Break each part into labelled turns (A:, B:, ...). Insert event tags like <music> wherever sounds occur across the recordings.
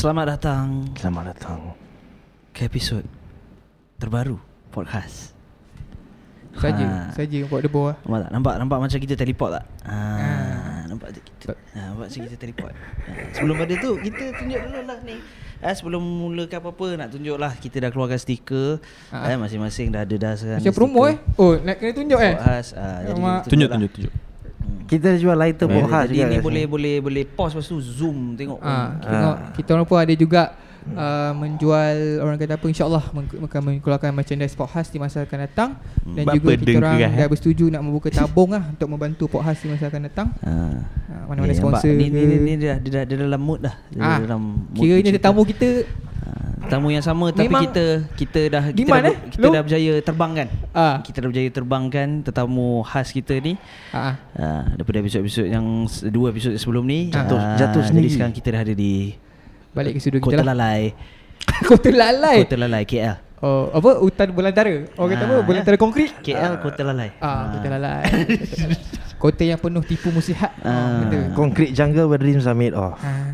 A: Selamat datang
B: Selamat datang
A: ke episod terbaru podcast.
C: Saja,
A: Ha.
C: saja buat debor lah.
A: Nampak tak? Nampak nampak macam kita teleport tak? Ha,
C: Ah.
A: nampak tak kita. Ha, nampak macam kita teleport. Ha, sebelum pada tu kita tunjuk dulu lah ni. Ha, sebelum mulakan apa-apa nak tunjuk lah kita dah keluarkan stiker. Ha. masing-masing dah ada dah sekarang.
C: Macam promo eh. Oh, nak kena tunjuk eh.
A: Podcast. Ha, jadi kita
D: Tunjuk
A: lah.
D: tunjuk tunjuk.
B: Kita jual lighter bohas
A: Jadi
B: juga
A: ni
B: kat
A: boleh boleh boleh pause lepas tu zoom tengok.
C: Ah,
A: pun.
C: tengok kita orang pun ada juga uh, menjual orang kata apa insyaallah akan mengeluarkan merchandise Podcast di masa akan datang dan
D: Bapa
C: juga kita orang
D: kerah,
C: dah
D: eh?
C: bersetuju nak membuka tabung lah untuk membantu Podcast di masa akan datang.
A: Ha.
C: Uh, mana-mana
A: Ni, nampak?
C: sponsor
A: ni, ni, ni, ni dia, dia, dah, dia dalam mood dah. Dia
C: Ah,
A: dalam mood
C: Kira ni ada
A: cerita.
C: tamu kita
A: Ha, tamu yang sama tapi
C: Memang-
A: kita kita dah kita
C: Demand,
A: dah,
C: eh?
A: kita
C: Lu?
A: dah berjaya terbangkan.
C: ah
A: Kita dah berjaya terbangkan tetamu khas kita ni
C: ah
A: uh, daripada episod-episod yang dua episod sebelum ni
B: Jatuh-
A: Ah,
B: jatuh
A: Jadi
B: sendiri.
A: sekarang kita dah ada di
C: balik ke
A: Kota
C: kita lah.
A: Lalai. <laughs>
C: Kota Lalai.
A: Kota Lalai KL.
C: Oh, apa hutan belantara. Orang kata apa?
A: Ah,
C: Belantara konkrit.
A: KL Kota Lalai.
C: Ah, Kota Lalai. <laughs> Kota yang penuh tipu musihat.
A: Ah.
C: Ah.
B: Concrete jungle where dreams are made of
C: Ah,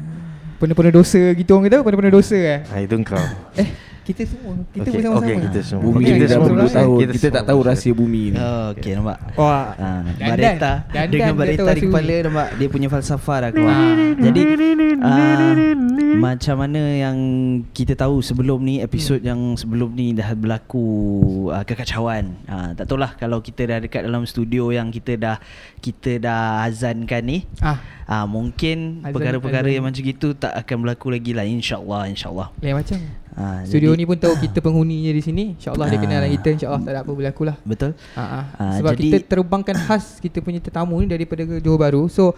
C: Penuh-penuh dosa gitu orang kata penuh-penuh dosa eh.
B: ha, Itu kau
C: Eh, kita semua, kita
B: Okey,
C: bersama-sama.
B: okey, kita semua.
D: Bumi kita
C: kita
D: dah
C: semua
D: tahun
B: Kita
D: Kita tak tahu rahsia bumi ni
A: Oh, okey nampak.
C: Wah.
A: Ah,
C: Dandan.
A: Bareta
C: Dandan
A: dengan Bareta
C: tahu
A: di kepala
C: bumi.
A: nampak dia punya falsafah dah keluar.
C: Ah.
A: Jadi ah, macam mana yang kita tahu sebelum ni episod
C: Hmm.
A: yang sebelum ni dah berlaku uh, kekacauan. Ah, tak tahulah kalau kita dah dekat dalam studio yang kita dah kita dah azankan ni.
C: Ah,
A: Ah mungkin
C: Azan-
A: perkara-perkara
C: azan.
A: yang macam gitu tak akan berlaku lagi lah insyaallah insyaallah.
C: lain macam.
A: Ah,
C: Studio
A: jadi-
C: ni pun tahu kita penghuninya di sini. InsyaAllah dia
A: Ah.
C: kenal kita. InsyaAllah tak ada apa berlaku lah.
A: betul.
C: Ah, ah.
A: Ah,
C: Sebab
A: jadi-
C: kita terbangkan khas kita punya tetamu ni daripada Johor Bahru. So,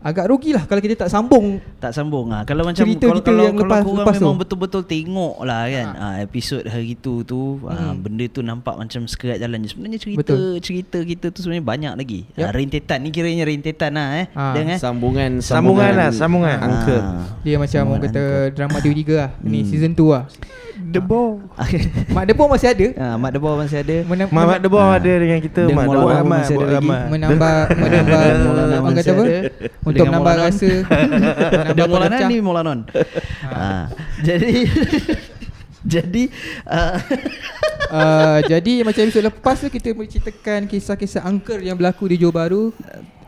C: agak rugilah kalau kita tak sambung.
A: Tak sambung ah. Kalau macam
C: Cerita
A: kalau
C: kita
A: kalau,
C: yang
A: kalau
C: lepas-
A: korang
C: lepas
A: memang
C: tu.
A: betul-betul tengok lah kan ah. episod hari tu tu ah,
C: Hmm.
A: benda tu nampak macam sekerat jalan je. Sebenarnya cerita
C: Betul.
A: cerita kita tu sebenarnya banyak lagi.
C: Yep.
A: Ah, rentetan ni kiranya rentetan lah eh.
C: Ah.
A: Dengan
D: Sambungan
B: Sambungan lah, sambungan.
D: Angker
A: Ah.
C: Dia macam
A: Sambungan
C: orang kata
A: angka.
C: drama TV3 lah. Ni
A: Hmm.
C: season 2 lah.
B: The ball <laughs>
C: Mak Debor masih ada.
A: ah, Mak Debor masih ada.
C: Mena-
B: Mamat The
A: Ah.
B: Ball ada dengan kita
A: Dan
B: Mak The Ball
A: masih ada lagi.
C: menambah menambah <laughs> orang kata apa? Untuk
A: Dengan
C: menambah
A: Maulana.
C: rasa <laughs> menambah
A: Maulana ni Maulanon. ah. Jadi <laughs> jadi ah, <laughs>
C: uh, jadi macam episod lepas tu kita menceritakan kisah-kisah angker yang berlaku di Johor Bahru.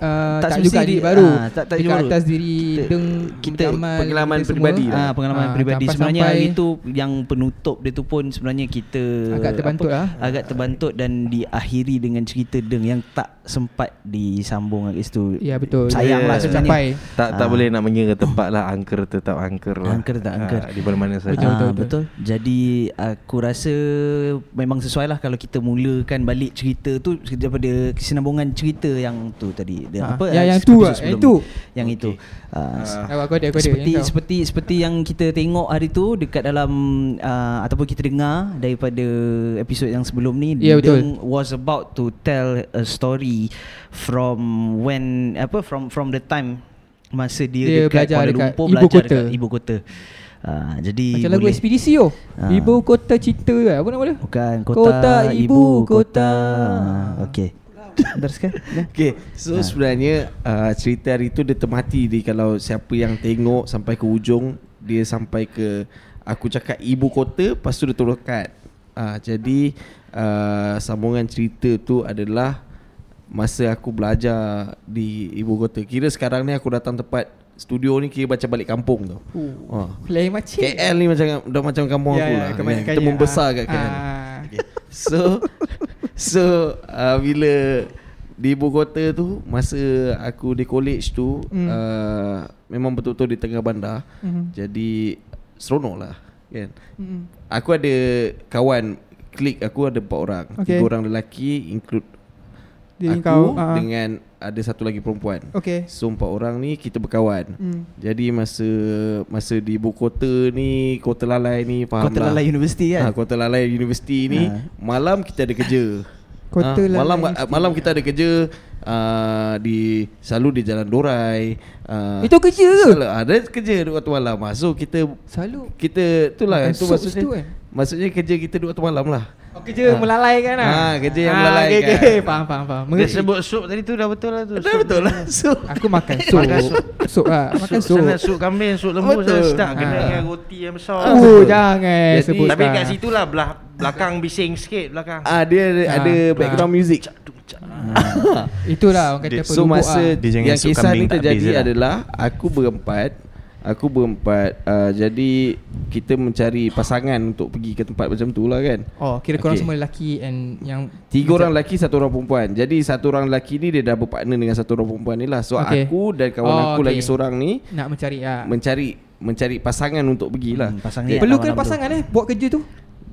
C: Uh,
A: Tak
C: tak, juga
A: semesti
C: di
A: di-
C: Baru.
A: ah, tak- tak
C: Dekat atas diri
A: Kita-
C: Deng
A: kita-
D: pengalaman
C: kita semua.
D: peribadi lah.
A: Ah, pengalaman
C: Ah,
A: peribadi
C: sampai-
A: sebenarnya
C: sampai-
A: hari tu yang penutup dia tu pun sebenarnya kita
C: Agak terbantut lah.
A: Agak terbantut dan diakhiri dengan cerita deng yang tak sempat disambung kat situ.
C: Ya betul.
A: Sayang lah
C: Ya,
A: sebenarnya.
C: Tercapai.
B: Tak tak
A: Ah.
B: boleh nak mengira tempat lah Angker tetap angker lah
A: Angker tetap angker.
B: Ah, Di mana-mana saja
C: Betul, betul,
A: betul,
C: betul.
A: Jadi aku rasa memang sesuai lah kalau kita mulakan balik cerita tu daripada kesinambungan cerita yang tu tadi. Dia,
C: Ah,
A: apa?
C: yang-
A: ah,
C: yang tu lah, yang tu.
A: ni. Yang itu. Ah,
C: Ah, aku ada, aku ada.
A: seperti
C: yang kau.
A: seperti seperti yang kita tengok hari tu dekat dalam uh, ataupun kita dengar daripada episod yang sebelum ni
C: Ya, betul.
A: Deng was about to tell a story from when apa from from the time masa dia,
C: Dia
A: dekat
C: belajar
A: Kuala
C: dekat
A: Lumpur
C: ibu
A: belajar
C: kota.
A: dekat ibu kota. Uh, jadi
C: Macam lagu
A: boleh-
C: ekspedisi oh.
A: Ah.
C: Ibu kota cinta ke? Apa nama dia?
A: Bukan kota,
C: Kota, ibu kota.
A: Ah, Okey. Teruskan. Ya.
D: Okay So
A: Ha.
D: sebenarnya uh, Cerita hari tu dia termati di Kalau siapa yang tengok Sampai ke ujung Dia sampai ke Aku cakap ibu kota Lepas tu dia turun cut uh, Jadi uh, Sambungan cerita tu adalah Masa aku belajar Di ibu kota Kira sekarang ni aku datang tempat Studio ni kira macam balik kampung tau
C: Oh.
D: uh.
C: Lain macam.
D: KL ni macam Dah macam kampung
C: Ya,
D: aku
C: ya,
D: lah Kita
C: ya.
D: membesar kat KL
C: Ah.
D: Okay. So So uh, Bila Di ibu kota tu Masa aku di college tu
C: Hmm.
D: uh, Memang betul-betul di tengah bandar
C: Mhm.
D: Jadi Seronok lah kan?
C: Mm.
D: Aku ada Kawan Klik aku ada empat orang
C: Okay.
D: Tiga orang lelaki Include
C: Dia
D: Aku
C: kau. ah.
D: Dengan Ada satu lagi perempuan
C: Okay.
D: So empat orang ni Kita berkawan
C: Hmm.
D: Jadi masa Masa di ibu kota ni Kota Lalai ni Faham
A: Kota
D: lah
A: Lalai University kan?
D: ha, Kota Lalai Universiti ni
A: Ha.
D: Malam kita ada kerja
C: Kota
D: Ah,
C: lah
D: malam ah, malam kita ada kerja uh, di selalu di Jalan Dorai. Uh,
C: Itu kerja ke?
D: Selalu ada kerja di waktu malam. Ah, So kita
C: Selalu
D: kita itulah
C: Makan
D: itu
C: sup
D: maksudnya.
C: situ kan?
D: Maksudnya kerja kita waktu malam lah.
C: Oh, kerja
D: Ah.
C: melalaikan lah
D: Ah, kerja yang
C: Ah,
D: melalaikan.
C: okay, okay. Faham faham faham
A: Dia sebut sup tadi tu dah betul lah tu.
D: Dah betul lah. So
C: Aku makan <laughs> sup
A: Makan sup.
C: Sup lah Makan
A: Sup,
C: sup
A: sana sup kambing, sup lembu
D: Betul.
A: sedap kena
C: Ah.
A: dengan roti yang besar.
C: Oh jangan
D: Jadi-
C: sebut
A: Tapi kat situ lah belah, belakang bising sikit belakang.
D: ah dia ada,
C: Ah,
D: ada background
C: ah.
D: Music. <laughs>
C: Itulah orang kata
D: So
C: pelubuk
D: masa
C: lah.
B: Dia jangan
D: yang kisah ni terjadi
B: lah.
D: adalah aku berempat Aku berempat uh, Jadi kita mencari pasangan untuk pergi ke tempat macam tu lah kan
C: Oh kira korang
D: Okay.
C: semua lelaki And yang
D: Tiga orang lelaki, satu orang perempuan Jadi satu orang lelaki ni dia dah berpartner dengan satu orang perempuan ni lah So
C: Okay.
D: aku dan kawan
C: Oh,
D: aku
C: okay.
D: lagi seorang ni
C: Nak mencari lah
D: Mencari mencari pasangan untuk pergi lah
A: Hmm, pasang
D: Dia-
A: ni
C: Perlu
A: kawan
C: ke
A: abang
C: pasangan eh Buat kerja tu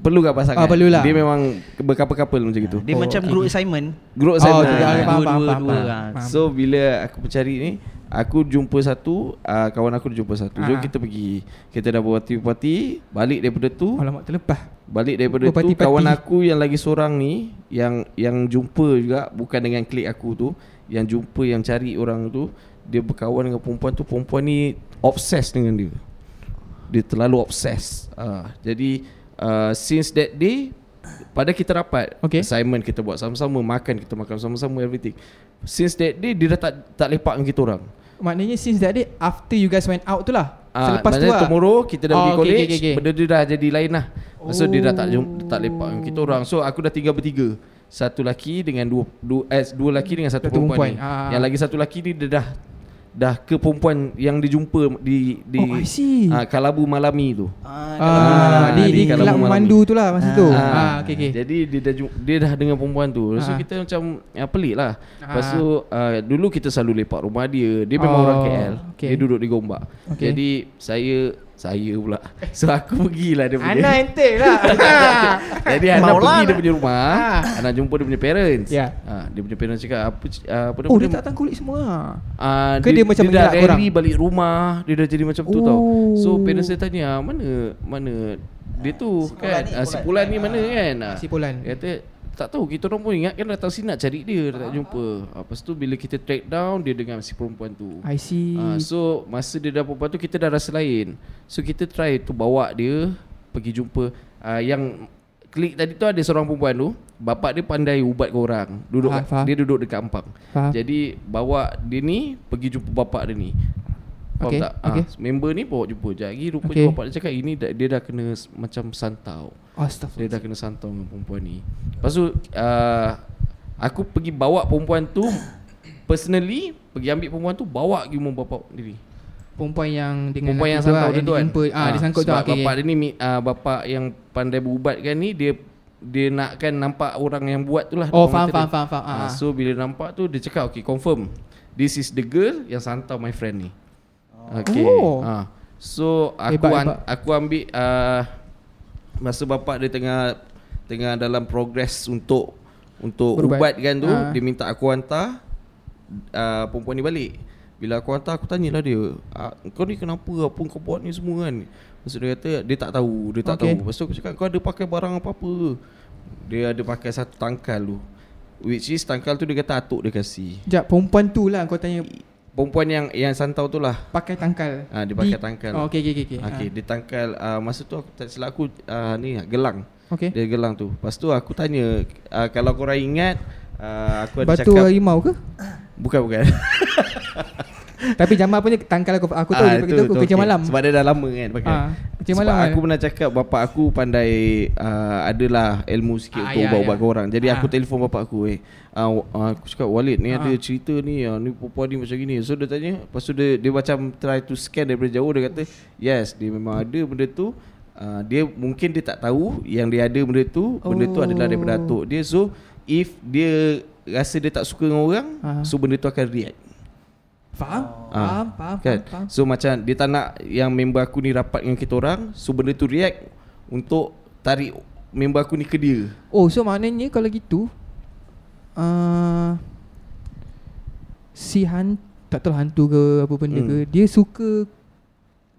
D: Perlu tak pasangan?
C: Ah, perlulah.
D: Dia memang berkapal-kapal macam itu
A: Dia
C: Oh,
A: macam
C: okay.
A: group assignment.
D: Group
C: Oh,
D: saya
C: okay, okay, faham, faham, faham,
A: ah.
D: So bila aku mencari ni Aku jumpa satu uh, Kawan aku jumpa satu Jom
C: Ah.
D: kita pergi Kita dah berparti-parti Balik daripada tu
C: Alamak terlepas
D: Balik daripada tu. Kawan aku yang lagi seorang ni Yang yang jumpa juga Bukan dengan klik aku tu Yang jumpa yang cari orang tu Dia berkawan dengan perempuan tu Perempuan ni Obsessed dengan dia Dia terlalu obsessed uh, Jadi uh, Since that day Pada kita rapat
C: Okay.
D: Assignment kita buat sama-sama Makan kita makan sama-sama Everything Since that day Dia dah tak, tak lepak dengan kita orang
C: Maknanya since that day After you guys went out tu lah
D: Ah,
C: Selepas tu lah
D: tomorrow kita dah
C: Oh,
D: pergi
C: okay,
D: college,
C: okay, okay.
D: benda dia dah jadi lain lah. Maksud dia dah tak
C: Oh.
D: tak lepak dengan kita orang. So aku dah tinggal bertiga. Satu lelaki dengan dua dua eh, dua lelaki dengan satu
C: Satu
D: perempuan.
C: perempuan.
D: Ni.
C: Ah.
D: Yang lagi satu lelaki ni dia dah dah ke perempuan yang dijumpa di di
C: Oh, I see.
D: ah, Kalabu Malami tu.
A: Ah,
C: Ah,
D: di-
C: di, di
D: kalau
C: kelab
D: malam
C: memandu tu lah masa tu.
D: Ah,
C: Ah, okay, okay.
D: Jadi dia dah dia dah dengan perempuan tu. So
C: Ah.
D: kita macam ya, pelik lah. Lepas
C: Ah.
D: tu uh, dulu kita selalu lepak rumah dia. Dia memang
C: Oh,
D: orang KL.
C: okay.
D: Dia duduk di Gombak.
C: Okay.
D: Jadi saya saya pula. So aku pergilah dia punya.
C: Ana ente lah. <laughs> <laughs>
D: Jadi Ana
A: Maulana.
D: pergi dia punya rumah.
C: Ah.
D: Ana jumpa dia punya parents.
C: Ya.
D: Ah, dia punya parents cakap apa ah, apa
C: oh, dia tak tangkulik semua.
D: Ah,
C: Ke dia macam
D: dia dah rally balik rumah Dia dah jadi macam tu tau
C: Oh.
D: So parents dia tanya Mana Mana Dia tu kan
A: ni,
D: ah, Si Pulan ni mana kan ah.
C: Si Pulan.
D: Dia kata tak tahu kita orang pun ingat kan datang sini nak cari dia dah tak jumpa. Ah, Lepas tu bila kita track down dia dengan si perempuan tu.
C: I see.
D: Ah, so masa dia dah perempuan tu kita dah rasa lain. So kita try tu bawa dia pergi jumpa ah, yang klik tadi tu ada seorang perempuan tu, bapak dia pandai ubat ke orang. Duduk
C: Ah, faham.
D: dia duduk dekat Ampang.
C: Faham.
D: Jadi bawa dia ni pergi jumpa bapak dia ni. Faham
C: Okay,
D: tak?
C: okay.
D: Ah, member ni bawa jumpa. Jadi rupanya
C: Okay.
D: bapak dia cakap ini dah- dia dah kena macam santau.
C: Astaghfirullah.
D: Dia dah kena santau dengan perempuan ni Lepas tu uh, Aku pergi bawa perempuan tu Personally Pergi ambil perempuan tu Bawa pergi rumah bapak diri
C: Perempuan yang dengan
D: Perempuan yang santau
C: lah,
D: dia tu kan
C: ah, dia sangkut tu
D: Sebab
C: okay,
D: bapak dia ni uh, Bapak yang pandai berubatkan ni Dia dia nakkan nampak orang yang buat tu lah
C: Oh faham faham
D: dia.
C: faham faham.
D: Ah,
C: Ah.
D: So bila nampak tu Dia cakap okay confirm This is the girl Yang santau my friend ni Okay
C: Oh.
D: ah. So aku
C: Hebat,
D: an,
C: hebat.
D: aku ambil uh, Masa bapak dia tengah Tengah dalam progress untuk Untuk
C: Berubat.
D: ubatkan tu
C: Ah.
D: Dia minta aku hantar uh, Perempuan ni balik Bila aku hantar aku tanyalah dia ah, Kau ni kenapa Apa kau buat ni semua kan Maksud dia kata Dia tak tahu Dia tak
C: Okay.
D: tahu Lepas tu aku cakap Kau ada pakai barang apa-apa Dia ada pakai satu tangkal tu Which is tangkal tu dia kata atuk dia kasih
C: Sekejap, perempuan tu lah kau tanya
D: Perempuan yang yang santau tu lah
C: pakai tangkal.
D: Ah, dia pakai tangkal.
C: Oh, okay, okay, okay. okay.
D: Okay, dia tangkal uh, Masa tu aku tak silap aku uh, Ni gelang
C: Okay.
D: Dia gelang tu Lepas tu aku tanya uh, Kalau korang ingat uh, Aku ada
C: Batu
D: cakap
C: harimau ke?
D: Bukan bukan <laughs>
C: Tapi Jamal punya tangkal aku aku tahu
D: Ah,
C: dia pakai tu aku kerja
D: okey.
C: malam.
D: Sebab dia dah lama kan pakai
C: Ah, kerja
D: Sebab
C: malam kan?
D: aku pernah cakap Bapak aku pandai uh, Adalah ilmu sikit
C: Ah,
D: Untuk
C: ya,
D: ubat-ubat
C: ya.
D: orang Jadi aku
C: Ah.
D: telefon bapak aku eh uh, uh, Aku cakap Walid ni
C: Ah.
D: ada cerita ni uh, Ni perempuan ni macam gini So dia tanya Lepas tu dia, dia macam Try to scan daripada jauh Dia kata Yes dia memang ada benda tu uh, Dia mungkin dia tak tahu Yang dia ada benda tu Benda tu
C: Oh.
D: adalah daripada atuk dia So If dia Rasa dia tak suka dengan orang
C: Ah.
D: So benda tu akan react
C: Faham?
D: Ah,
C: Faham, faham,
D: kan?
C: faham, faham.
D: So macam dia tak nak yang member aku ni rapat dengan kita orang So benda tu react untuk tarik member aku ni ke dia
C: Oh, so maknanya kalau gitu uh, si han tak tahu hantu ke apa benda
D: Hmm.
C: ke, dia suka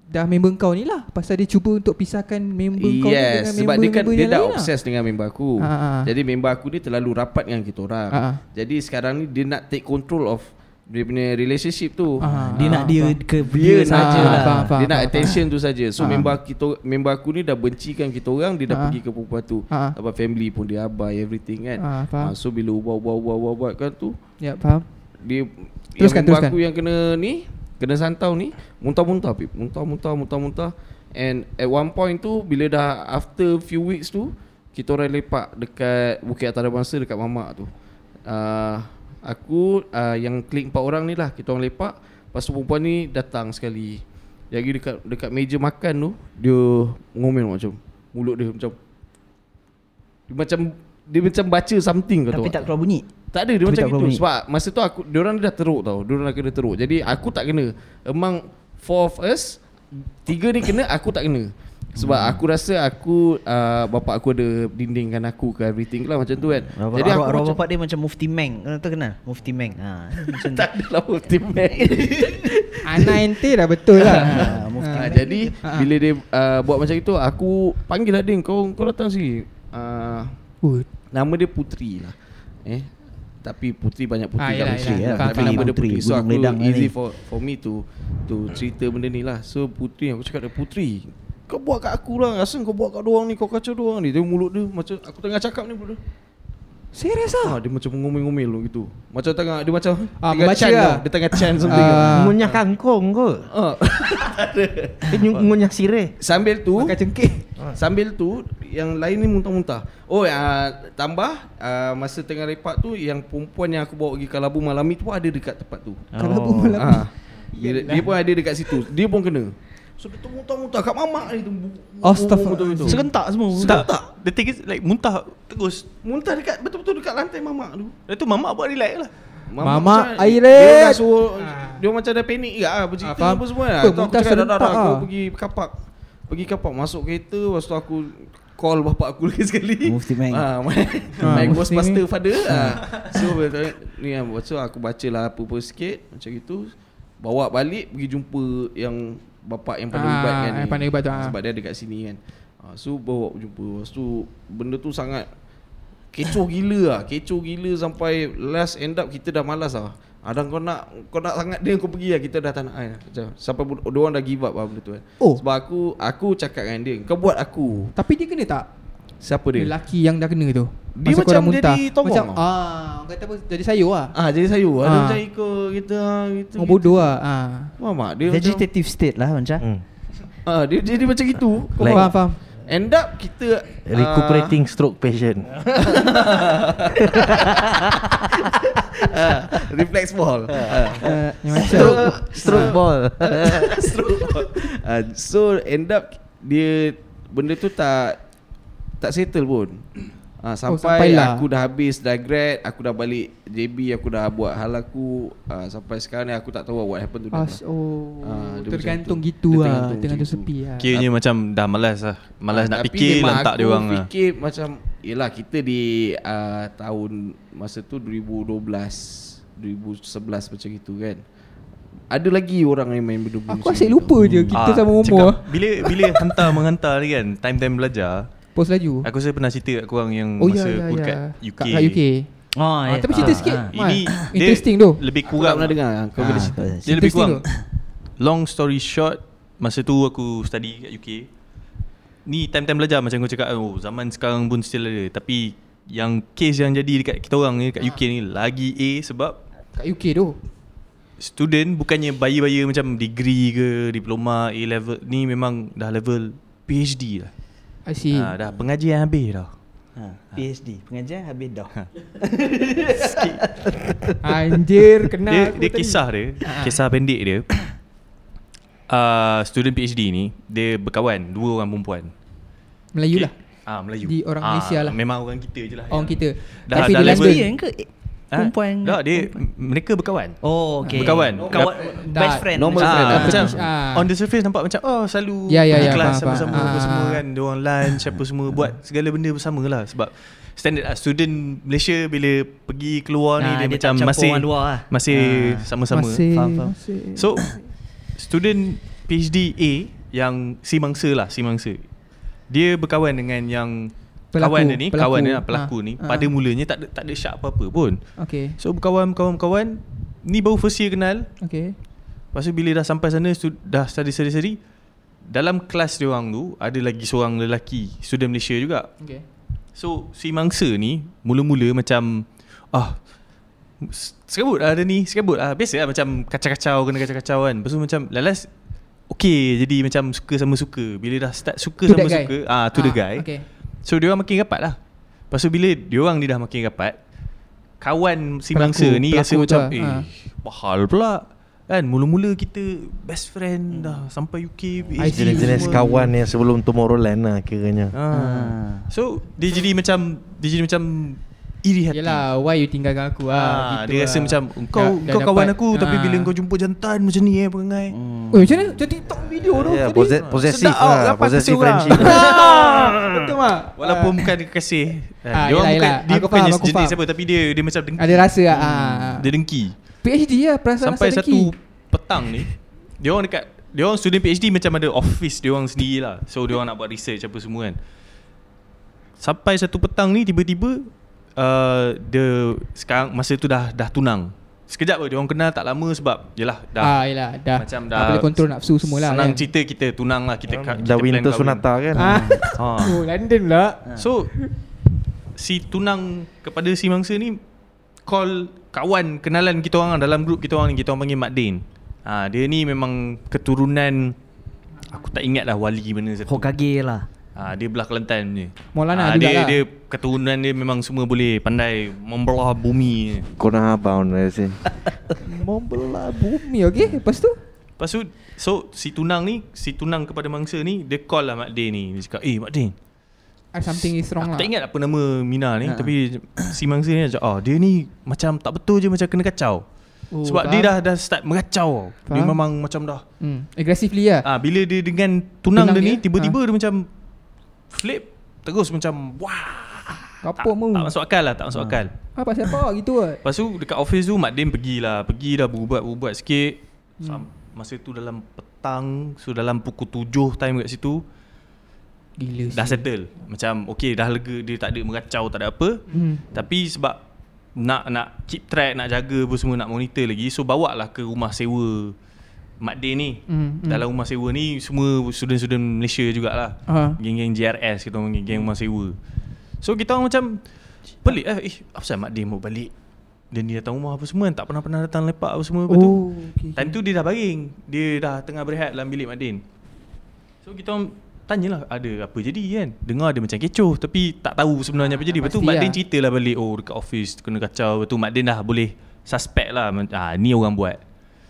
C: dah member kau ni lah Pasal dia cuba untuk pisahkan member kau ni dengan
D: Yes, sebab dia kan dia
C: yang
D: dah
C: lain lah.
D: obses dengan member aku.
C: Ah, ah.
D: Jadi member aku ni terlalu rapat dengan kita orang.
C: Ah, ah.
D: Jadi sekarang ni dia nak take control of dia punya relationship tu.
C: Ah,
A: Dia
C: ah,
A: nak dia
C: faham.
A: ke
D: Dia
A: saja
C: Ah,
A: lah.
C: faham, faham.
D: dia nak attention tu saja. So
C: Ah.
D: member kita member aku ni dah bencikan kita orang, dia dah
C: Ah.
D: pergi ke perempuan tu.
C: Ah.
D: Sebab family pun dia abai everything kan.
C: Ah, faham.
D: Ah, so bila ubah-ubah-ubah-ubah kan tu
C: Ya faham
D: dia
C: Teruskan,
D: yang member
C: teruskan.
D: aku yang kena ni kena santau ni muntah-muntah pip muntah-muntah muntah-muntah and at one point tu bila dah after few weeks tu kita orang lepak dekat Bukit Atas Bangsa dekat Mamak tu uh, aku uh, yang klik empat orang ni lah kita orang lepak. Lepas tu perempuan ni datang sekali. Jadi dekat dekat meja makan tu dia ngomel macam mulut dia macam dia macam dia macam baca something kau
A: Tapi tak keluar bunyi.
D: tak ada dia
A: Tapi
D: macam gitu.
A: berani.
D: Sebab masa tu aku Diorang dah teruk tau. Diorang dah kena teruk. Jadi aku tak kena. Among Four of us Tiga ni kena Aku tak kena Sebab
A: Hmm.
D: aku rasa aku uh, Bapak aku ada Dindingkan aku ke everything lah Macam tu kan
A: Arwah,
D: Jadi aku
A: arwah,
D: macam
A: bapak dia macam Mufti Meng. Kau tahu kenal? Mufti Meng. Ha, macam
D: Tak ada lah Tim
C: Anak ente dah betul lah
A: Ah, <laughs> Mufti
D: Ah,
A: Meng.
D: jadi
C: Ah.
D: bila dia uh, buat macam itu aku panggil lah dia kau kau datang sini. Uh, nama dia Putri lah. Eh tapi Putri banyak Putri
C: Ah,
D: kat Malaysia lah.
C: Faham,
D: Tapi nama dia
A: Putri.
D: So aku
A: lah
D: easy
A: ni.
D: for for me to to cerita benda ni lah. So Putri aku cakap dia Putri kau buat kat aku lah Asal kau buat kat doang ni Kau kacau doang ni Dia mulut dia Macam aku tengah cakap ni mulut dia
C: Serius lah
D: ah, Dia macam ngomel-ngomel tu gitu Macam tengah Dia macam
C: Ah,
D: tengah
C: membaca
D: chant
C: lah.
D: tau. Dia tengah chant something <laughs>
C: Ah.
B: Ngunyah kangkung ke?
D: Ah.
B: Dia nyu- ngunyah sirih.
D: Sambil tu
C: Makan cengkeh <laughs>
D: Sambil tu Yang lain ni muntah-muntah Oh uh, Tambah uh, Masa tengah lepak tu Yang perempuan yang aku bawa pergi Kalabu Malami tu Ada dekat tempat tu
A: Oh.
C: pun malam
D: ah. dia, dia pun ada dekat situ Dia pun kena So dia tu muntah-muntah Kat mamak ni tu
C: Astaghfirullah.
A: Serentak semua.
E: Tak, the thing is like muntah terus.
D: Muntah dekat Betul-betul dekat lantai mamak tu
E: Lepas tu mamak buat relax lah.
C: Mamak,
D: macam-
C: air
D: Dia dah suruh
C: Ah.
D: Dia macam dah panik ke ah, Bercerita
C: Ah, faham.
D: apa semua lah
C: Apa,
D: aku
C: muntah
D: cakap dah dah
C: serentak
D: Aku
C: ah.
D: pergi kapak Pergi kapak Masuk kereta Lepas tu aku Call bapak aku <laughs> lagi sekali
A: Mufti Meng.
D: ah, My,
C: Ah, <laughs> Mufti
D: Ghostbuster
C: Meng.
D: father ah. So Ni lah Lepas tu aku baca lah Apa-apa sikit Macam itu Bawa balik Pergi jumpa Yang Bapak yang pandai
C: Ah,
D: ubat kan
C: yang pandai ubat tu, ah.
D: Sebab dia ada kat sini kan ah, So bawa jumpa Lepas tu Benda tu sangat Kecoh gila lah Kecoh gila sampai Last end up Kita dah malas lah ada kau nak kau nak sangat dia kau pergi lah kita dah tak nak kan. Sampai dia orang dah give up lah benda tu kan.
C: Oh.
D: Sebab aku aku cakap dengan dia, kau buat aku.
C: Tapi dia kena tak
D: Siapa dia?
C: Lelaki yang dah kena tu
D: Dia
C: Masa
D: macam
C: muntah.
D: jadi tongong
C: Macam ah, Orang kata apa Jadi sayur lah
D: Ah jadi sayur.
C: Ah.
D: macam ikut kita ah, gitu.
C: Orang bodoh lah ah.
D: Faham tak? Dia
A: Vegetative state lah macam.
B: Hmm.
D: macam ah dia jadi macam gitu. Kau
C: Faham
D: faham?
C: faham
D: End up kita ah,
B: Recuperating stroke patient. <laughs>
D: ah, reflex ball. Ah.
C: uh, macam
B: Stroke, stroke ball. <laughs>
D: Stroke ball. Ah, so end up dia benda tu tak tak settle pun. <clears throat> Ah, sampai
C: sampailah.
D: aku dah habis dah grad, aku dah balik JB, aku dah buat hal aku ah, sampai sekarang ni aku tak tahu what happened to them.
C: As, oh,
D: Ah, dia
C: tergantung
D: macam tu.
C: gitu
D: Dia
C: lah
D: tergantung
C: Tergantung
D: macam
C: sepi lah
E: Kiranya macam dah malas lah. Malas
D: Ah,
E: nak
D: tapi
E: fikir
D: memang
E: lantak dia orang lah.
D: fikir macam Yelah kita di uh, tahun Masa tu 2012 2011 macam itu kan Ada lagi orang yang main benda-benda
C: Aku asyik
D: gitu.
C: lupa je Kita
E: Ah,
C: sama umur
E: cakap, Bila bila hantar menghantar ni kan, time-time belajar,
C: Post laju?
E: Aku saya pernah cerita kat korang yang
C: Oh ya
E: masa
C: ya
E: aku
C: ya.
E: Dekat UK.
C: Kat, UK
A: Oh,
C: ah, Tapi cerita sikit.
A: Ah.
E: Ini
C: Interesting tu.
E: Lebih
D: Aku tak
E: kurang.
D: pernah dengar. Kau boleh
A: Ah,
D: cerita.
E: Dia lebih kurang. Long story short Masa tu aku study kat UK Ni time-time belajar macam kau cakap oh, Zaman sekarang pun still ada. Tapi Yang case yang jadi dekat kita orang ni Kat UK ni Lagi A sebab
C: Kat UK tu?
E: Student bukannya bayar-bayar macam Degree ke Diploma A level Ni memang dah level PhD lah
C: I see.
E: Ha, Dah pengajian habis dah.
A: Ha, PhD Pengajian habis dah. <laughs>
C: Anjir Kena
E: Dia,
C: aku
E: dia
C: tadi.
E: kisah dia
C: Ah.
E: Kisah pendek dia. Uh, <coughs> Student PhD ni Dia berkawan Dua orang perempuan.
C: Melayu lah.
E: Ah Melayu.
C: Di orang
E: Ah,
C: Malaysia lah.
E: Memang orang kita je lah.
C: Orang
E: yang-
C: kita.
E: Dah-
C: Tapi
E: dah
C: di
E: level-
C: London
A: Lesbian ke Eh,
E: Ah,
A: Perempuan
E: Tak dia mereka berkawan.
A: Oh okay
E: Berkawan.
A: Kawan
C: Dah-
A: Best friend
D: normal
A: macam
D: friend.
E: Ah, macam
C: Ah.
E: on the surface nampak macam oh selalu
C: Ya, ya,
E: pergi
C: ya,
E: kelas
C: faham,
E: sama-sama
C: faham.
E: apa
C: Ah.
E: semua kan, dia orang lunch apa semua buat segala benda bersama lah sebab standard lah student Malaysia bila pergi keluar ni
A: Ah,
E: dia,
A: dia
E: macam masih
A: orang luar lah.
E: masih
A: Ah.
E: sama-sama.
C: Masih,
A: Faham, faham.
C: masih.
E: So student PhD A yang si mangsa lah, si mangsa. Dia berkawan dengan yang
C: Pelaku,
E: kawan dia ni,
C: pelaku.
E: kawan dia lah, pelaku
C: Ah,
E: ni.
C: ah.
E: Pada mulanya tak ada tak ada syak apa-apa pun.
C: Okay
E: So berkawan kawan kawan ni baru first year kenal.
C: Okay
E: Lepas tu bila dah sampai sana stu- dah study-study dalam kelas dia orang tu ada lagi seorang lelaki student Malaysia juga.
C: Okay
E: So si mangsa ni mula-mula macam ah s- serabut lah ada ni, serabut lah. Biasa lah macam kacau-kacau kena kacau-kacau kan. Lepas tu macam lalas okay jadi macam suka sama suka. Bila dah start suka
C: To
E: sama suka, ah to the
C: Ah,
E: guy.
C: okay.
E: So dia orang makin rapat lah. Lepas tu bila dia orang ni dah makin rapat, kawan si
C: Pelaku-
E: mangsa ni rasa
C: pelaku tu
E: macam
C: lah,
E: eh
C: ah.
E: mahal pula. Kan mula-mula kita best friend dah sampai UK.
B: Jenis-jenis kawan yang sebelum Tomorrowland lah kiranya.
E: Ah. So dia jadi macam dia jadi macam iri hati.
C: Yelah why you tinggalkan aku
E: Ah,
C: ah,
E: dia rasa
C: lah.
E: macam kau
C: Dah- dah
E: kau kawan
C: dapat,
E: aku tapi
C: ah.
E: bila kau jumpa jantan macam ni eh perangai.
A: Hmm.
C: Oh macam mana? Macam TikTok video tu
B: Ya, possess- possessive lah. Possessive friendship. <laughs> <laughs>
C: Betul mak?
E: Walaupun bukan dia kasih.
C: Ah,
E: Ah, dia orang bukan dia bukan
C: faham,
E: jenis,
C: aku
E: jenis
C: faham.
E: apa tapi dia dia macam dengki.
C: Ada rasa ah. ah.
E: Dia dengki.
C: PhD lah perasaan
E: Sampai
C: rasa
E: satu
C: dengki.
E: petang ni dia orang dekat dia orang student PhD macam ada office dia orang sendiri lah. So dia orang nak buat research apa semua kan. Sampai satu petang ni tiba-tiba uh, dia sekarang masa tu dah dah tunang. Sekejap pun dia orang kenal tak lama sebab yalah dah
C: Ah yelah dah
E: macam
C: tak
E: dah
C: boleh kontrol nafsu semua lah
E: Senang
C: kan.
E: cerita kita tunang lah kita, ka- kita
B: Dah winter
E: kahwin.
B: sunata kan.
C: Ah.
E: Ha. <laughs>
C: Oh London pula.
E: So si tunang kepada si mangsa ni call kawan kenalan kita orang lah, dalam grup kita orang ni kita orang panggil Mak Din. Ha, dia ni memang keturunan aku tak ingat lah wali mana satu.
A: Hokage lah.
E: Ha, dia belah Kelantan punya.
C: Maulana
E: Ha, dia
C: jugalah.
E: dia keturunan dia memang semua boleh pandai membelah bumi.
B: Kau nak abang rasa. <laughs>
C: Membelah bumi okay Lepas tu
E: Lepas tu so si tunang ni si tunang kepada mangsa ni dia call lah Mak Din ni. Dia cakap, "Eh Mak Din,
C: ah, Something is wrong
E: Aku
C: lah
E: tak ingat apa nama Mina ni
A: Ha.
E: Tapi si mangsa ni macam oh, Dia ni macam tak betul je Macam kena kacau
C: Oh,
E: Sebab
C: faham.
E: dia dah dah start mengacau Dia
C: Faham.
E: memang macam dah
C: hmm. Aggressively lah
E: ah, Bila dia dengan tunang,
C: Tunang
E: dia, ni
C: dia?
E: Tiba-tiba
C: Ha.
E: dia macam Flip Terus macam Wah! Tak,
C: Kapok mu?
E: tak masuk akal lah Tak masuk akal.
C: Ah pasal apa? <laughs> Gitu lah
E: Lepas tu dekat office tu Mak Dim pergilah Pergi dah berubat-berubat sikit. Hmm. Masa tu dalam petang So dalam pukul 7 time kat situ
C: Gila
E: Dah settle. Macam okay dah lega Dia tak ada mengacau Tak ada apa.
C: Hmm.
E: Tapi sebab nak nak keep track, nak jaga apa semua, nak monitor lagi. So bawa lah ke rumah sewa Mak Din ni.
C: Hmm, hmm.
E: Dalam rumah sewa ni semua student-student Malaysia jugalah.
C: Ah.
E: Geng-geng GRS kita orang panggil, geng rumah sewa. So kita orang macam pelik eh, eh apa pasal Mak Din mau balik? Dan dia datang rumah apa semua tak pernah-pernah datang lepak apa semua. Lepas tu,
C: Oh okay,
E: Time tu dia dah baring. Dia dah tengah berehat dalam bilik Mak Din. So kita orang tanyalah ada apa jadi kan. Dengar dia macam kecoh tapi tak tahu sebenarnya apa jadi. Lepas tu
C: pasti
E: Mak
C: lah.
E: Din ceritalah balik oh dekat office kena kacau. Lepas tu Mak Din dah boleh suspect lah. Ah ni orang buat.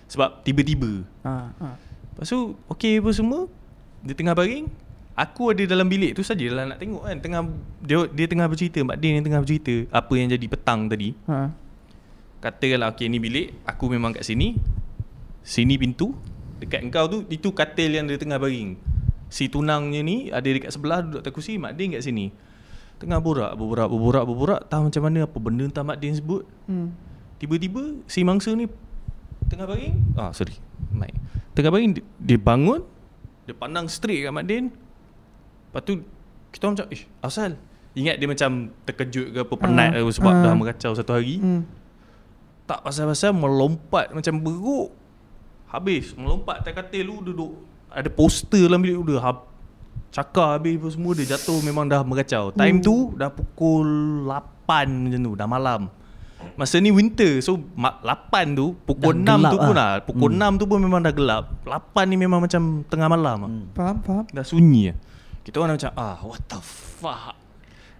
E: Sebab tiba-tiba.
C: ah, ah.
E: Lepas tu okey apa semua. Dia tengah baring. Aku ada dalam bilik tu sajalah nak tengok kan. Tengah dia dia tengah bercerita Mak Din yang tengah bercerita apa yang jadi petang tadi.
C: Ah.
E: Katakanlah okay ni bilik Aku memang kat sini Sini pintu Dekat engkau tu Itu katil yang dia tengah baring Si tunangnya ni Ada dekat sebelah Duduk atas kursi Mak Din kat sini Tengah borak Berborak Berborak Berborak Tahu macam mana Apa benda entah Mak Din sebut
C: Hmm.
E: Tiba-tiba Si mangsa ni Tengah baring Ah sorry. Mic Tengah baring dia, dia bangun Dia pandang straight kat Mak Din. Lepas tu Kita orang macam Eh asal. Ingat dia macam Terkejut ke apa Penat
C: Ah,
E: ke Sebab
C: ah.
E: dah meracau satu hari.
C: Hmm.
E: tak pasal-pasal melompat macam beruk. Habis Melompat atas katil lu duduk. Ada poster dalam bilik dia hab, Cakar habis apa semua Dia jatuh memang dah meracau Time tu Dah pukul 8 macam tu Dah malam Masa ni winter So ma- 8 tu Pukul
A: Dah
E: 6
A: gelap
E: tu pun
A: lah.
E: lah Pukul 6 tu pun memang dah gelap. 8 ni memang macam Tengah malam lah.
C: Faham faham.
E: Dah sunyi lah. Kita orang macam Ah what the fuck?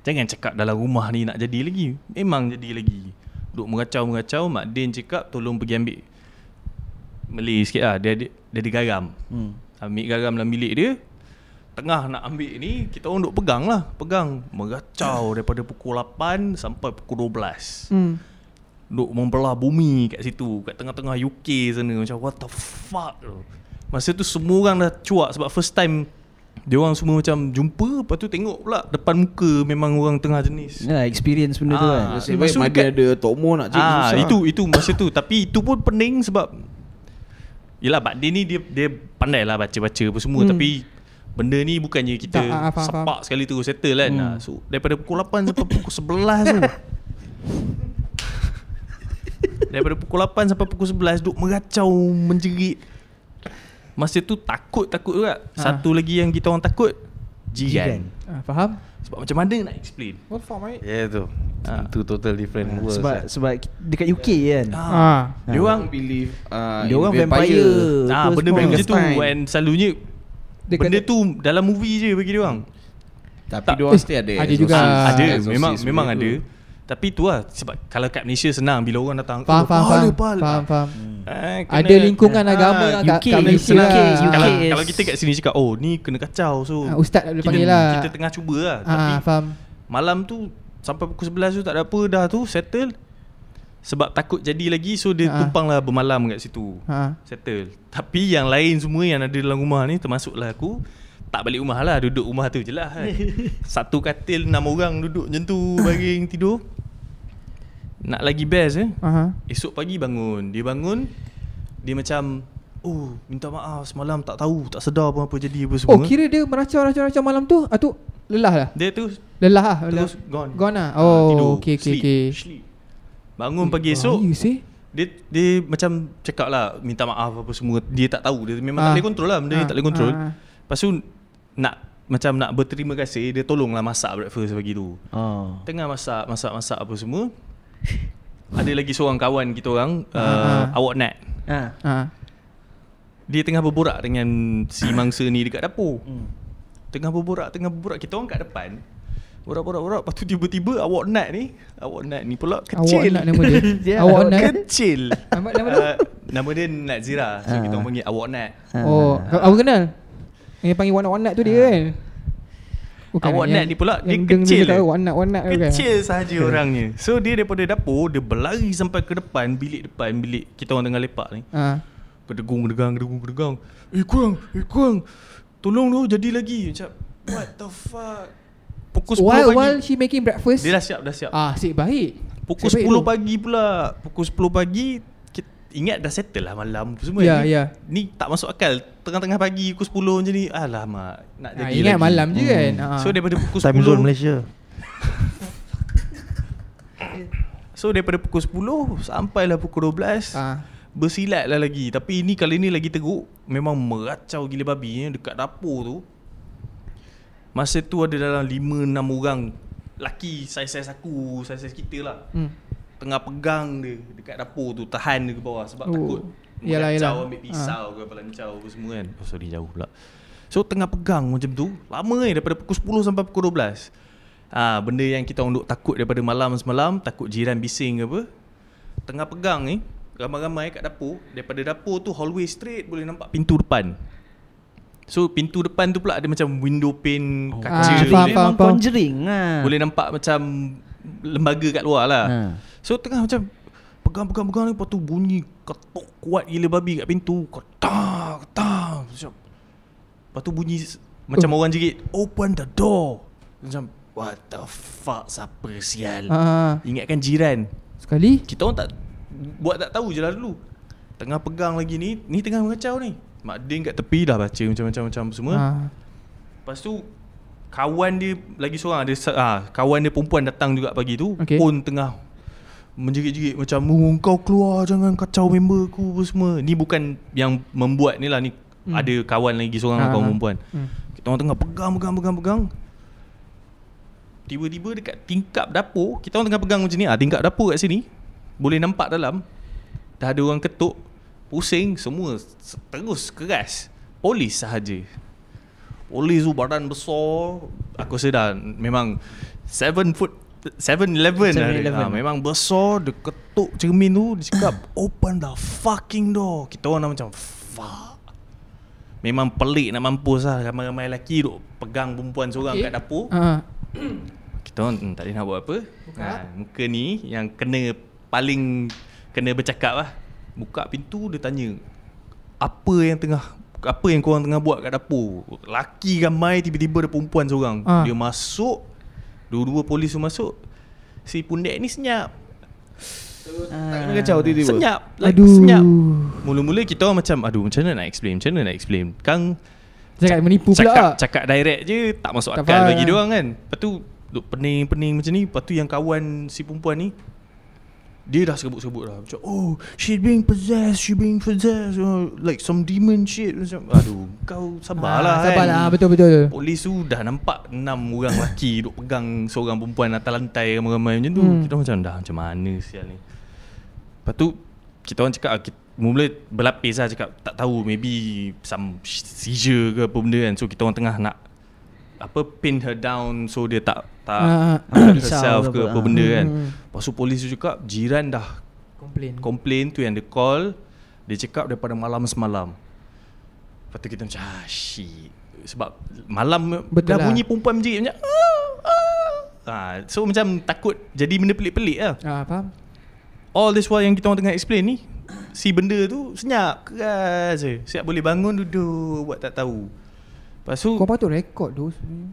E: Jangan cakap dalam rumah ni nak jadi lagi. Memang jadi lagi. Duk mengacau-mengacau Mak Din cakap Tolong pergi ambil Meli sikit lah. Dia ada, dia ada garam.
A: Hmm.
E: Ambil garam dalam bilik dia Tengah nak ambil ni Kita orang duk pegang lah. Pegang. Mengacau daripada pukul 8 Sampai pukul 12
C: hmm.
E: Duk membelah bumi kat situ Kat tengah-tengah UK sana. Macam what the fuck? Tu Masa tu semua orang dah cuak Sebab first time Dia orang semua macam jumpa Lepas tu tengok pula Depan muka memang orang tengah jenis.
A: Ya, experience benda tu
E: Ah,
A: kan.
D: Nasib baik
E: tu
D: Madi ada Tok Mo nak cek
E: Ah
D: susah.
E: itu itu masa tu. Tapi itu pun pening sebab Yelah Pak Din ni dia dia pandai lah baca-baca apa semua.
C: Hmm.
E: Tapi Benda ni bukannya kita
C: Tak, ah, faham,
E: sepak sekali terus settle kan hmm. So daripada pukul 8 sampai pukul 11 tu <laughs> Daripada pukul 8 sampai pukul 11 Duk meracau Menjerit Masa tu takut-takut juga
C: Ha.
E: Satu lagi yang kita orang takut
A: Jiran.
E: Jiran
C: Ah, faham?
E: Sebab macam mana nak explain
C: What for mate?
B: Ya tu
E: Ah.
B: Itu total different world
A: Sebab sebab ki- dekat UK kan.
C: Ah.
E: Dia orang
D: believe uh,
A: Dia orang vampire.
E: Ah,
A: Apa
E: benda macam tu. And selalunya
C: Dia
E: Benda
C: kata-
E: tu dalam movie je bagi dia orang
D: Tapi
E: Tak.
D: dia orang
C: Eh,
D: mesti ada
C: ada juga.
E: ada memang memang ada tapi tu lah sebab kalau kat Malaysia senang bila orang datang
C: Faham,
E: "Oh,
C: faham,
E: pal,
C: faham.
E: pal."
C: Faham, faham.
E: Eh, kena-
C: Ada lingkungan
E: Ah,
C: agama kat,
A: UK,
C: kat Malaysia
A: senang.
C: lah.
A: UK,
E: kalau,
A: yes.
E: kalau kita kat sini cakap oh ni kena kacau so
C: Ah, Ustaz tak boleh
E: kita,
C: panggil lah.
E: kita tengah cuba lah tapi
C: Ah, faham.
E: malam tu sampai pukul 11 tu tak ada apa dah tu settle sebab takut jadi lagi so dia
C: Ah.
E: tumpang lah bermalam kat situ
C: Ha.
E: settle tapi yang lain semua yang ada dalam rumah ni termasuklah aku tak balik rumah lah duduk rumah tu je lah kan. <laughs> satu katil enam orang duduk macam tu baring tidur nak lagi best eh
C: Aha.
E: esok pagi bangun dia bangun dia macam oh minta maaf semalam tak tahu tak sedar pun apa jadi apa semua
C: Oh, kira dia meracau-racau-racau malam tu. Ah tu lelah lah.
E: dia tu
C: Lelah lah. lelah.
E: terus gone
C: Gone lah.
E: Ah,
C: Oh,
E: tidur,
C: okey, okey,
E: sleep,
C: okey.
E: sleep. Bangun pagi esok dia dia macam cakap lah minta maaf apa semua dia tak tahu dia memang
C: Ah.
E: tak boleh kontrol lah benda ni
C: Ah,
E: tak boleh kontrol
C: ah.
E: lepas tu nak macam nak berterima kasih dia tolonglah masak breakfast pagi tu
A: Oh.
E: tengah masak masak masak apa semua ada lagi seorang kawan kita orang
C: Ah,
E: uh,
C: ah.
E: awak Nat
A: Ha.
C: Ha.
E: dia tengah berborak dengan si mangsa ni dekat dapur
A: Hmm.
E: tengah berborak tengah berborak kita orang kat depan borak-borak-borak lepas tu tiba-tiba awak Nat ni awak Nat ni pula
C: Awak
E: kecil
C: nak nama dia.
A: Dia <laughs>
C: Awak nak.
E: kecil
C: Nama nama tu?
E: Uh, nama dia Nat Zira So
A: Ah.
E: kita orang panggil awak Nat
A: Ha.
C: Oh, kau aku kenal. Yang panggil wanat-wanat tu dia kan. Bukan
E: Awak Nat ni pula, dia
C: yang tu
E: kecil
C: dia tahu
E: je.
C: wanat-wanat tu kan.
E: Kecil sahaja orangnya So dia daripada dapur Dia berlari sampai ke depan Bilik depan Bilik kita orang tengah lepak ni
C: Ha.
E: Berdegung, berdegang, berdegung, berdegang Eh korang, eh korang Tolong tu jadi lagi Macam What the fuck Pukul 10
C: While,
E: pagi
C: while she making breakfast.
E: Dia dah siap, dah siap
C: Ah, asyik baik.
E: Pukul
C: Asyik
E: 10
C: baik tu.
E: pagi pula Pukul 10 pagi Ingat dah settle lah malam semua
C: Ya,
E: ni,
C: ya.
E: Ni tak masuk akal Tengah-tengah pagi Pukul 10 macam ni Alamak Nak
C: Ha,
E: jadi
C: ingat
E: lagi
C: malam je kan. Ha.
E: So daripada pukul 10
B: Time zone Malaysia <laughs>
E: So daripada pukul 10 Sampailah pukul 12
C: Ah.
E: Bersilat lah lagi Tapi ini kali ni lagi teruk Memang meracau gila babi Dekat dapur tu Masa tu ada dalam 5-6 orang. Laki saiz-saiz aku Saiz-saiz kita lah.
C: Hmm.
E: Tengah pegang dia Dekat dapur tu Tahan dia ke bawah Sebab
C: Oh.
E: takut.
C: Yalah, yalah.
E: ambil pisau ke Apa lancau apa semua kan. Oh sorry jauh pula. So tengah pegang macam tu Lama ni daripada pukul 10 sampai pukul 12 Ah, Benda yang kita orang duk takut daripada malam semalam Takut jiran bising ke apa. Tengah pegang ni Ramai-ramai kat dapur. Daripada dapur tu hallway straight Boleh nampak pintu depan So pintu depan tu pula ada macam window pane
A: Oh.
E: kaca
C: Ah, faham,
E: boleh,
C: faham.
A: Memang conjuring lah.
E: boleh nampak macam lembaga kat luar lah.
A: Ha.
E: So tengah macam pegang-pegang-pegang ni lepas tu bunyi ketuk kuat gila babi kat pintu. Ketak, ketak. Macam Lepas tu bunyi macam orang jerit, open the door. Macam what the fuck siapa sial.
C: Ah.
E: Ingatkan jiran.
C: Sekali.
E: Kita orang tak buat tak tahu je lah dulu. Tengah pegang lagi ni, ni tengah mengacau ni. Mak Din kat tepi dah baca macam-macam macam semua.
C: Ha.
E: Lepas tu kawan dia lagi seorang ada ah kawan dia perempuan datang juga pagi tu okay. pun tengah menjerit-jerit macam oh, kau keluar jangan kacau member aku apa semua. Ni bukan yang membuat ni lah ni
C: Hmm.
E: ada kawan lagi seorang
C: Ah,
E: kawan
C: ah.
E: perempuan.
C: Hmm.
E: Kita orang tengah pegang pegang pegang pegang. Tiba-tiba dekat tingkap dapur, kita orang tengah pegang macam ni. Ah tingkap dapur kat sini. Boleh nampak dalam. Dah ada orang ketuk, pusing semua terus keras. Polis sahaja. Polis tu badan besar. Aku dah memang 7 foot 7-Eleven lah dia.
A: 7-Eleven.
E: ha, Memang besar Dia ketuk cermin tu Dia cakap Open the fucking door Kita orang dah macam Fuck Memang pelik nak mampus lah Ramai-ramai lelaki duk Pegang perempuan seorang
C: Okey.
E: kat dapur
C: Ha. <clears throat>
E: Kita orang hmm, tak boleh nak buat apa
C: Buka.
E: ha, Muka ni Yang kena Paling Kena bercakap lah Buka pintu Dia tanya Apa yang tengah Apa yang korang tengah buat kat dapur? Laki ramai Tiba-tiba ada perempuan seorang.
C: Ah.
E: Dia masuk Dua-dua polis tu masuk. Si pundek ni senyap.
D: Tak kena kacau tiba-tiba?
E: Senyap. Like,
C: Aduh.
E: Senyap. Mula-mula kita orang macam Aduh macam mana nak explain? Macam mana nak explain? Kang
C: Cakap menipu
E: cakap,
C: pula.
E: cakap direct je. Tak masuk
C: Tak
E: akal
C: faham.
E: bagi dia orang kan. Lepas tu Duk pening-pening macam ni. Lepas tu yang kawan si perempuan ni Dia dah sebut-sebut dah. Macam oh She being possessed She being possessed. Oh, Like some demon shit. Macam Aduh Kau sabarlah
C: Ah,
E: kan?
C: Sabarlah. Betul-betul
E: Polis tu dah nampak Enam orang lelaki Duk pegang seorang perempuan Atas lantai ramai-ramai macam tu.
C: Hmm.
E: Kita macam dah macam mana sial ni? Lepas tu Kita orang cakap ah, kita, Mula berlapis lah cakap Tak tahu maybe Some seizure ke apa benda kan. So kita orang tengah nak Apa pin her down So dia tak Tak <coughs>
A: Risau
E: herself
A: ke apa,
E: apa
A: ah.
E: benda kan.
C: Hmm.
E: Lepas tu polis tu cakap Jiran dah
C: Komplain.
E: Complain tu yang dia call Dia cakap daripada malam semalam. Lepas tu kita macam ah, Shit. Sebab malam
C: Betul
E: dah
C: lah.
E: bunyi perempuan menjerit macam ah, ah. ah, So macam takut Jadi benda pelik-pelik lah.
C: Ah, faham.
E: All this while yang kita orang tengah explain ni Si benda tu senyap keras je. Siap boleh bangun duduk Buat tak tahu Lepas tu
C: Kau patut rekod tu sebenarnya.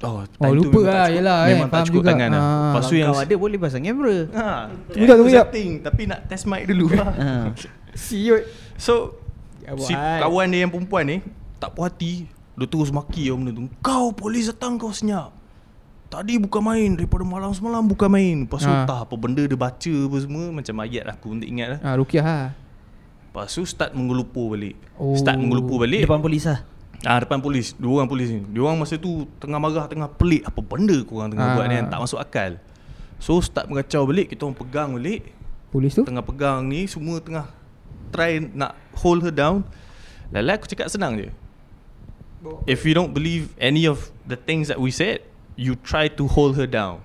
E: Oh,
C: Oh, lupa
E: memang tak
C: lah,
E: cukup-
C: yelah, kan,
E: Memang tak
C: faham
E: cukup
C: juga.
E: tangan lah.
C: Ah.
E: Lepas tu
A: Kalau
E: yang
A: kau ada boleh pasang kamera?
E: Ha,
C: Tunggu, tunggu,
E: setting, Tapi nak test mic dulu. Lah <laughs>
A: Ha. <laughs>
C: Siut.
E: So
C: Ya,
E: Si kawan dia yang perempuan ni Tak puas hati. Dia terus maki orang benda tu. Kau polis datang kau senyap. Tadi bukan main Daripada malam semalam bukan main. Lepas tu
C: Ha.
E: entah apa benda dia baca apa semua Macam ayat aku tak ingat lah.
C: Ah, Rukiah lah.
E: Lepas tu start menggelupur balik.
C: Oh.
E: Start menggelupur balik.
A: Depan polis lah
E: Ah depan polis, dua orang polis ni. Dia orang masa tu tengah marah, tengah pelik apa benda kau orang tengah
C: Ah.
E: buat ni yang tak masuk akal. So start mengacau balik, kita orang pegang balik.
C: Polis tu
E: Tengah pegang ni semua tengah try nak hold her down. Lala aku cakap senang je. If you don't believe any of the things that we said, you try to hold her down.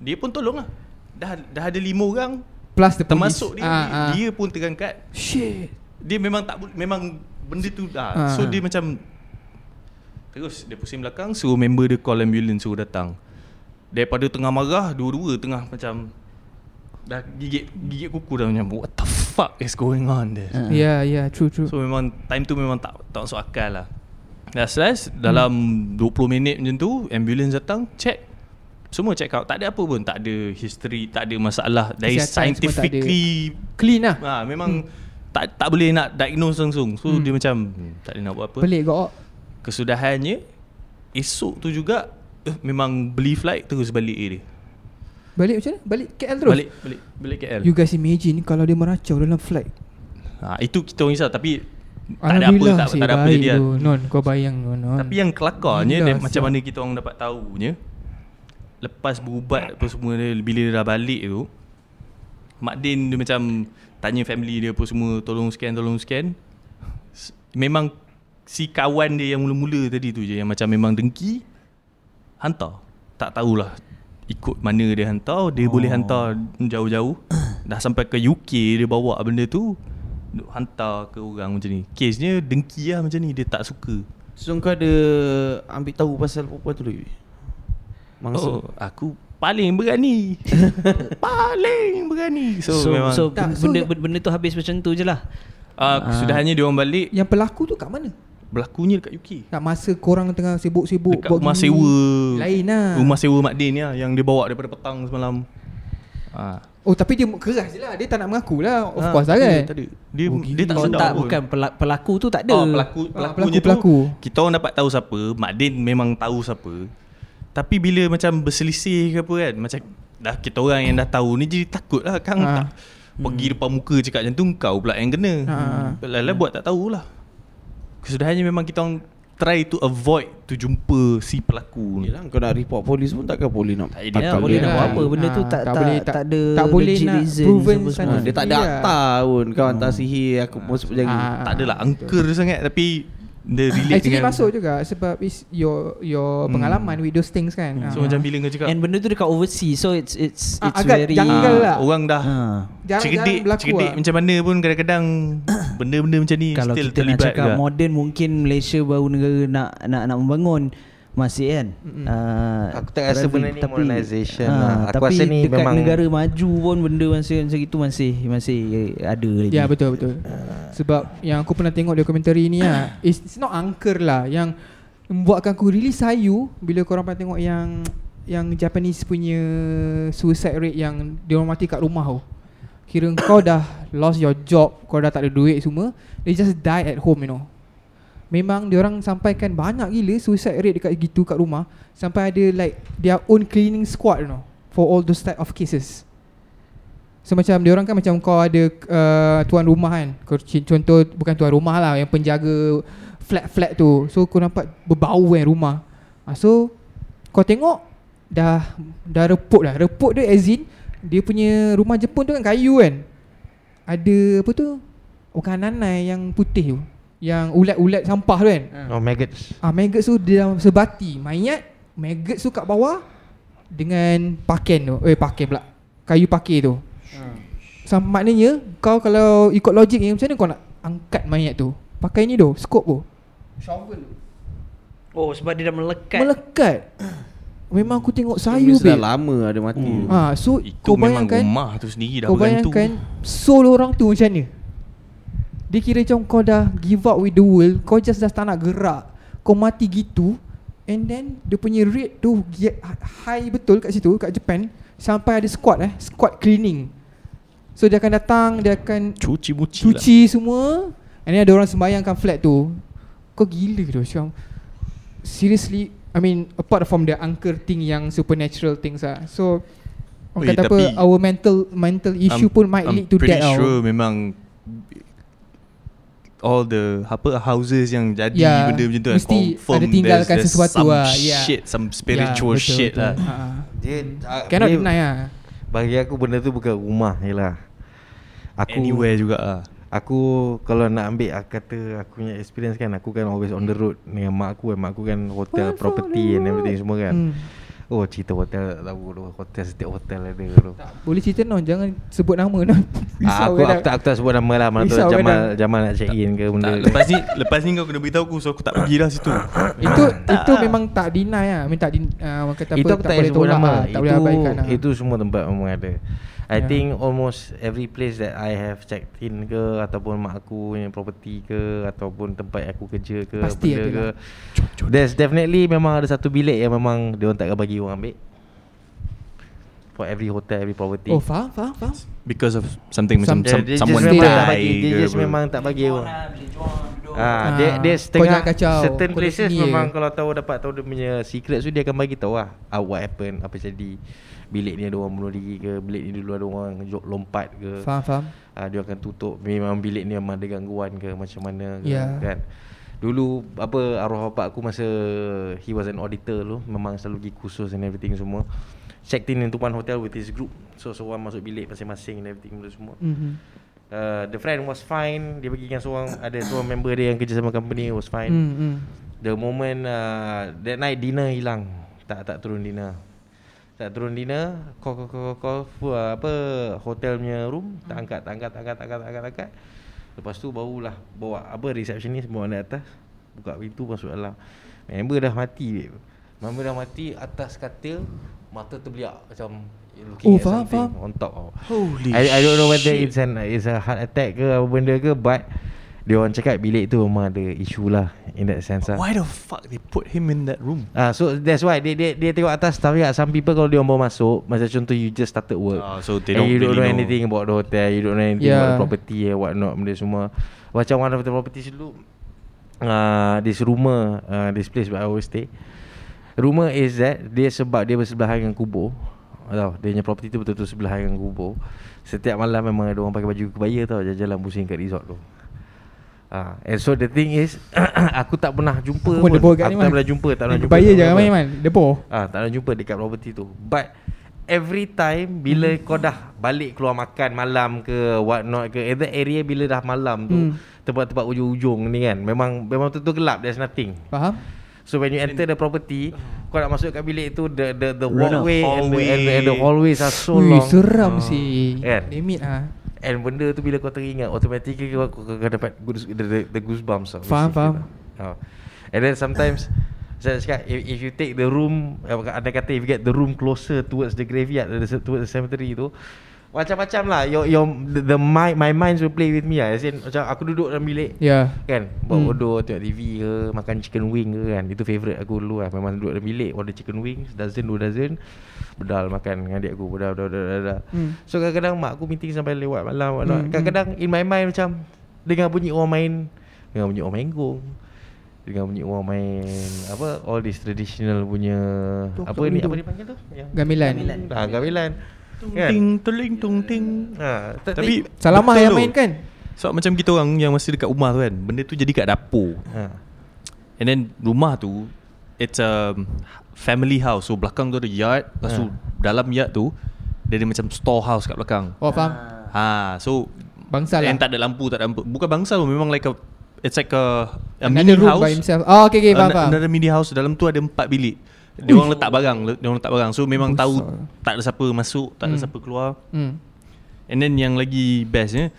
E: Dia pun tolong lah. Dah dah ada lima orang
C: Plus the police
E: termasuk dia,
C: ah,
E: dia,
C: ah.
E: dia pun terangkat
C: Shit
E: dia memang tak memang benda tu dah.
C: Ah,
E: so dia macam terus dia pusing belakang suruh member dia call ambulance suruh datang. Daripada tengah marah dua-dua tengah macam dah gigit gigit kuku dah macam what the fuck is going on there.
A: Ah.
C: Ya ya true true
E: So memang time tu memang tak tak masuk akal lah. Last last dalam 20 minit macam tu ambulance datang check semua check out tak ada apa pun tak ada history tak ada masalah dari
C: Kesihatan
E: scientifically
C: Clean lah
E: Ha, memang hmm. Tak tak boleh nak diagnose langsung. So hmm. dia macam hmm, tak boleh nak buat apa.
C: Pelik kau
E: Kesudahannya esok tu juga eh, memang beli flight terus balik dia.
C: Balik macam mana? Balik KL terus?
E: Balik balik balik KL.
C: You guys imagine kalau dia meracau dalam flight
E: Ha, itu kita orang risau tapi tak ada apa tak, tak ada apa jadi.
C: tu. Non kau bayang non, non.
E: Tapi yang kelakarnya dia, macam mana kita orang dapat tahunya lepas berubat apa semua dia bila dia dah balik tu Mak Din dia macam tanya family dia apa semua tolong scan tolong scan. Memang si kawan dia yang mula-mula tadi tu je yang macam memang dengki hantar. Tak tahulah ikut mana dia hantar dia oh. boleh hantar jauh-jauh. <coughs> Dah sampai ke UK dia bawa benda tu duk hantar ke orang macam ni. Kesnya dengki lah macam ni Dia tak suka.
D: So kau ada ambil tahu pasal perempuan tu lagi? Mangsa
E: Oh aku paling berani. <laughs> Paling berani. So,
A: So,
E: so memang
A: so,
C: Tak, so
A: benda,
C: ya-
A: benda, benda tu habis macam tu je lah.
E: Uh, Kesudahannya dia orang balik.
C: Yang pelaku tu kat mana?
E: Berlakunya dekat UK
C: Kat masa korang tengah sibuk-sibuk
E: Dekat
C: buat
E: rumah
C: gini.
E: sewa.
C: Lain lah.
E: Rumah sewa Mak Din lah Yang dia bawa daripada petang semalam. Ah,
C: Oh tapi dia keras je lah. Dia tak nak mengaku lah. Of
E: Ah,
C: course lah
E: dia
C: kan?
E: Tak ada. Dia,
C: Oh,
E: dia tak sedar
A: tak
E: pun.
A: bukan. Pela- pelaku tu tak ada.
E: Oh, pelaku
C: Ah,
E: pelakunya
C: pelaku,
E: tu
C: pelaku.
E: kita orang dapat tahu siapa. Mak Din memang tahu siapa. Tapi bila macam berselisih ke apa kan, macam dah kita orang yang dah tahu ni jadi takut lah Kang
C: Ha.
E: tak pergi depan muka cakap macam tu kau pula yang kena.
C: Ha.
E: Lala buat tak tahulah. Kesudahannya memang kita orang try to avoid to jumpa si pelaku ni.
D: Yelah kau nak report polis pun takkan polis nak
E: Tak
D: takkan
A: boleh
D: dia
A: nak buat apa Benda tu
C: Ah,
A: tak,
C: tak
A: tak,
C: boleh,
A: tak,
C: tak-
A: ada
C: tak boleh nak proven
A: semua.
C: sangat.
D: Dia tak ada akta pun Kau hantar sihir Aku masuk penjara
C: Ah,
E: Tak adalah angker sangat tapi dia relate
C: Actually
E: dengan
C: masuk juga Sebab is your your
E: Hmm.
C: pengalaman with those things kan
E: So macam bila kau cakap
A: And benda tu dekat overseas So it's it's
C: Ah,
A: it's
C: agak
A: very
C: janggal lah.
E: orang dah
A: Ah.
C: Jarang-jarang
E: Cegedik
C: berlaku
E: Cegedik
C: lah.
E: macam mana pun Kadang-kadang <coughs> Benda-benda macam ni
A: Kalau
E: Still
A: kita nak
E: terlibat
A: cakap
E: juga.
A: moden Mungkin Malaysia baru negara nak nak nak membangun masih kan?
C: Mm-mm.
A: uh,
B: Aku tak rasa benda ni modernisation lah. Aku
A: tapi
B: rasa ni
A: dekat
B: memang-
A: negara maju pun benda masih macam itu masih masih ada lagi.
C: Ya betul betul. Sebab yang aku pernah tengok dokumentari ni lah <coughs> it's, it's not angker lah. Yang membuatkan aku really sayu Bila korang pernah tengok yang Yang Japanese punya Suicide rate yang Dia orang mati kat rumah tu. Kira kau dah lost your job Kau dah tak ada duit semua They just die at home you know Memang orang sampaikan banyak gila Suicide rate dekat gitu kat rumah. Sampai ada like Their own cleaning squad you know For all those type of cases. So macam orang kan macam kau ada uh, tuan rumah kan. Contoh bukan tuan rumah lah Yang penjaga flat-flat tu. So kau nampak berbau kan rumah. Uh, So kau tengok Dah dah reput dah Reput dia as in Dia punya rumah Jepun tu kan kayu kan. Ada apa tu? Bukan nanai yang putih tu Yang ulat-ulat sampah tu kan?
B: Oh maggots.
C: Ah maggots tu dia dalam sebati Mayat Maggots tu kat bawah Dengan pakaian tu. Eh pakaian pula. Kayu pakai tu. Sama maknanya Kau kalau ikut logik ni Macam mana kau nak Angkat mayat tu? Pakai ni tu Skop tu Shovel. Tu
A: Oh sebab dia dah melekat.
C: Melekat. <coughs> Memang aku tengok
D: Dia
C: sayu
D: sudah
C: babe.
D: lama ada mati.
E: Hmm.
C: ha, So
E: Itu
C: kau
E: memang
C: bayangkan
E: rumah tu sendiri dah
C: Kau
E: bergantung.
C: bayangkan Soul orang tu macam mana Dia kira macam kau dah Give up with the world Kau just dah tak nak gerak. Kau mati gitu And then Dia punya rate tu get High betul kat situ Kat Japan Sampai ada squad eh Squad cleaning. So dia akan datang Dia akan
E: Cuci muci lah.
C: Cuci semua And then ada orang sembayangkan flat tu. Kau gila tu Macam Seriously I mean Apart from the angker thing Yang supernatural things lah. So Orang
E: Oi,
C: kata apa Our mental Mental issue
E: I'm-
C: pun Might
E: I'm
C: lead to
E: pretty
C: that
E: sure
C: tau.
E: memang all the apa houses yang jadi
C: Ya,
E: benda macam tu kan
C: mesti
E: confirm
C: ada tinggalkan
E: there's, there's
C: sesuatu
E: some
C: lah, ya.
E: shit some
C: Ya,
E: spiritual
C: betul,
E: shit
C: betul.
E: lah
C: Ha, ha.
B: Dia uh,
C: Cannot
B: dia,
C: deny lah
B: Bagi aku benda tu bukan rumah je lah Aku
E: anywhere juga lah
B: Aku kalau nak ambil aku kata aku punya experience kan aku kan always on the road dengan mak aku kan mak aku kan hotel property and everything semua kan.
C: hmm.
B: Oh cerita hotel tak tahu tu. Hotel setiap hotel ada tu.
C: tak, Boleh cerita non Jangan sebut nama non
B: Ah, <laughs> aku, aku, tak, aku tak sebut nama lah. Mana tu Jamal. Jamal nak check in ke benda
E: tak, lepas ni lepas ni kau kena beritahu aku so aku tak pergi lah situ. <coughs>
C: Itu itu memang tak deny lah. Tak din, uh, orang kata
B: Itu
C: apa,
B: aku
C: tak
B: tak
C: boleh tolak
B: nama.
C: lah, Tak boleh
B: Itu
C: abaikan lah.
B: Itu semua tempat memang ada I
C: Ya.
B: think almost every place that I have checked in ke Ataupun mak aku punya property ke Ataupun tempat aku kerja ke
C: Pasti
B: benda
C: ada
B: ke
C: lah.
B: There's definitely memang ada satu bilik yang memang Dia orang tak akan bagi orang ambil. For every hotel, every property.
C: Oh faham faham faham.
E: Because of something
C: Some-
E: macam some,
B: dia, dia
E: someone
B: just memang tak bagi, Dia
E: ke
B: just memang tak bagi orang. Ah,
C: Ah,
B: dia dia
C: kau
B: setengah
C: kacau.
B: certain places memang kalau tahu dapat tahu dia punya secret so dia akan bagi tahu lah ah, what happened apa jadi bilik ni ada orang bunuh diri ke? Bilik ni dulu ada orang jok lompat ke?
C: Faham faham.
B: Ah, dia akan tutup. Memang bilik ni memang ada gangguan ke? Macam mana ke?
C: Ya.
B: kan? Dulu apa arwah bapak aku masa he was an auditor tu memang selalu pergi kursus and everything semua. Checked in into one hotel with his group. So seorang masuk bilik masing-masing and everything semua.
C: Mm-hmm.
B: Uh, the friend was fine. Dia pergi dengan seorang Ada seorang member dia yang kerja sama company Was fine.
C: Mm, mm.
B: The moment uh, That night dinner hilang. Tak tak turun dinner Tak turun dinner Call call call call, call uh, Apa Hotel punya room Tak angkat tak angkat tak angkat tak angkat tak angkat, tak angkat. Lepas tu barulah Bawa apa receptionist Bawa naik atas Buka pintu masuk dalam Member dah mati babe. Member dah mati Atas katil Mata terbeliak Macam Looking
C: Oh,
B: at
C: faham,
B: something
C: faham.
B: On top oh.
E: holy
B: I, I don't know whether
E: shit.
B: it's an it's a heart attack ke apa benda ke but dia orang cakap bilik tu memang ada isu lah in that sense lah.
E: why the fuck they put him in that room
B: Ah so that's why dia dia dia tengok atas tapi some people kalau dia orang baru masuk macam contoh you just started work.
E: Ah, so they
B: and
E: don't
B: you don't
E: really
B: know,
E: know.
B: anything about the hotel, you don't know anything
C: Yeah.
B: about the property eh what not benda semua. Macam one of the properties dulu uh, this rumor uh, this place where I always stay. Rumor is that dia sebab dia bersebelahan dengan kubur. Tahu, dia punya property tu betul-betul sebelahan dengan kubur. Setiap malam memang ada orang pakai baju kebaya tau jalan-jalan pusing kat resort tu. Ah, and so the thing is <coughs> aku tak pernah jumpa
C: Aku pun kat
B: Aku tak pernah jumpa, tak pernah jumpa.
C: Bayar jangan main man Depo
B: Ah, tak pernah jumpa dekat property tu. But every time bila hmm. kau dah balik keluar makan malam ke what not ke in that area bila dah malam tu
C: Hmm.
B: tempat-tempat ujung-ujung ni kan memang memang tu tu gelap there's nothing.
C: Faham
B: So when you enter the property kau nak masuk kat bilik tu the the the walkway and the, and, the, and the
E: Hallway.
B: hallways are so
C: Ui,
B: long.
C: seram
E: Ah.
C: sih
B: Kan?
C: Limit ah.
B: And benda tu bila kau teringat automatically kau, kau, kau, dapat goose, the, the, the goosebumps
C: Faham, faham.
B: tau. Oh. And then sometimes <laughs> saya cakap if, if you take the room Anda kata if you get the room closer towards the graveyard Towards the cemetery tu Macam-macam lah Your, your the, the my, my mind will play with me lah As in, Macam aku duduk dalam bilik
C: Ya
B: Kan Buat
C: Hmm.
B: bodoh Tengok TV ke Makan chicken wing ke kan Itu favourite aku dulu lah Memang duduk dalam bilik Order chicken wing Dozen dua dozen Bedal makan dengan adik aku Bedal bedal bedal, bedal.
C: Hmm.
B: So kadang-kadang mak aku meeting sampai lewat malam
C: Hmm,
B: hmm. Kadang-kadang in my mind macam Dengar bunyi orang main Dengar bunyi orang main gong Dengar bunyi orang main Apa All this traditional punya
C: Tu
B: Apa ni. Apa dipanggil tu Yang
C: Gamelan.
A: Gamelan.
B: Ah, gamelan
E: Tung
B: Kan?
E: ting tuling tung ting.
B: ha,
E: Tapi
C: Salamah yang
E: tu.
C: main kan
E: Sebab macam kita orang yang masa dekat rumah tu kan, benda tu jadi kat dapur.
B: ha.
E: And then rumah tu it's a family house. So belakang tu ada yard, lepas tu dalam yard tu dia ada macam storehouse kat belakang.
C: Oh faham
E: Ha, so
C: Bangsa lah
E: And tak ada lampu, tak ada lampu. Bukan bangsa pun, memang like a it's like a, a
C: Another
E: mini
C: room
E: house.
C: by himself Oh okay okay faham faham
E: Another mini house dalam tu ada empat bilik. Dia orang letak barang, dia orang letak barang. So memang
C: Besar.
E: tahu tak ada siapa masuk, tak ada
C: Hmm.
E: siapa keluar.
C: Hmm
E: And then yang lagi bestnya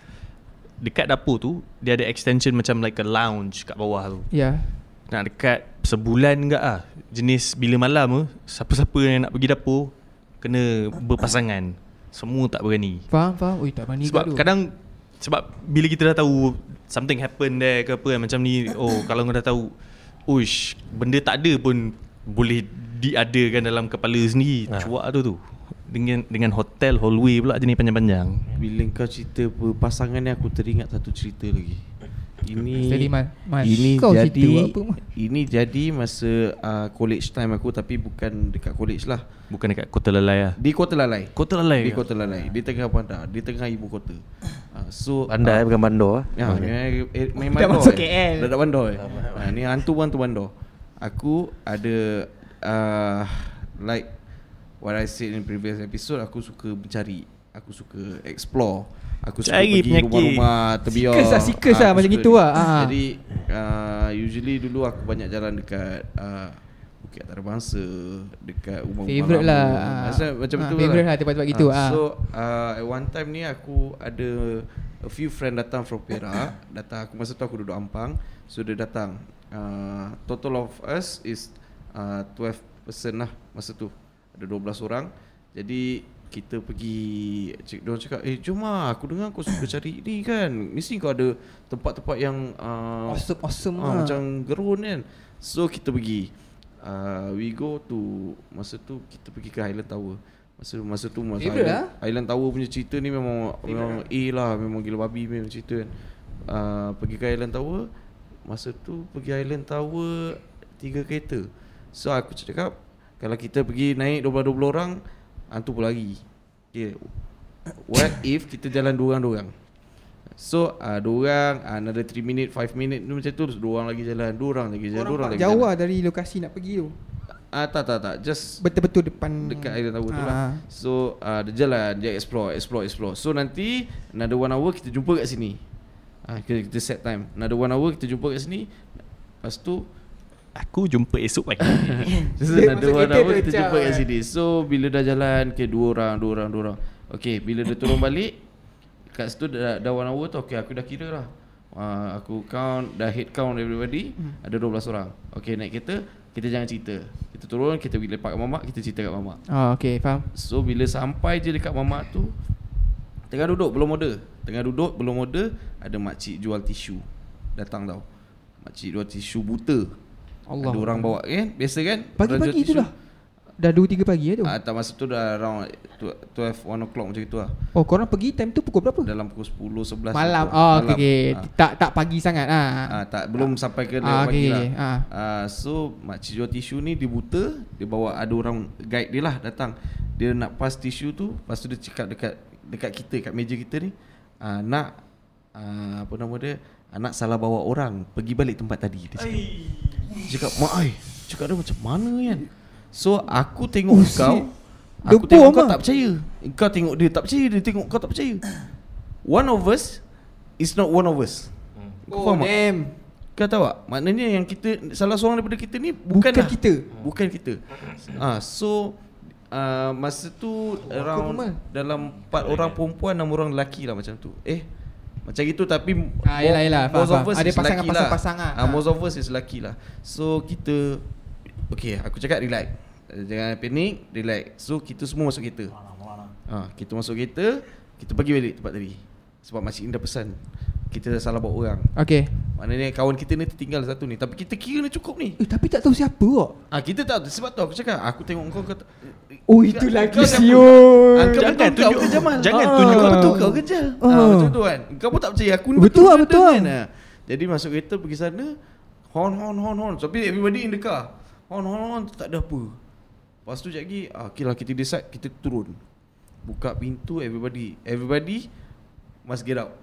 E: Dekat dapur tu Dia ada extension macam like a lounge kat bawah tu
C: Ya
E: Nak dekat sebulan enggak ah Jenis bila malam tu Siapa-siapa yang nak pergi dapur Kena berpasangan Semua tak berani
C: Faham faham Ui tak berani
E: Sebab kadang Sebab bila kita dah tahu Something happen there ke apa Macam ni Oh kalau kau dah tahu Uish Benda tak ada pun Boleh diadakan dalam kepala sendiri
B: Ha.
E: Cuak tu tu dengan dengan hotel hallway pula jenis panjang-panjang.
D: Bila kau cerita pasangan ni aku teringat satu cerita lagi. Ini
C: Steady, Mas. Mas,
D: ini
C: kau
D: jadi
C: apa, Mas?
D: ini jadi masa uh, college time aku tapi bukan dekat college lah.
E: Bukan dekat Kota Lalai lah.
D: Di Kota Lalai.
E: Kota Lalai.
D: Di Kota Lalai. Di tengah bandar, di tengah ibu kota. Uh, so
B: Bandar eh
D: uh,
B: bukan bandar ah.
D: Ya, eh, eh,
C: Dah
D: bandar.
C: masuk
D: eh.
C: KL.
D: Dah dah bandar. Eh. Ha, ni hantu hantu bandar. Aku ada uh, like what I said in previous episode, aku suka mencari, aku suka explore. Aku suka
E: Cari
D: pergi
E: penyakit.
D: rumah-rumah terbiar.
C: Seekers lah, seekers lah,
D: aku
C: macam gitu lah. Ah.
D: Jadi uh, usually dulu aku banyak jalan dekat uh, Bukit Antarabangsa, dekat rumah-rumah
C: Favourite
D: lama.
C: lah. Ah.
D: Masa, macam
C: Ah,
D: tu
C: favourite lah tempat-tempat gitu,
D: Ah,
C: ah.
D: So uh, at one time ni aku ada a few friend datang from Perak datang aku masa tu aku duduk Ampang so dia datang uh, total of us is uh, 12 person lah masa tu. Ada 12 orang. Jadi kita pergi cik dia cakap eh jom lah aku dengar kau suka cari <coughs> ni kan. Mesti kau ada tempat-tempat yang uh,
C: Awesome awesome
D: ah,
C: lah.
D: macam gerun kan. So kita pergi. Uh, we go to masa tu kita pergi ke Highland Tower. Masa masa tu masa Highland,
C: lah.
D: Highland Tower punya cerita ni memang memang A lah memang gila babi memang cerita kan. Uh, pergi ke Highland Tower. Masa tu pergi Highland Tower tiga kereta so aku cakap kalau kita pergi naik 12-12 orang hantu pun lari. Okay. what if kita jalan dua orang dua orang? So uh, dua orang uh, Another 3 minit 5 minit tu Macam tu. Terus Dua orang lagi jalan Dua orang lagi jalan Dua orang lagi
C: Jauh
D: jalan.
C: lah dari lokasi nak pergi tu?
D: Ah tak tak tak. Just
C: Betul-betul depan
D: dekat Island Tower tu
C: Ah.
D: lah. So uh, dia jalan Dia explore Explore explore. So nanti Another one hour Kita jumpa kat sini. Ah, kita, kita set time. Another one hour Kita jumpa kat sini. Lepas tu
E: Aku jumpa esok pagi. <laughs>
D: So
C: Dia kereta
D: hour
C: tu
D: Kita jumpa kat
C: eh.
D: sini. So bila dah jalan Okay dua orang Dua orang Dua orang. Okay bila dia turun balik Kat situ dah, dah one hour tu Okay aku dah kira lah. Uh, Aku count Dah head count everybody
C: Hmm.
D: Ada 12 orang. Okay naik kereta Kita jangan cerita. Kita turun Kita pergi lepak kat mamak Kita cerita kat mamak.
C: Oh okay faham.
D: So bila sampai je dekat mamak tu Tengah duduk belum order. Tengah duduk belum order Ada makcik jual tisu. Datang tau. Makcik jual tisu buta
C: Allah
D: Ada orang bawa kan Biasa kan
C: Pagi-pagi tu
D: tisu.
C: dah Dah 2-3 pagi ya tu
D: Ah, tak masa tu dah around 12, 1 o'clock macam itu lah
C: Oh korang pergi time tu pukul berapa?
D: Dalam pukul 10, 11
C: Malam. Oh okay, okay.
D: Ah.
C: Tak tak pagi sangat ah.
D: Ah, tak belum sampai ke
C: Ah,
D: lewat pagi
C: okay,
D: lah.
C: okay. Ah.
D: Ah, so makcik jual tisu ni dia buta, dia bawa ada orang guide dia lah datang. Dia nak pass tisu tu, lepas tu dia cakap dekat dekat kita kat meja kita ni, ah, nak ah, apa nama dia? Anak salah bawa orang pergi balik tempat tadi dia cakap. Dia cakap, "Mak ai." Cakap dia macam mana kan? So aku tengok
C: Oh,
D: oh, kau
C: shit.
D: Aku tengok kau
C: ah.
D: tak percaya Kau tengok dia tak percaya Dia tengok kau tak percaya One of us Is not one of us Kau
C: Oh
D: faham tak?
C: damn
D: Kau tahu tak? Maknanya yang kita Salah seorang daripada kita ni Bukan,
C: Bukan kita.
D: Bukan kita ah, So uh, Masa tu Around
C: Mal.
D: Dalam 4 orang perempuan 6 orang lelaki lah macam tu Eh macam gitu tapi
C: Ah, yelah, yelah,
D: most
C: faham,
D: of us.
C: Ada
D: is
C: pasangan- pasang-pasang
D: lah.
C: ah.
D: Ah, most of us is lelaki lah. So kita Okay aku cakap relax. Jangan panik Relax. So kita semua masuk kereta. Ha, Kita masuk kereta Kita pergi balik tempat tadi. Sebab Makcik ni dah pesan Kita dah salah bawa orang.
C: Okay
D: Maknanya kawan kita ni tertinggal satu ni Tapi kita kira ni cukup ni
C: Eh tapi tak tahu siapa kok
D: Ah kita tak sebab tu aku cakap aku tengok kau kata
C: Oh itu lagi
D: kau
C: siul
D: Ah, kau
E: Jangan
D: betul kau
E: tunjuk-
D: ke Jamal?
E: jangan
D: Ah,
E: tunjuk
D: kau betul kau ke Jal?
C: Ah.
D: Ah, macam tu kan. Kau pun tak percaya aku ni
C: Betul lah,
D: ke
C: betul.
D: kan? Ah. Jadi masuk kereta pergi sana Horn horn horn horn Tapi everybody in the car Horn horn horn tak ada apa Lepas tu sekejap lagi ah, Okay lah kita decide Kita turun Buka pintu everybody Everybody Must get out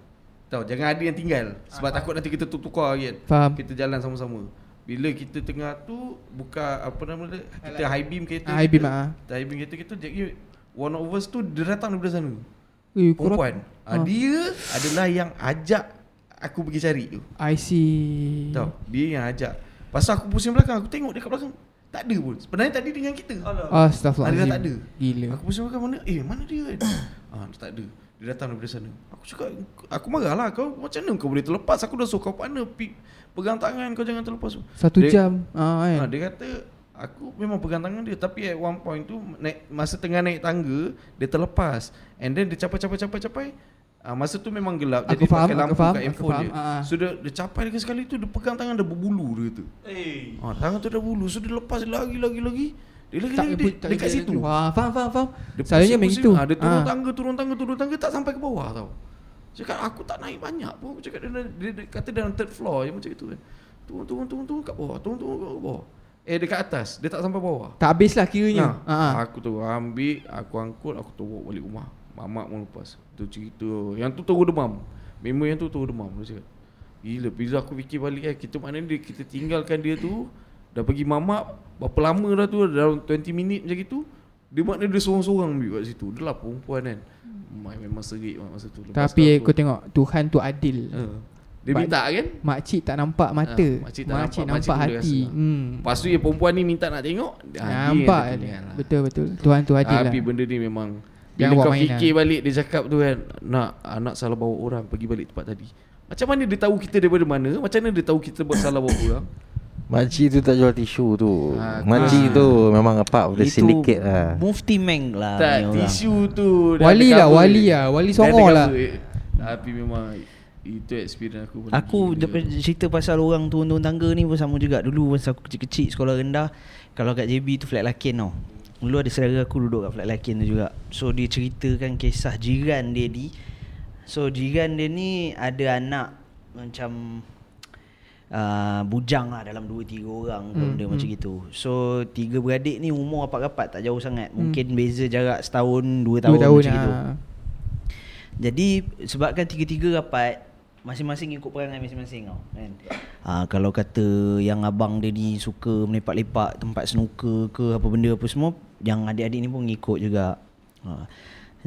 D: Tahu jangan ada yang tinggal. Sebab takut nanti kita tukar kan.
C: Faham.
D: Kita jalan sama-sama. Bila kita tengah tu Buka apa nama dia? Kita high beam kereta
C: High beam, ah.
D: High beam kereta kita Jadi One of us tu Dia datang daripada sana.
C: Eh,
D: Perempuan. Ah.
C: Ah.
D: Dia adalah yang ajak Aku pergi cari tu.
C: I see.
D: Tahu Dia yang ajak. Pasal aku pusing belakang Aku tengok dia kat belakang. Tak ada pun. Sebenarnya tadi dengan kita.
C: Astaghfirullahaladzim.
D: Ada tak ada.
C: Gila.
D: Aku pusing belakang mana Eh mana dia kan? <coughs> Ah, tak ada Dia datang daripada sana. Aku cakap Aku marah lah Kau. Macam mana kau boleh terlepas? Aku dah suruh kau partner. Pi, Pegang tangan kau jangan terlepas.
C: Satu
D: dia,
C: jam. Ah,
D: ah,
C: kan?
D: Dia kata Aku memang pegang tangan dia Tapi at one point tu naik, Masa tengah naik tangga Dia terlepas. And then dia capai-capai-capai-capai Ah, masa tu memang gelap.
C: Aku
D: Jadi
C: faham,
D: pakai lampu
C: faham,
D: kat handphone
C: faham,
D: dia.
C: Ah.
D: So dia, dia capai dengan sekali tu Dia pegang tangan dah berbulu dia kata.
E: Eh.
D: Ah, tangan tu dah bulu. So dia lepas lagi lagi lagi Dia lagi
C: Tak,
D: dia,
C: tak,
D: Dekat
C: tak,
D: situ.
C: Wah, faham, faham, faham.
D: Dia
C: Selalunya macam itu.
D: ah, Dia turun
C: Ah.
D: tangga Turun tangga Turun tangga Tak sampai ke bawah tau. Cakap aku tak naik banyak pun. Aku cakap dia, dia, dia, kata dalam third floor je macam itu kan. Turun turun turun turun kat bawah Turun turun kat bawah. Eh dekat atas Dia tak sampai bawah.
C: Tak habis lah kiranya.
D: Nah,
C: Ah, ah.
D: Aku tu ambil Aku angkut Aku bawa balik rumah. Mamak pun lepas. Tu cerita Yang tu terus demam. Memang yang tu terus demam Dia cakap. Gila Bila aku fikir balik kan Kita maknanya dia, Kita tinggalkan dia tu Dah pergi mamak Berapa lama dah tu Dalam 20 minit macam itu Dia maknanya dia seorang-seorang ambil kat situ Dia lah perempuan kan Mai memang serik masa tu Lepas
C: Tapi
D: tu
C: eh,
D: aku-
C: kau tengok Tuhan tu adil.
D: Ha. Dia minta kan
C: Makcik tak nampak mata.
D: Ah, makcik tak nampak, makcik
C: nampak
D: boleh
C: hati.
D: rasa.
C: Hmm.
D: Lepas tu yang perempuan ni minta nak tengok dia
C: Nampak dia.
D: lah.
C: Betul betul. Tuhan tu adil lah.
D: Tapi benda ni memang Bila
C: Jangan buat
D: kau fikir
C: lah.
D: balik Dia cakap tu kan Nak anak salah bawa orang Pergi balik tempat tadi Macam mana dia tahu kita daripada mana Macam mana dia tahu kita buat salah bawa orang
F: Makcik tu tak jual tisu tu
D: Ah,
F: Makcik
D: ah.
F: tu memang part of the syndicate lah
A: Mufti Meng lah
D: Tak tisu tu
C: Wali lah,
D: cover.
C: wali lah. Wali Songo lah.
D: Tapi memang Itu experience aku
A: Aku daripada cerita pasal orang turun-turun tangga ni pun sama juga Dulu masa aku kecil-kecil sekolah rendah Kalau kat JB tu flat lakin tau Dulu ada saudara aku duduk kat flat lakin tu juga So dia ceritakan kisah jiran dia ni So jiran dia ni ada anak Macam uh, Bujang lah dalam 2-3 orang
C: Hmm,
A: benda
C: hmm.
A: macam gitu So tiga beradik ni umur rapat-rapat tak jauh sangat Mungkin beza jarak setahun 2 tahun,
C: Hmm. Dua tahun
A: macam gitu
C: ah.
A: jadi sebabkan tiga-tiga rapat masing-masing ikut perangai masing-masing tau kan. Ha, kalau kata yang abang dia ni suka melepak-lepak tempat snooker ke apa benda apa semua yang adik-adik ni pun ngikut juga. Ha.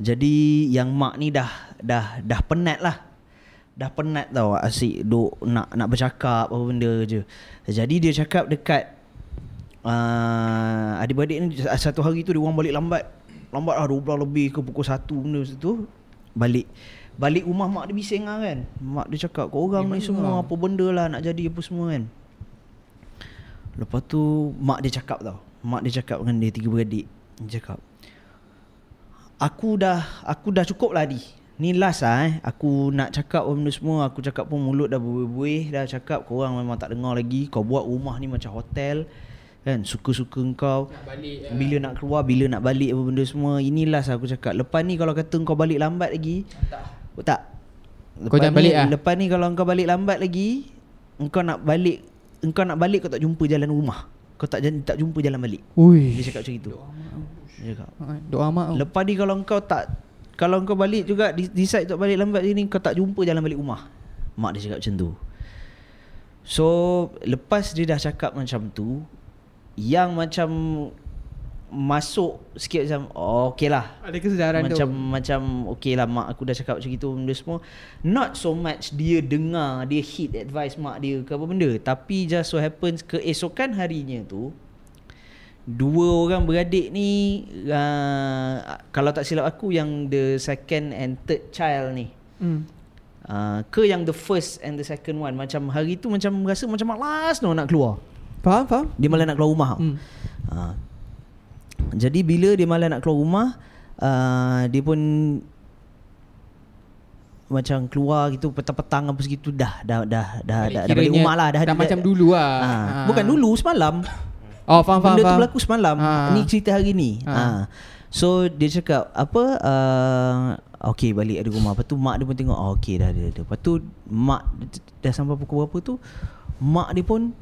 A: Jadi yang mak ni dah dah dah penat lah. Dah penat tau asyik duk nak nak bercakap apa benda je. Jadi dia cakap dekat uh, adik-beradik ni satu hari tu dia orang balik lambat. Lambat lah 12 lebih ke pukul 1 benda tu balik balik rumah mak dia bising lah kan. Mak dia cakap kau orang ni semua
C: lah?
A: apa benda lah nak jadi apa semua kan. Lepas tu mak dia cakap tau. Mak dia cakap dengan dia tiga beradik. Dia cakap Aku dah aku dah cukup lah Adi. Ni last lah eh. Aku nak cakap apa benda semua. Aku cakap pun mulut dah berbuih dah cakap. Korang memang tak dengar lagi. Kau buat rumah ni macam hotel. Kan suka-suka kau
C: Nak balik ah.
A: Bila nak keluar Bila nak balik apa benda semua Ini last aku cakap Lepas ni kalau kata kau balik lambat lagi Tak Tak
C: Kau jangan balik ah?
A: Lepas ni kalau kau balik lambat lagi Engkau nak balik Engkau nak balik kau tak jumpa jalan rumah Kau tak tak jumpa jalan balik
C: Ui.
A: Dia cakap macam itu Dia cakap
C: Ah, Doa mak.
A: Lepas ni kalau kau tak Kalau kau balik juga de- Decide untuk balik lambat ni Kau tak jumpa jalan balik rumah. Mak dia cakap macam tu. So Lepas dia dah cakap macam tu Yang macam Masuk sikit macam oh, Okay lah.
C: Ada kesedaran
A: macam
C: tu.
A: macam okay lah mak aku dah cakap macam itu benda semua. Not so much dia dengar dia hit advice mak dia ke apa benda. Tapi just so happens keesokan harinya tu dua orang beradik ni uh, kalau tak silap aku yang the second and third child ni
C: Hmm.
A: uh, ke yang the first and the second one macam hari tu macam rasa macam malas no nak keluar
C: Faham, faham?
A: dia malah nak keluar rumah
C: Hmm.
A: Ha. Jadi bila dia malah nak keluar rumah uh, Dia pun macam keluar gitu petang-petang apa segitu dah dah dah dah dah, dah balik
C: Kiranya
A: rumah lah dah,
C: Dah macam dulu lah
A: Ha,
C: Ah.
A: bukan dulu semalam.
C: Oh faham faham
A: Benda tu berlaku semalam.
C: Ah.
A: Ni cerita hari ni.
C: Ah.
A: Ha. So dia cakap apa uh, Okay balik ada rumah Lepas tu mak dia pun tengok oh, Okay dah ada, ada Lepas tu mak dah sampai pukul berapa tu Mak dia pun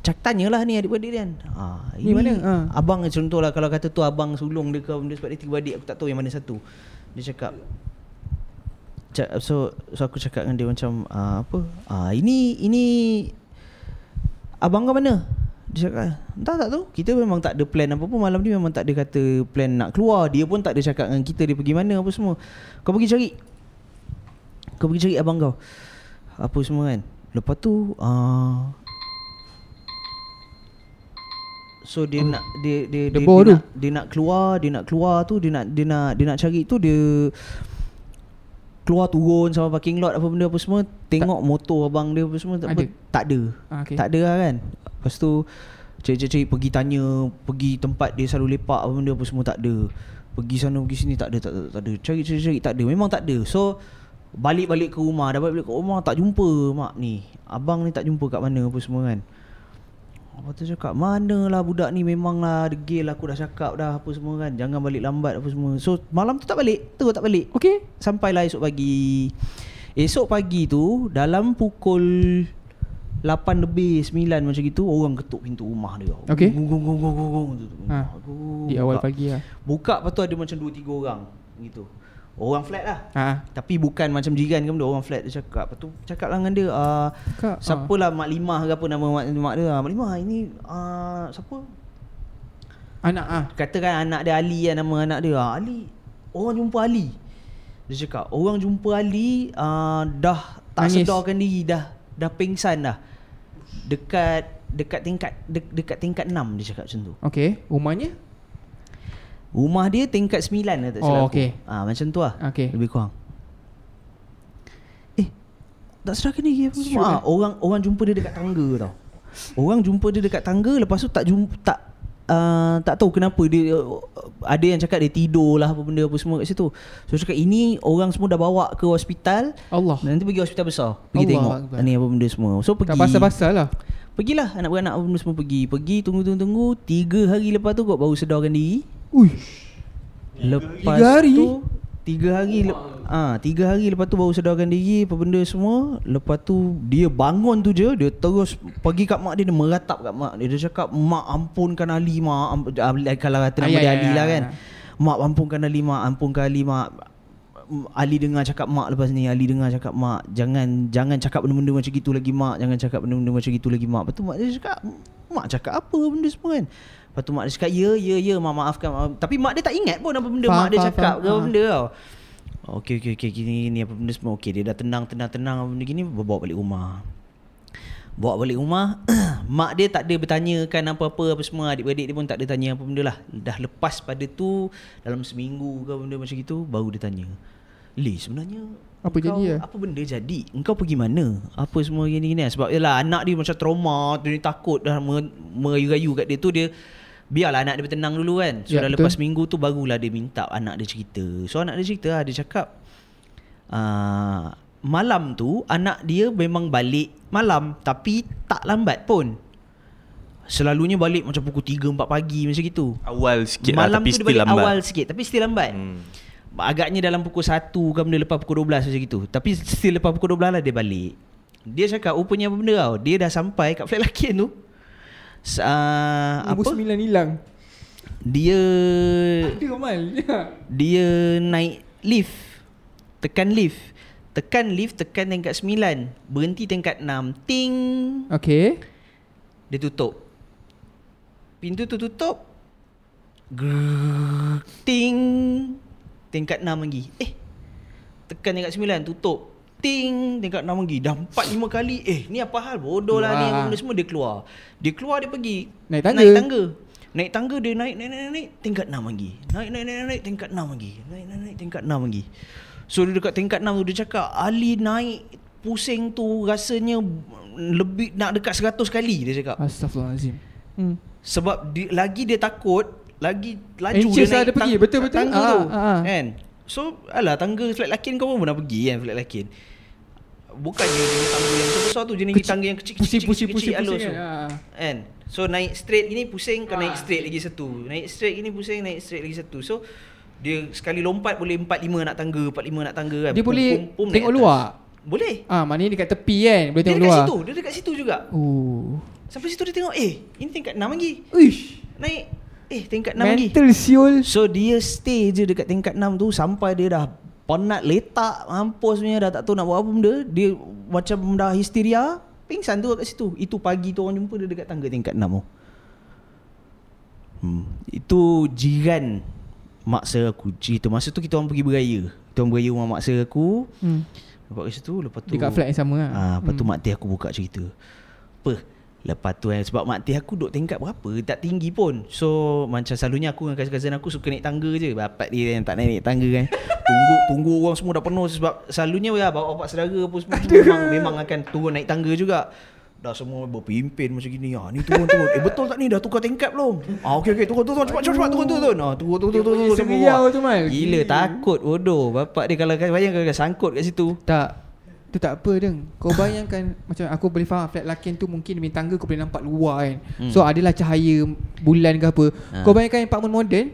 A: Cak tanyalah ni adik-beradik dia kan ha,
C: Ni mana? Ha.
A: Abang contohlah Kalau kata tu abang sulung dia ke benda Sebab dia tiga adik Aku tak tahu yang mana satu Dia cakap Cak, so so aku cakap dengan dia macam uh, apa? Ah ini ini abang kau mana? Dia cakap, entah tak tahu. Kita memang tak ada plan apa pun malam ni memang tak ada kata plan nak keluar. Dia pun tak ada cakap dengan kita dia pergi mana apa semua. Kau pergi cari. Kau pergi cari abang kau. Apa semua kan. Lepas tu uh, So dia nak dia dia dia, dia,
C: tu.
A: nak, dia nak keluar, dia nak keluar tu dia nak dia nak dia nak cari tu dia keluar turun sama parking lot apa benda apa semua tengok motor abang dia apa semua tak
C: Ada?
A: apa tak ada.
C: Ah, okay.
A: Tak ada lah kan. Lepas tu cari-cari pergi tanya, pergi tempat dia selalu lepak apa benda apa semua tak ada. Pergi sana pergi sini tak ada tak ada tak ada. Cari-cari tak ada. Memang tak ada. So balik-balik ke rumah, dah balik ke rumah tak jumpa mak ni. Abang ni tak jumpa kat mana apa semua kan. Lepas tu cakap Manalah budak ni Memang lah Degil aku dah cakap dah Apa semua kan Jangan balik lambat apa semua So malam tu tak balik Terus tak balik
C: Okay
A: Sampailah esok pagi Esok pagi tu Dalam pukul 8 lebih 9 macam gitu Orang ketuk pintu rumah dia.
C: Okey.
A: Gong gong gong gong gong
C: Ha,
A: Aduh,
C: Di awal
A: buka.
C: pagi lah
A: Buka lepas tu ada macam 2-3 orang Gitu. Orang flat lah.
C: Ha.
A: Tapi bukan macam jiran ke benda Orang flat dia cakap. Lepas tu cakap lah dengan dia uh,
C: Kak,
A: Siapa lah Mak Limah ke apa nama mak, mak dia? Mak Limah ini uh, Siapa?
C: Anak ah.
A: Katakan anak dia Ali lah nama anak dia. Ah, Ali Orang jumpa Ali. Dia cakap Orang jumpa Ali uh, Dah tak
C: Nangis.
A: sedarkan diri Dah dah pingsan dah. Dekat Dekat tingkat de, Dekat tingkat 6 Dia cakap macam tu.
C: Okay Rumahnya?
A: Rumah dia tingkat 9 lah tak
C: Oh,
A: silap
C: okey.
A: aku. ah, Macam tu lah.
C: Okay.
A: Lebih kurang. Eh Tak sedarkan diri apa semua? Ah, Orang orang jumpa dia dekat tangga tau. Orang jumpa dia dekat tangga Lepas tu tak jumpa Tak uh, tak tahu kenapa dia ada yang cakap dia tidur lah apa benda apa semua kat situ. So cakap ini orang semua dah bawa ke hospital
C: Allah
A: nanti pergi hospital besar pergi
C: Allah
A: tengok
C: Akbar.
A: ni apa benda semua. So pergi
C: Tak pasal-pasal lah
A: Pergilah anak beranak apa benda semua pergi. Pergi tunggu tunggu tunggu tiga hari lepas tu kot baru sedarkan diri.
C: Ui
A: Lepas
C: Tiga hari?
A: tu Tiga hari le- ah Tiga hari lepas tu baru sedarkan diri Apa benda semua. Lepas tu Dia bangun tu je Dia terus Pergi kat mak dia Dia meratap kat mak dia. Dia cakap Mak ampunkan Ali mak. Amp- ah, Kalau kata nama
C: Ah, ya,
A: dia
C: ya,
A: Ali
C: ya,
A: lah kan.
C: ya.
A: Mak ampunkan Ali mak Ampunkan Ali mak. Ali dengar cakap mak lepas ni Ali dengar cakap mak. Jangan Jangan cakap benda-benda macam gitu lagi mak. Jangan cakap benda-benda macam gitu lagi mak. Lepas tu mak dia cakap Mak cakap apa benda semua kan Lepas tu mak dia cakap Ya ya ya mak maafkan mak. Tapi mak dia tak ingat pun Apa benda
C: Faham,
A: mak dia
C: faham,
A: cakap
C: faham.
A: ke apa benda tau Okey okey okey gini gini apa benda semua okey dia dah tenang tenang tenang apa benda gini bawa balik rumah. Bawa balik rumah <clears throat> Mak dia tak ada bertanyakan apa-apa Apa semua Adik-beradik dia pun tak ada tanya apa benda lah Dah lepas pada tu Dalam seminggu ke benda macam itu Baru dia tanya Li sebenarnya
C: Apa jadi lah?
A: Apa benda jadi Engkau pergi mana Apa semua gini-gini. Sebab yalah anak dia macam trauma Dia ni takut dah mer- Merayu-rayu kat dia tu Dia Biarlah anak dia bertenang dulu kan So
C: Ya,
A: dah
C: betul.
A: lepas minggu tu Barulah dia minta anak dia cerita So anak dia cerita lah Dia cakap uh, Malam tu Anak dia memang balik Malam Tapi tak lambat pun Selalunya balik macam pukul 3 4 pagi macam gitu.
E: Awal sikit
A: Malam
E: lah tapi
A: tu dia
E: still
A: balik
E: lambat.
A: awal sikit tapi still lambat.
E: Hmm.
A: Agaknya dalam pukul 1 ke benda lepas pukul 12 macam gitu. Tapi still lepas pukul 12 lah dia balik. Dia cakap rupanya apa benda tau. Dia dah sampai kat flat lelaki tu. Uh, apa?
C: Nombor sembilan hilang
A: Dia
C: Ada Amal <laughs>
A: dia naik lift. Tekan lift. Tekan lift tekan tingkat 9. Berhenti tingkat 6. Ting.
C: Okay
A: Dia tutup. Pintu tu tutup. Grrrr, ting. Tingkat 6 lagi. Eh. Tekan tingkat 9 tutup. Ting tingkat 6 lagi. Dah 4 5 kali. Eh, ni apa hal? Bodoh lah ni benda semua dia keluar. Dia keluar dia pergi
C: Naik tangga.
A: Naik tangga. Naik tangga dia naik naik naik naik, naik tingkat 6 lagi. Naik naik naik naik, tingkat 6 lagi. Naik naik naik tingkat 6 lagi. So dia dekat tingkat 6 tu dia cakap Ali naik pusing tu rasanya lebih nak dekat 100 kali dia cakap.
C: Astaghfirullahalazim hmm.
A: Sebab di, lagi dia takut Lagi laju
C: Anxious
A: dia
C: lah
A: naik
C: dia pergi.
A: tang-
C: Betul, betul.
A: tangga
C: Ah,
A: tu
C: ah, ah.
A: Kan So alah tangga flat lakin kau pun pernah pergi kan flat lakin? Bukannya jenis tangga yang besar tu Jenis
C: Kecil-
A: tangga yang kecil
C: pusing,
A: kecil,
C: pusing, pusing,
A: kecil, halus
C: pusing
A: tu.
C: kan? Ah.
A: Kan? So naik straight gini pusing Kau naik
C: Ah.
A: straight lagi satu. Naik straight gini pusing Naik straight lagi satu. So dia sekali lompat boleh 4-5 nak tangga 4-5 nak tangga kan?
C: Dia
A: Pum,
C: boleh
A: pum, pum,
C: tengok luar.
A: Boleh.
C: Ah, maknanya dekat tepi kan Boleh
A: Dia
C: tengok
A: dekat
C: luar.
A: situ Dia dekat situ juga.
C: Oh
A: Sampai situ dia tengok Eh ini tingkat 6 lagi.
C: Uish.
A: Naik Eh tingkat 6 lagi.
C: Mental siul.
A: So dia stay je dekat tingkat 6 tu Sampai dia dah penat letak Mampus punya dah tak tahu nak buat apa benda. Dia macam dah histeria Pingsan tu kat situ. Itu pagi tu orang jumpa dia dekat tangga tingkat 6 tu. Hmm. Itu jiran Maksa aku. Cerita Masa tu kita orang pergi beraya. Kita orang beraya rumah maksa aku.
C: Hmm.
A: Lepas kat situ Lepas tu
C: Dekat flat yang sama lah.
A: Ah, lepas tu mak teh aku buka cerita. Apa? Lepas tu eh, sebab mak teh aku duduk tingkat berapa? Tak tinggi pun. So macam selalunya aku dengan cousin-cousin aku suka naik tangga je. Bapak dia yang tak naik, naik tangga kan. Tunggu tunggu orang semua dah penuh sebab selalunya ya bawa bapak saudara apa semua memang memang akan turun naik tangga juga. Dah semua berpimpin macam gini. Ah ni turun turun. Eh betul tak ni dah tukar tingkat belum? Ah okey okey turun turun cepat cepat turun turun. Ah turun turun turun turun. Gila takut bodoh. Bapak dia kalau bayang kalau sangkut kat situ.
C: Tak Tu tak apa deng Kau bayangkan <coughs> Macam aku boleh faham Flat lakin tu mungkin Demi tangga kau boleh nampak luar kan
A: Hmm.
C: So adalah cahaya Bulan ke apa
A: Ha.
C: Kau bayangkan apartment modern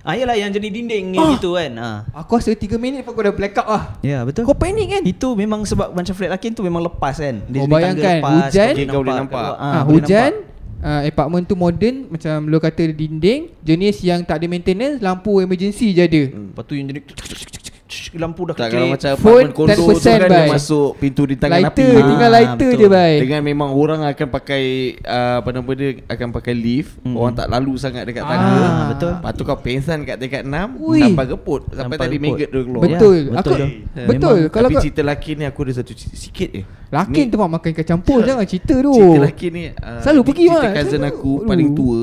A: Ah yalah yang jadi dinding
C: Ah.
A: gitu kan. Ah.
C: Aku rasa 3 minit pun kau dah black out lah
A: Ya betul.
C: Kau panik kan
A: Itu memang sebab macam flat lakin tu memang lepas kan.
C: Kau
A: jenis
C: bayangkan,
A: tangga lepas,
C: hujan,
D: kau boleh nampak.
C: ha,
A: Ah, boleh
C: Hujan
A: nampak.
C: uh, Apartment tu modern Macam lu kata dinding Jenis yang tak ada maintenance Lampu emergency je ada
A: Lepas tu yang lampu dah
D: Tak kalau
A: keklik.
D: macam
C: Phone
D: kondo tu
C: 10%
D: kan dia
C: bye.
D: masuk pintu di tangan
C: Lighter
D: api.
C: Tinggal
A: Ah,
C: lighter
A: betul.
C: je bye
D: Dengan memang orang akan pakai uh, apa nama dia akan pakai lift,
A: Mm.
D: orang tak lalu sangat dekat
C: Ah,
D: tangga.
A: betul.
D: Lepas tu kau pengsan kat tingkat 6
C: Ui.
D: sampai geput sampai
A: Sampai
D: tadi maggot dia keluar.
C: Betul
A: Ya,
C: Aku
A: betul.
C: Betul Kalau
D: Tapi
C: kau
D: cerita lelaki ni aku ada satu cerita sikit je.
C: Lakin
D: Ni-
C: tu mak makan ikan campur Jangan cerita tu
D: Cerita lelaki ni uh,
C: Selalu pergi,
D: Cerita
C: Mat.
D: cousin aku paling tua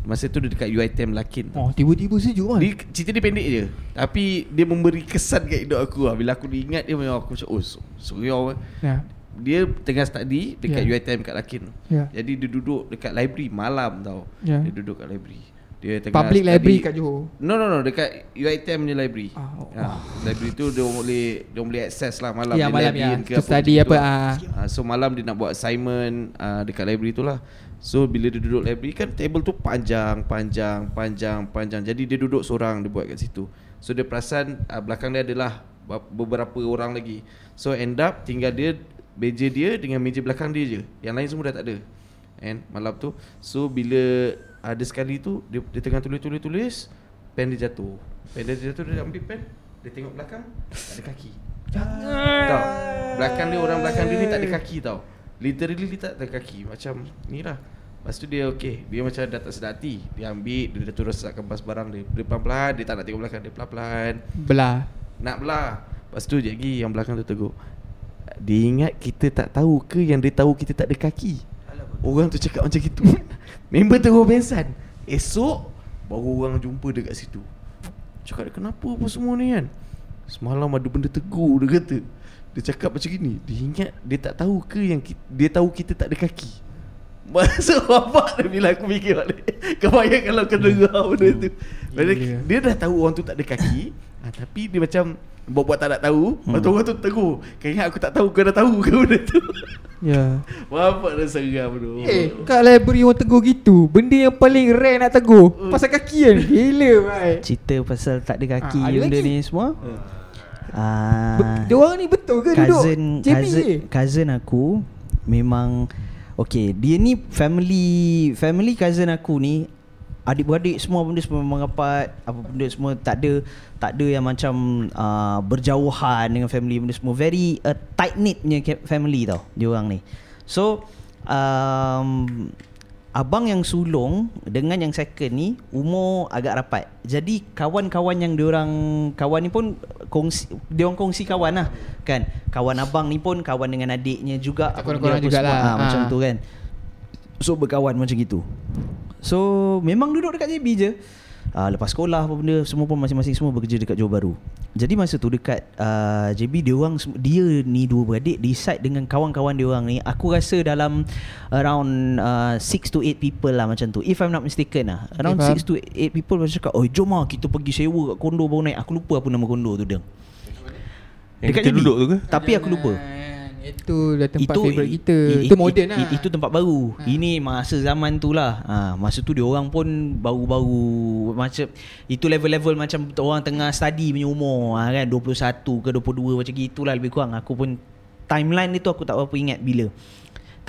D: Masa tu dia dekat UiTM Lakin.
C: Oh tiba-tiba sejuk kan?
D: Dia, cerita dia pendek je. Tapi dia memberi kesan kat hidup aku lah. Bila aku diingat dia memang aku macam Oh so- serius
C: Ya
D: Dia tengah study dekat
C: Ya.
D: UiTM kat Lakin.
C: Ya.
D: Jadi dia duduk dekat library malam tau.
C: Ya.
D: Dia duduk kat library Dia tengah
C: Public
D: study-
C: library kat Johor
D: No no no dekat UiTM punya library.
C: Ah, oh.
D: ha, library tu dia boleh dia boleh access lah malam
C: Ya
D: dia
C: malam ya
D: ke
C: To study apa
D: tu lah.
C: ah.
D: Ah, so malam dia nak buat assignment uh, dekat library tu lah. So bila dia duduk library kan table tu panjang, panjang, panjang, panjang. Jadi dia duduk seorang dia buat kat situ. So dia perasan uh, belakang dia adalah be- beberapa orang lagi. So end up tinggal dia meja dia dengan meja belakang dia je. Yang lain semua dah tak ada. And malam tu So bila ada sekali tu dia, dia tengah tulis-tulis-tulis pen dia jatuh. Pen dia jatuh dia ambil pen, dia tengok belakang tak ada kaki. Tahu. Belakang dia orang belakang dia ni tak ada kaki tau. Literally dia tak ada kaki macam ni lah. Lepas tu dia okey, dia macam dah tak sedar hati. Dia ambil, dia, dia terus kemas barang dia. Dia pelan-pelan, dia tak nak tengok belakang dia pelan-pelan.
C: Belah
D: Nak belah. Lepas tu je lagi yang belakang tu tegur. Dia ingat kita tak tahu ke yang dia tahu kita tak ada kaki. Orang tu cakap macam gitu. Member terus pengsan. Esok baru orang jumpa dekat situ. Cakap dia kenapa apa semua ni kan? Semalam ada benda tegur dia kata. Dia cakap macam gini. Dia ingat dia tak tahu ke yang ki- dia tahu kita tak ada kaki. <laughs> Masa bapak dia bila aku fikir balik Kau bayang kalau kau dengar benda tu dia,
C: Gila.
D: dia dah tahu orang tu tak ada kaki ha, Tapi dia macam Buat-buat tak nak tahu Lepas tu orang tu tegur. Kau ingat aku tak tahu Kau dah tahu ke benda tu?
C: Ya. <laughs>
D: Bapak dah seram tu
C: Eh kat library orang tegur gitu Benda yang paling rare nak tegur. Pasal kaki kan? <laughs> Gila baik
A: Cerita pasal tak ada kaki
C: ada
A: benda
C: lagi?
A: ni semua.
D: Hmm.
A: Ah,
C: Be- Dia orang ni betul ke duduk?
A: cousin
C: JB
A: cousin
C: je?
A: cousin aku memang okay dia ni family family cousin aku ni adik-beradik semua benda semua memang rapat apa benda semua tak ada tak ada yang macam uh, berjauhan dengan family benda semua very uh, tight knit punya family tau dia orang ni so um, abang yang sulung dengan yang second ni umur agak rapat. Jadi kawan-kawan yang diorang kawan ni pun kongsi dia orang kongsi kawan lah kan. Kawan abang ni pun kawan dengan adiknya juga.
C: Korang-korang
A: apa
C: jugalah.
A: semua. Ha, macam
C: Ha.
A: tu kan. So berkawan macam gitu. So memang duduk dekat JB je. Uh, lepas sekolah apa benda semua pun masing-masing semua bekerja dekat Johor Bahru. jadi masa tu dekat uh, JB dia orang dia ni dua beradik decide dengan kawan-kawan dia orang ni aku rasa dalam around uh, 6 to 8 people lah macam tu if I'm not mistaken lah around
C: faham.
A: 6 to 8 people macam cakap oh jom lah kita pergi sewa kat kondo baru naik aku lupa apa nama kondo tu dia
E: Yang kita
A: JB.
E: duduk tu ke?
A: tapi aku lupa
C: Itu dah tempat
A: itu
C: favourite kita
A: i-
C: Itu
A: i-
C: modern
A: i-
C: lah
A: Itu tempat baru.
C: Ha.
A: Ini masa zaman tu lah. Ha, masa tu dia orang pun baru-baru macam itu level-level macam orang tengah study punya umur ha, kan 21 ke 22 macam gitulah lebih kurang. Aku pun timeline itu aku tak berapa ingat bila.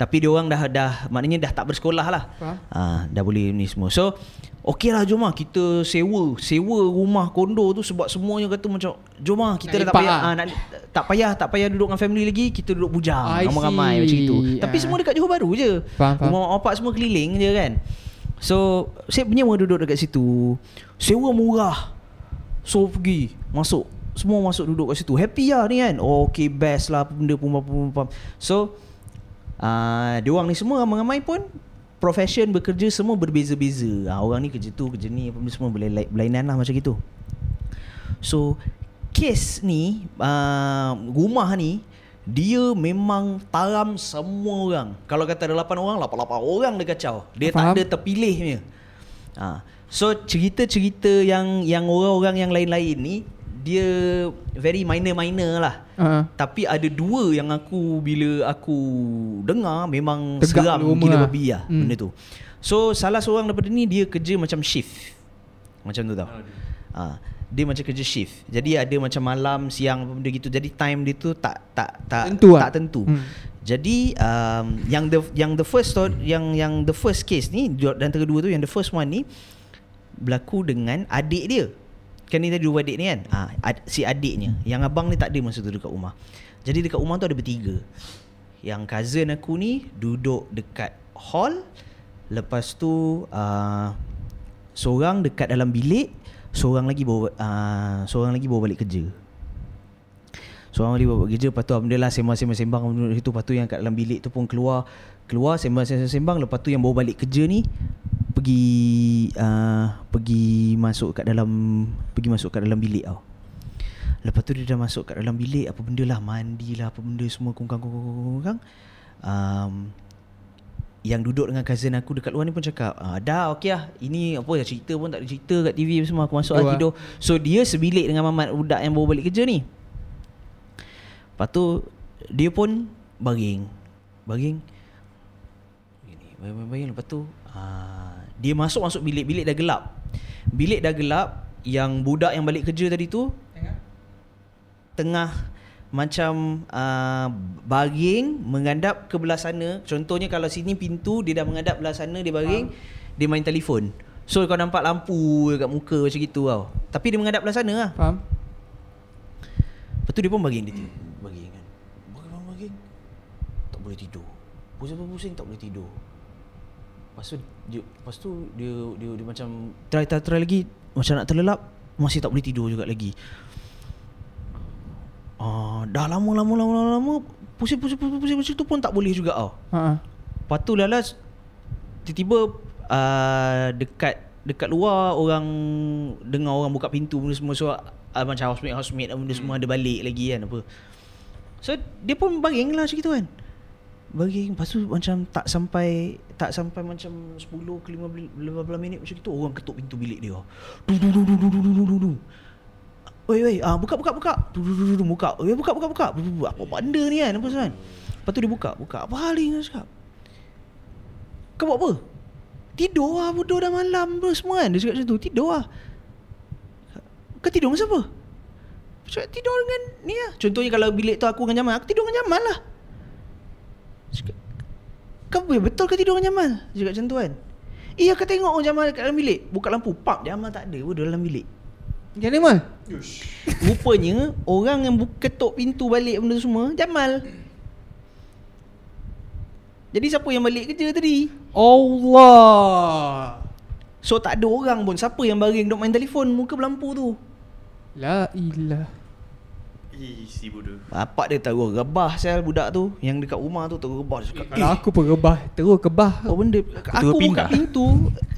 A: Tapi dia orang dah dah maknanya dah tak bersekolah lah.
C: Faham.
A: Ah, dah boleh ni semua. So, okey lah jom lah kita sewa, sewa rumah kondo tu sebab semuanya kata macam jom lah kita
C: Nak
A: dah tak payah
C: lah.
A: ah, nak, tak payah tak payah duduk dengan family lagi, kita duduk bujang ramai-ramai
C: see.
A: macam itu. Tapi
C: Ah.
A: semua dekat Johor Bahru je.
C: Faham, faham.
A: Rumah bapak semua keliling je kan. So, saya menyewa duduk dekat situ. Sewa murah. So pergi masuk semua masuk duduk kat situ. Happy lah ni kan. Oh, okay best lah benda pun. apa. So uh, dia orang ni semua ramai-ramai pun profession bekerja semua berbeza-beza. Ah orang ni kerja tu, kerja ni apa semua berlai- berlainan lah macam gitu. So kes ni uh, rumah ni dia memang taram semua orang. Kalau kata ada 8 orang, 8-8 orang dia kacau. Dia
C: Faham.
A: tak ada terpilih punya. Ha. So cerita-cerita yang yang orang-orang yang lain-lain ni dia very minor-minor lah.
C: uh,
A: Tapi ada dua yang aku bila aku dengar memang
C: Tegak
A: seram gila
C: lah.
A: babi lah
C: Hmm.
A: benda tu. So salah seorang daripada ni dia kerja macam shift. Macam tu tau. Ha, dia macam kerja shift. Jadi ada macam malam, siang apa benda gitu. Jadi time dia tu tak tak tak
C: Tentu lah.
A: tak tentu.
C: Hmm.
A: Jadi um, yang the yang the first story, yang yang the first case ni di antara dua tu yang the first one ni berlaku dengan adik dia. Kan ni tadi dua adik ni kan? Ah, ad, si adiknya. Yang abang ni tak ada masa tu dekat rumah. Jadi dekat rumah tu ada bertiga. Yang cousin aku ni duduk dekat hall. Lepas tu uh, seorang dekat dalam bilik, seorang lagi bawa uh, seorang lagi bawa balik kerja. Seorang lagi bawa balik kerja Lepas tu Alhamdulillah sembang-sembang-sembang Lepas tu yang kat dalam bilik tu pun keluar Keluar sembang-sembang Lepas tu yang bawa balik kerja ni Pergi uh, Pergi masuk kat dalam Pergi masuk kat dalam bilik tau. Lepas tu dia dah masuk kat dalam bilik Apa benda lah Mandi lah Apa benda semua Kungkang-kungkang um, Yang duduk dengan cousin aku Dekat luar ni pun cakap ah, Dah okey lah. Ini apa ya cerita pun tak ada cerita Kat TV semua. Aku masuk lah tidur. So dia sebilik dengan mamat Budak yang bawa balik kerja ni. Lepas tu Dia pun Baring. Baring. Gini Baring-baring Lepas tu uh, Dia masuk-masuk bilik. Bilik dah gelap. Bilik dah gelap Yang budak yang balik kerja tadi tu Tengah? Macam uh, Baring Menghadap ke belah sana. Contohnya kalau sini pintu Dia dah menghadap belah sana Dia baring Dia main telefon. So kau nampak lampu dekat muka macam gitu tau. Tapi dia menghadap belah sana lah.
C: Faham?
A: Lepas tu dia pun baring dia tidur Baring kan? Baring baring baring. Tak boleh tidur. Pusing-pusing tak boleh tidur Lepas tu dia, Lepas tu dia, dia, dia macam Try try try lagi Macam nak terlelap Masih tak boleh tidur juga lagi Ah, dah lama lama lama lama, lama pusing pusing pusing pusing pusing tu pun tak boleh juga tau.
C: Ha.
A: Lepas tu lalas tiba-tiba uh, dekat dekat luar orang dengar orang buka pintu benda semua so uh, macam housemate housemate benda semua ada balik lagi kan apa. So dia pun baring lah macam gitu kan. Baring lepas tu macam tak sampai tak sampai macam 10 ke 15, 15 minit macam gitu orang ketuk pintu bilik dia. Du du du du du du du du. Oi oi ah buka buka buka. Du du du du, du buka. Oi buka buka buka. Apa benda ni kan apa kan? Lepas tu dia buka, buka. Apa hal ni cakap? Kau buat apa? Tidur lah bodoh dah malam apa semua kan Dia cakap macam tu Tidur lah Kau tidur dengan siapa? Cakap tidur dengan ni lah Contohnya kalau bilik tu aku dengan Jamal Aku tidur dengan Jamal lah Cakap Kau boleh betul ke tidur dengan Jamal? Dia cakap macam tu kan. Iya kau tengok oh, Jamal kat dalam bilik. Buka lampu Pap Jamal tak ada bodoh dalam bilik.
C: Macam mana Mal? <laughs>
A: Rupanya Orang yang bu- ketuk pintu balik benda semua Jamal. Jadi siapa yang balik kerja tadi?
C: Allah.
A: So tak ada orang pun. Siapa yang baring duk main telefon Muka berlampu tu?
C: La ilah
E: Si bodoh.
A: Bapak dia tahu rebah sel budak tu. Yang dekat rumah tu terus rebah. Dia cakap
C: Kalau aku pun rebah Terus kebah.
A: Apa benda Aku buka
E: pindah.
A: pintu.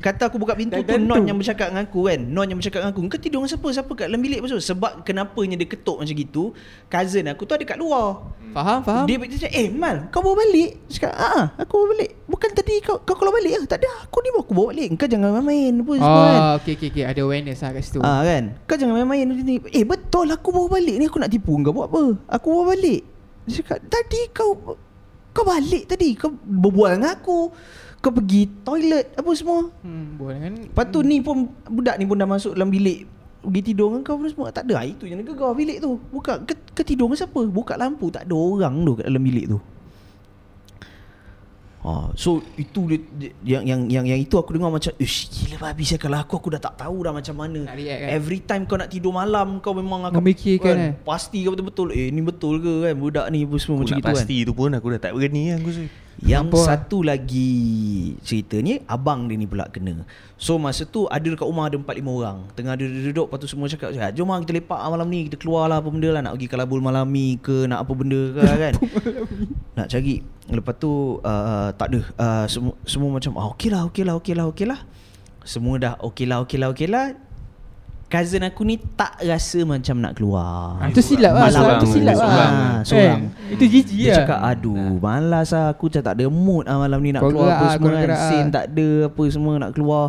A: Kata aku buka pintu tu. Non yang bercakap dengan aku kan. Non yang bercakap dengan aku. Kau tidur dengan siapa Siapa kat dalam bilik pasal? Sebab kenapanya dia ketuk macam gitu Cousin aku tu ada kat luar.
C: Faham, faham?
A: Dia cakap Eh Mal kau bawa balik? Dia cakap ah, Aku bawa balik. Bukan tadi kau kau keluar balik ah. Tak ada Aku ni aku bawa balik. Kau jangan main-main. Apa semua kan.
C: Oh, okay, okay, okay. Ada awareness lah kat situ.
A: Ah kan? Kau jangan main-main. Ni. Eh betul aku bawa balik ni. Aku nak tipu kau buat apa? Aku bawa balik. Dia cakap Tadi kau Kau balik tadi. Kau berbual dengan aku. Kau pergi toilet Apa semua.
C: Hmm, boleh kan?
A: Lepas tu ni pun Budak ni pun dah masuk dalam bilik. Pergi tidur dengan kau pun semua. Tak ada Ah, Itu yang gegar bilik tu. Buka ke, ke dengan siapa? Buka lampu Tak ada orang tu kat dalam bilik tu Ha, so itu dia, dia, yang yang yang yang itu aku dengar macam ish gila babi saya kalau aku aku dah tak tahu dah macam mana.
C: React kan?
A: Every time kau nak tidur malam kau memang akan
C: Memikirkan, eh?
A: Pasti kau betul-betul eh ni betul ke kan budak ni semua
E: Aku
A: macam
E: nak
A: itu kan.
E: pasti tu pun aku dah tak berani kan aku rasa.
A: Yang
C: Apa?
A: satu lagi ceritanya abang dia ni pula kena. So masa tu ada dekat rumah ada 4 5 orang. Tengah dia duduk lepas tu semua cakap "Ah, jom lah kita lepak lah malam ni kita keluar lah apa benda lah nak pergi kalabul malami ke nak apa benda ke kan. <laughs> nak cari. Lepas tu uh, tak ada uh, semua semua macam ah okey lah okey lah okey lah lah. Semua dah okey lah okey lah okey lah. Cousin aku ni tak rasa macam nak keluar.
C: Ah, tu silap lah.
E: Seorang,
C: Itu silap lah.
E: seorang.
A: Ah, seorang.
C: Eh, itu jijik
A: Dia
C: lah.
A: cakap aduh malas lah aku macam tak ada mood lah malam ni nak
C: Kau
A: keluar
C: gerak
A: apa
C: ah,
A: semua kan
C: ah.
A: Scene tak ada apa semua nak keluar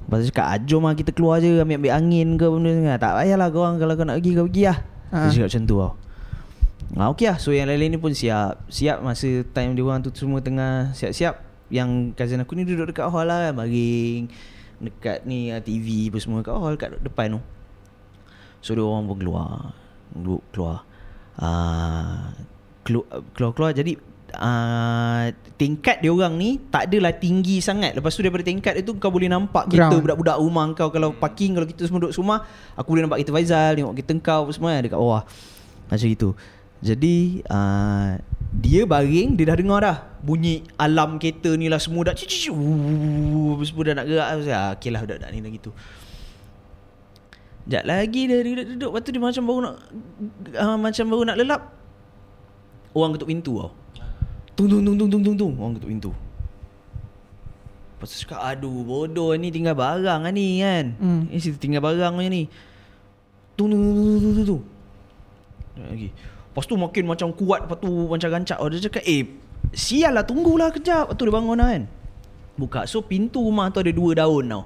A: Lepas tu cakap ah, jom lah kita keluar je ambil-ambil angin ke benda ni Tak payahlah korang kalau kau nak pergi kau pergi lah
C: Ha.
A: Dia cakap macam tu tau Ah, okay lah so yang lain-lain ni pun siap Siap masa time dia orang tu semua tengah siap-siap Yang cousin aku ni duduk dekat hall lah kan Baring Dekat ni ah, TV apa semua kat hall kat depan tu. So dia orang pun keluar Duduk keluar. Uh, kelu, Keluar-keluar. Jadi uh, Tingkat dia orang ni Tak adalah tinggi sangat. Lepas tu daripada tingkat itu Kau boleh nampak kita
C: Ground.
A: Budak-budak rumah kau. Kalau parking Kalau kita semua duduk rumah Aku boleh nampak kita Faizal Tengok kita kau apa semua Dekat bawah. Macam itu Jadi uh, Dia baring Dia dah dengar dah. Bunyi alam kereta ni lah Semua dah. Cici Semua dah nak gerak. Ah, Okay lah budak-budak ni dah gitu. Sekejap lagi dia duduk-duduk. Lepas tu dia macam baru nak uh, Macam baru nak lelap. Orang ketuk pintu tau. Tung tung tung tung tung tung. Tung Orang ketuk pintu. Lepas tu cakap Aduh bodoh ni tinggal barang lah ni kan?
C: Hmm.
A: Ni situ tinggal barang macam ni. Tung tung tung tung tung tung tung. Lagi Lepas tu makin macam kuat Lepas tu macam rancak. Oh, Dia cakap eh Sial lah tunggulah kejap. Lepas tu dia bangun lah kan. Buka. So pintu rumah tu ada dua daun tau.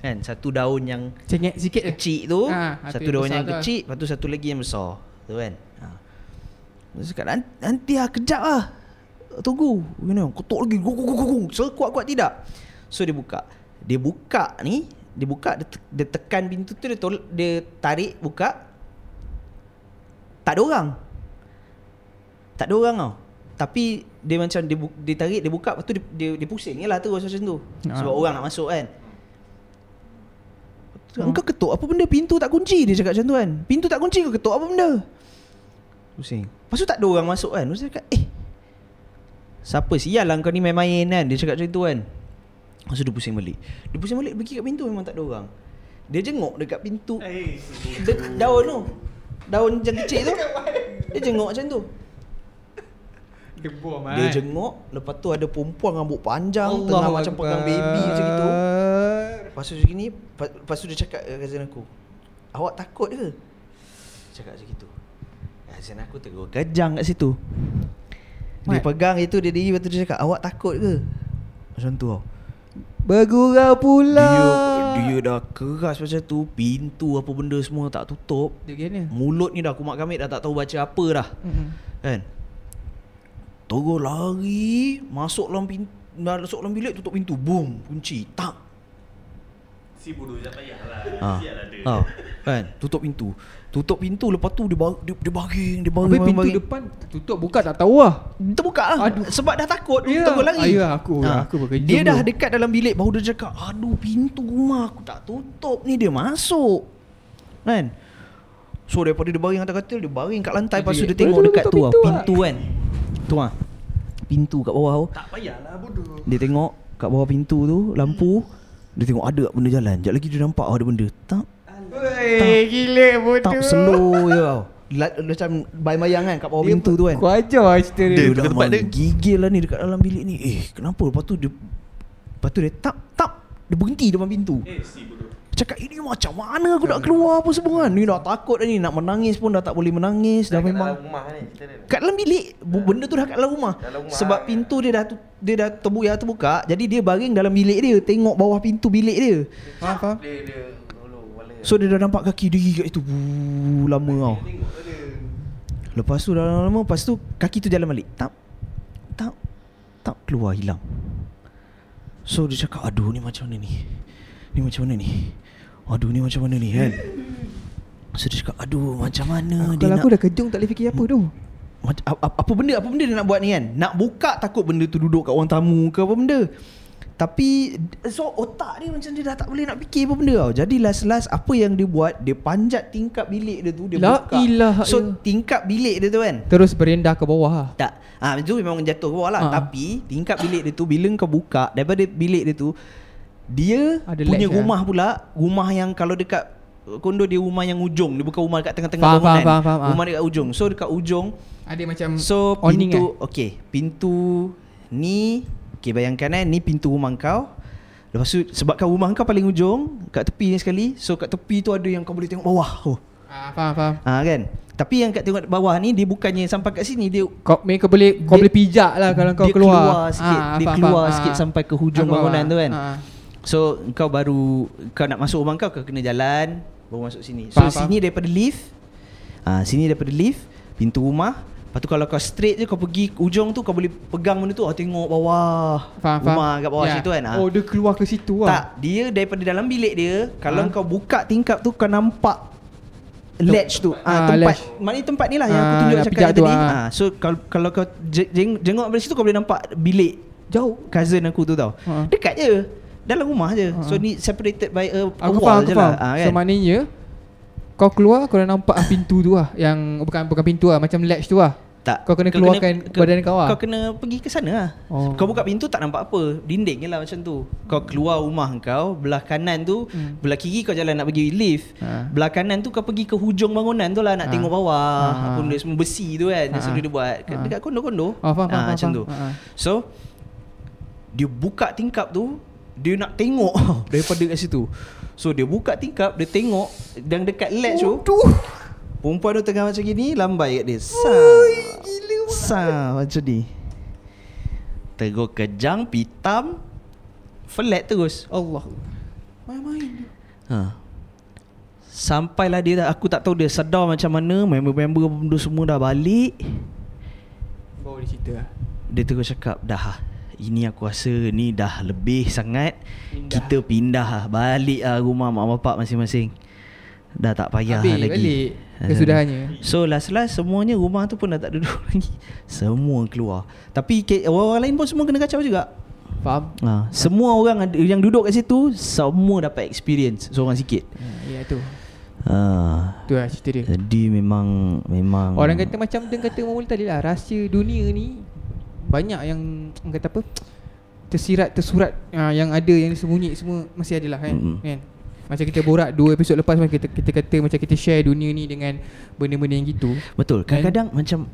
A: Kan? Satu daun yang
C: Cengek sikit
A: kecil tu
C: Ah,
A: ha,
C: satu yang
A: daun yang
C: lah.
A: kecil Lepas tu satu lagi yang besar. Tu kan? Ha. Dia cakap "Nan- Nanti lah kejap lah. Tunggu. Gini Ketuk lagi. Guk guk guk guk Sekuat-kuat tidak. So dia buka. Dia buka ni Dia buka Dia, te- dia tekan pintu tu Dia, tol, dia tarik Buka Tak ada orang. Tak ada orang tau. Tapi Dia macam Dia, bu, dia tarik Dia buka Lepas tu dia, dia, dia pusing je lah terus macam tu.
C: Ah.
A: Sebab orang nak masuk kan. Engkau ketuk apa benda? Pintu tak kunci Dia cakap macam tu kan. Pintu tak kunci kau ketuk apa benda? Pusing. Lepas tu tak ada orang masuk kan. Lepas tu cakap Eh Siapa sial lah kau ni main-main kan? Dia cakap macam tu kan. Lepas tu dia pusing balik. Dia pusing balik pergi kat pintu memang tak ada orang. Dia jenguk dekat pintu. De, Daun tu Daun yang kecil tu. Dia jenguk macam tu.
C: Gebor
A: Dia jenguk Lepas tu ada perempuan rambut panjang Tengah macam pegang baby macam gitu Lepas tu macam ni Lepas tu dia cakap ke cousin aku Awak takut ke? Cakap macam gitu. Cousin aku terus kejang kat situ. Dia
C: Mat.
A: pegang itu dia diri Lepas tu dia cakap Awak takut ke? Macam tu tau.
C: Bergurau pula.
A: Dia dia dah keras macam tu Pintu apa benda semua tak tutup.
C: Dia gini.
A: Mulut ni dah kumat kamit dah tak tahu baca apa dah.
C: Mm-mm.
A: Kan? Terus lari Masuk dalam pintu Masuk dalam bilik tutup pintu. Boom Kunci. Tak
E: Si bodoh tak payahlah.
A: ha. ha. Kan Tutup pintu Tutup pintu Lepas tu dia, bar, dia, dia baring Dia baring
C: Habis
A: baring,
C: pintu
A: baring.
C: depan tutup buka tak tahu lah.
A: Terbuka lah
C: Aduh.
A: Sebab dah takut
C: Ya.
A: Terus lari
C: Ah, ya, aku- aku berkejut
A: Dia dah
C: tu.
A: dekat dalam bilik Baru dia cakap Aduh pintu rumah aku tak tutup ni Dia masuk Kan So daripada dia baring atas katil Dia baring kat lantai Lepas tu dia tengok dekat tu lah
C: pintu
A: Pintu kan Tu lah Pintu kat bawah tu
E: Tak payahlah bodoh.
A: Dia tengok kat bawah pintu tu Lampu Dia tengok ada benda jalan. Sekejap lagi dia nampak oh, ada benda. Tak.
C: Weh, gila bodoh.
A: Tak slow je tau. La- Macam bayang-bayang kan kat bawah pintu tu kan.
C: Kau ajar lah cerita
A: Dia.
C: Dia.
A: dah
E: tempat dia.
A: gigil lah ni dekat dalam bilik ni. Eh kenapa? Lepas tu dia Lepas tu dia tap tap. Dia berhenti depan pintu Cakap ini macam mana aku nak keluar apa semua kan? Ni dah takut dah ni Nak menangis pun dah tak boleh menangis. Dah memang
B: rumah ni cerita dia.
A: Kat dalam bilik. Bu- Benda tu dah kat dalam rumah,
B: Dalam rumah,
A: Sebab
B: kan?
A: pintu dia dah tu, Dia dah terbuka, terbuka Jadi dia baring dalam bilik dia Tengok bawah pintu bilik dia.
C: Faham.
A: So dia dah nampak kaki dia kat itu Buh, Lama tau. Lepas tu dah lama Lepas tu kaki tu jalan balik. Tak Tak Tak keluar hilang. So dia cakap Aduh ni macam mana ni? Ni macam mana ni Aduh ni macam mana ni kan? So dia cakap Aduh macam mana dia
C: Kalau
A: nak
C: aku dah kejung tak boleh fikir apa tu.
A: Apa benda apa benda dia nak buat ni kan? Nak buka takut benda tu duduk kat orang tamu ke apa benda. Tapi so otak dia macam dia dah tak boleh nak fikir apa benda tau. Jadi last last apa yang dia buat dia panjat tingkap bilik dia tu dia
C: La
A: buka.
C: ilaha
A: so
C: illallah.
A: tingkap bilik dia tu kan?
C: Terus berendah ke bawah lah.
A: Tak. Ah itu memang jatuh ke bawah lah.
C: Ah.
A: tapi tingkap bilik dia tu bila kau buka daripada bilik dia tu dia
C: Ada
A: punya rumah pula rumah yang kalau dekat kondo dia rumah yang ujung dia bukan rumah dekat tengah-tengah
C: Faham,
A: bangunan
C: faham, faham, faham, ah.
A: rumah dekat ujung so dekat ujung
C: Ada macam
A: So pintu
C: eh?
A: Okay Pintu Ni Okay bayangkan eh Ni pintu rumah kau Lepas tu Sebabkan rumah kau paling ujung Kat tepi ni sekali So kat tepi tu ada yang kau boleh tengok bawah oh.
C: ah, Faham faham
A: ha, kan Tapi yang kat tengok bawah ni Dia bukannya sampai kat sini Dia
C: Kau, kau boleh kau
A: Dia-
C: boleh pijak lah kalau kau
A: dia
C: keluar.
A: keluar sikit. Dia keluar sikit sampai ke hujung
C: faham,
A: bangunan tu kan.
C: ah.
A: So kau baru Kau nak masuk rumah kau Kau kena jalan Baru masuk sini So
C: Faham,
A: sini daripada lift ha, Sini daripada lift Pintu rumah Lepas tu kalau kau straight je Kau pergi ujung tu Kau boleh pegang benda tu oh, Tengok bawah
C: Faham, faham.
A: Rumah kat bawah
C: Ya.
A: situ kan ha.
C: Oh, dia keluar ke situ lah.
A: Tak Dia daripada dalam bilik dia Kalau
C: Ha?
A: kau buka tingkap tu Kau nampak Ledge tu
C: Ah,
A: ah, Tempat. Maknanya tempat ni lah Yang aku
C: Ah,
A: tunjuk
C: nak
A: cakap tadi
C: ah.
A: ah. So kalau, kalau kau je- jeng, Jengok dari situ Kau boleh nampak bilik
C: Jauh.
A: Cousin aku tu tau
C: Ha.
A: Dekat je Dalam rumah je
C: Ha.
A: So ni separated by a, a
C: Aku
A: wall
C: faham,
A: je lah
C: faham.
A: ah,
C: So maknanya kau keluar kau dah nampak ah pintu tu lah yang bukan bukan pintu lah macam latch tu lah.
A: tak,
C: kau kena keluarkan badan kau lah.
A: Kau kena pergi ke sana lah
C: Oh.
A: Kau buka pintu tak nampak apa Dinding je lah macam tu Kau keluar rumah kau Belah kanan tu
C: Hmm.
A: Belah kiri kau jalan nak pergi lift
C: Ha.
A: Belah kanan tu kau pergi ke hujung bangunan tu lah Nak
C: Ha.
A: tengok bawah
C: Ha.
A: Apa benda semua besi tu kan Yang
C: Ha.
A: dia buat
C: Ha.
A: Dekat kondo-kondo
C: Oh, faham,
A: Ah,
C: faham,
A: Macam
C: faham.
A: tu
C: Ha, ha.
A: So Dia buka tingkap tu Dia nak tengok <laughs> Daripada kat situ So dia buka tingkap Dia tengok Dan dekat ledge tu Perempuan tu tengah macam gini Lambai kat dia Sa Sa Macam ni Terus kejang Pitam Flat terus
C: Allah. Main-main.
A: ha. Sampailah dia dah- Aku tak tahu dia sedar macam mana Member-member semua dah balik
C: Bawa dia cerita lah.
A: Dia terus cakap Dah Ini aku rasa Ni dah lebih sangat
C: Pindah.
A: Kita pindah lah Balik lah rumah mak bapak masing-masing Dah tak payah
C: Habis
A: lagi
C: balik kesudahannya.
A: So last-last semuanya rumah tu pun dah tak duduk <laughs> lagi Semua keluar Tapi orang-orang lain pun semua kena kacau juga
C: Faham?
A: ha, Semua orang ada, yang duduk kat situ Semua dapat experience Seorang sikit
C: Ha, ya tu.
A: ha,
C: Tu lah cerita dia.
A: Jadi memang Memang
C: Orang kata macam dia kata Maul tadi lah Rahsia dunia ni Banyak yang Orang kata apa Tersirat tersurat uh, Yang ada Yang disembunyi semua Masih ada lah kan,
A: Mm-mm.
C: kan? Macam kita borak Dua episod lepas macam kita, kita kata Macam kita share dunia ni Dengan Benda-benda yang gitu
A: Betul Kadang-kadang macam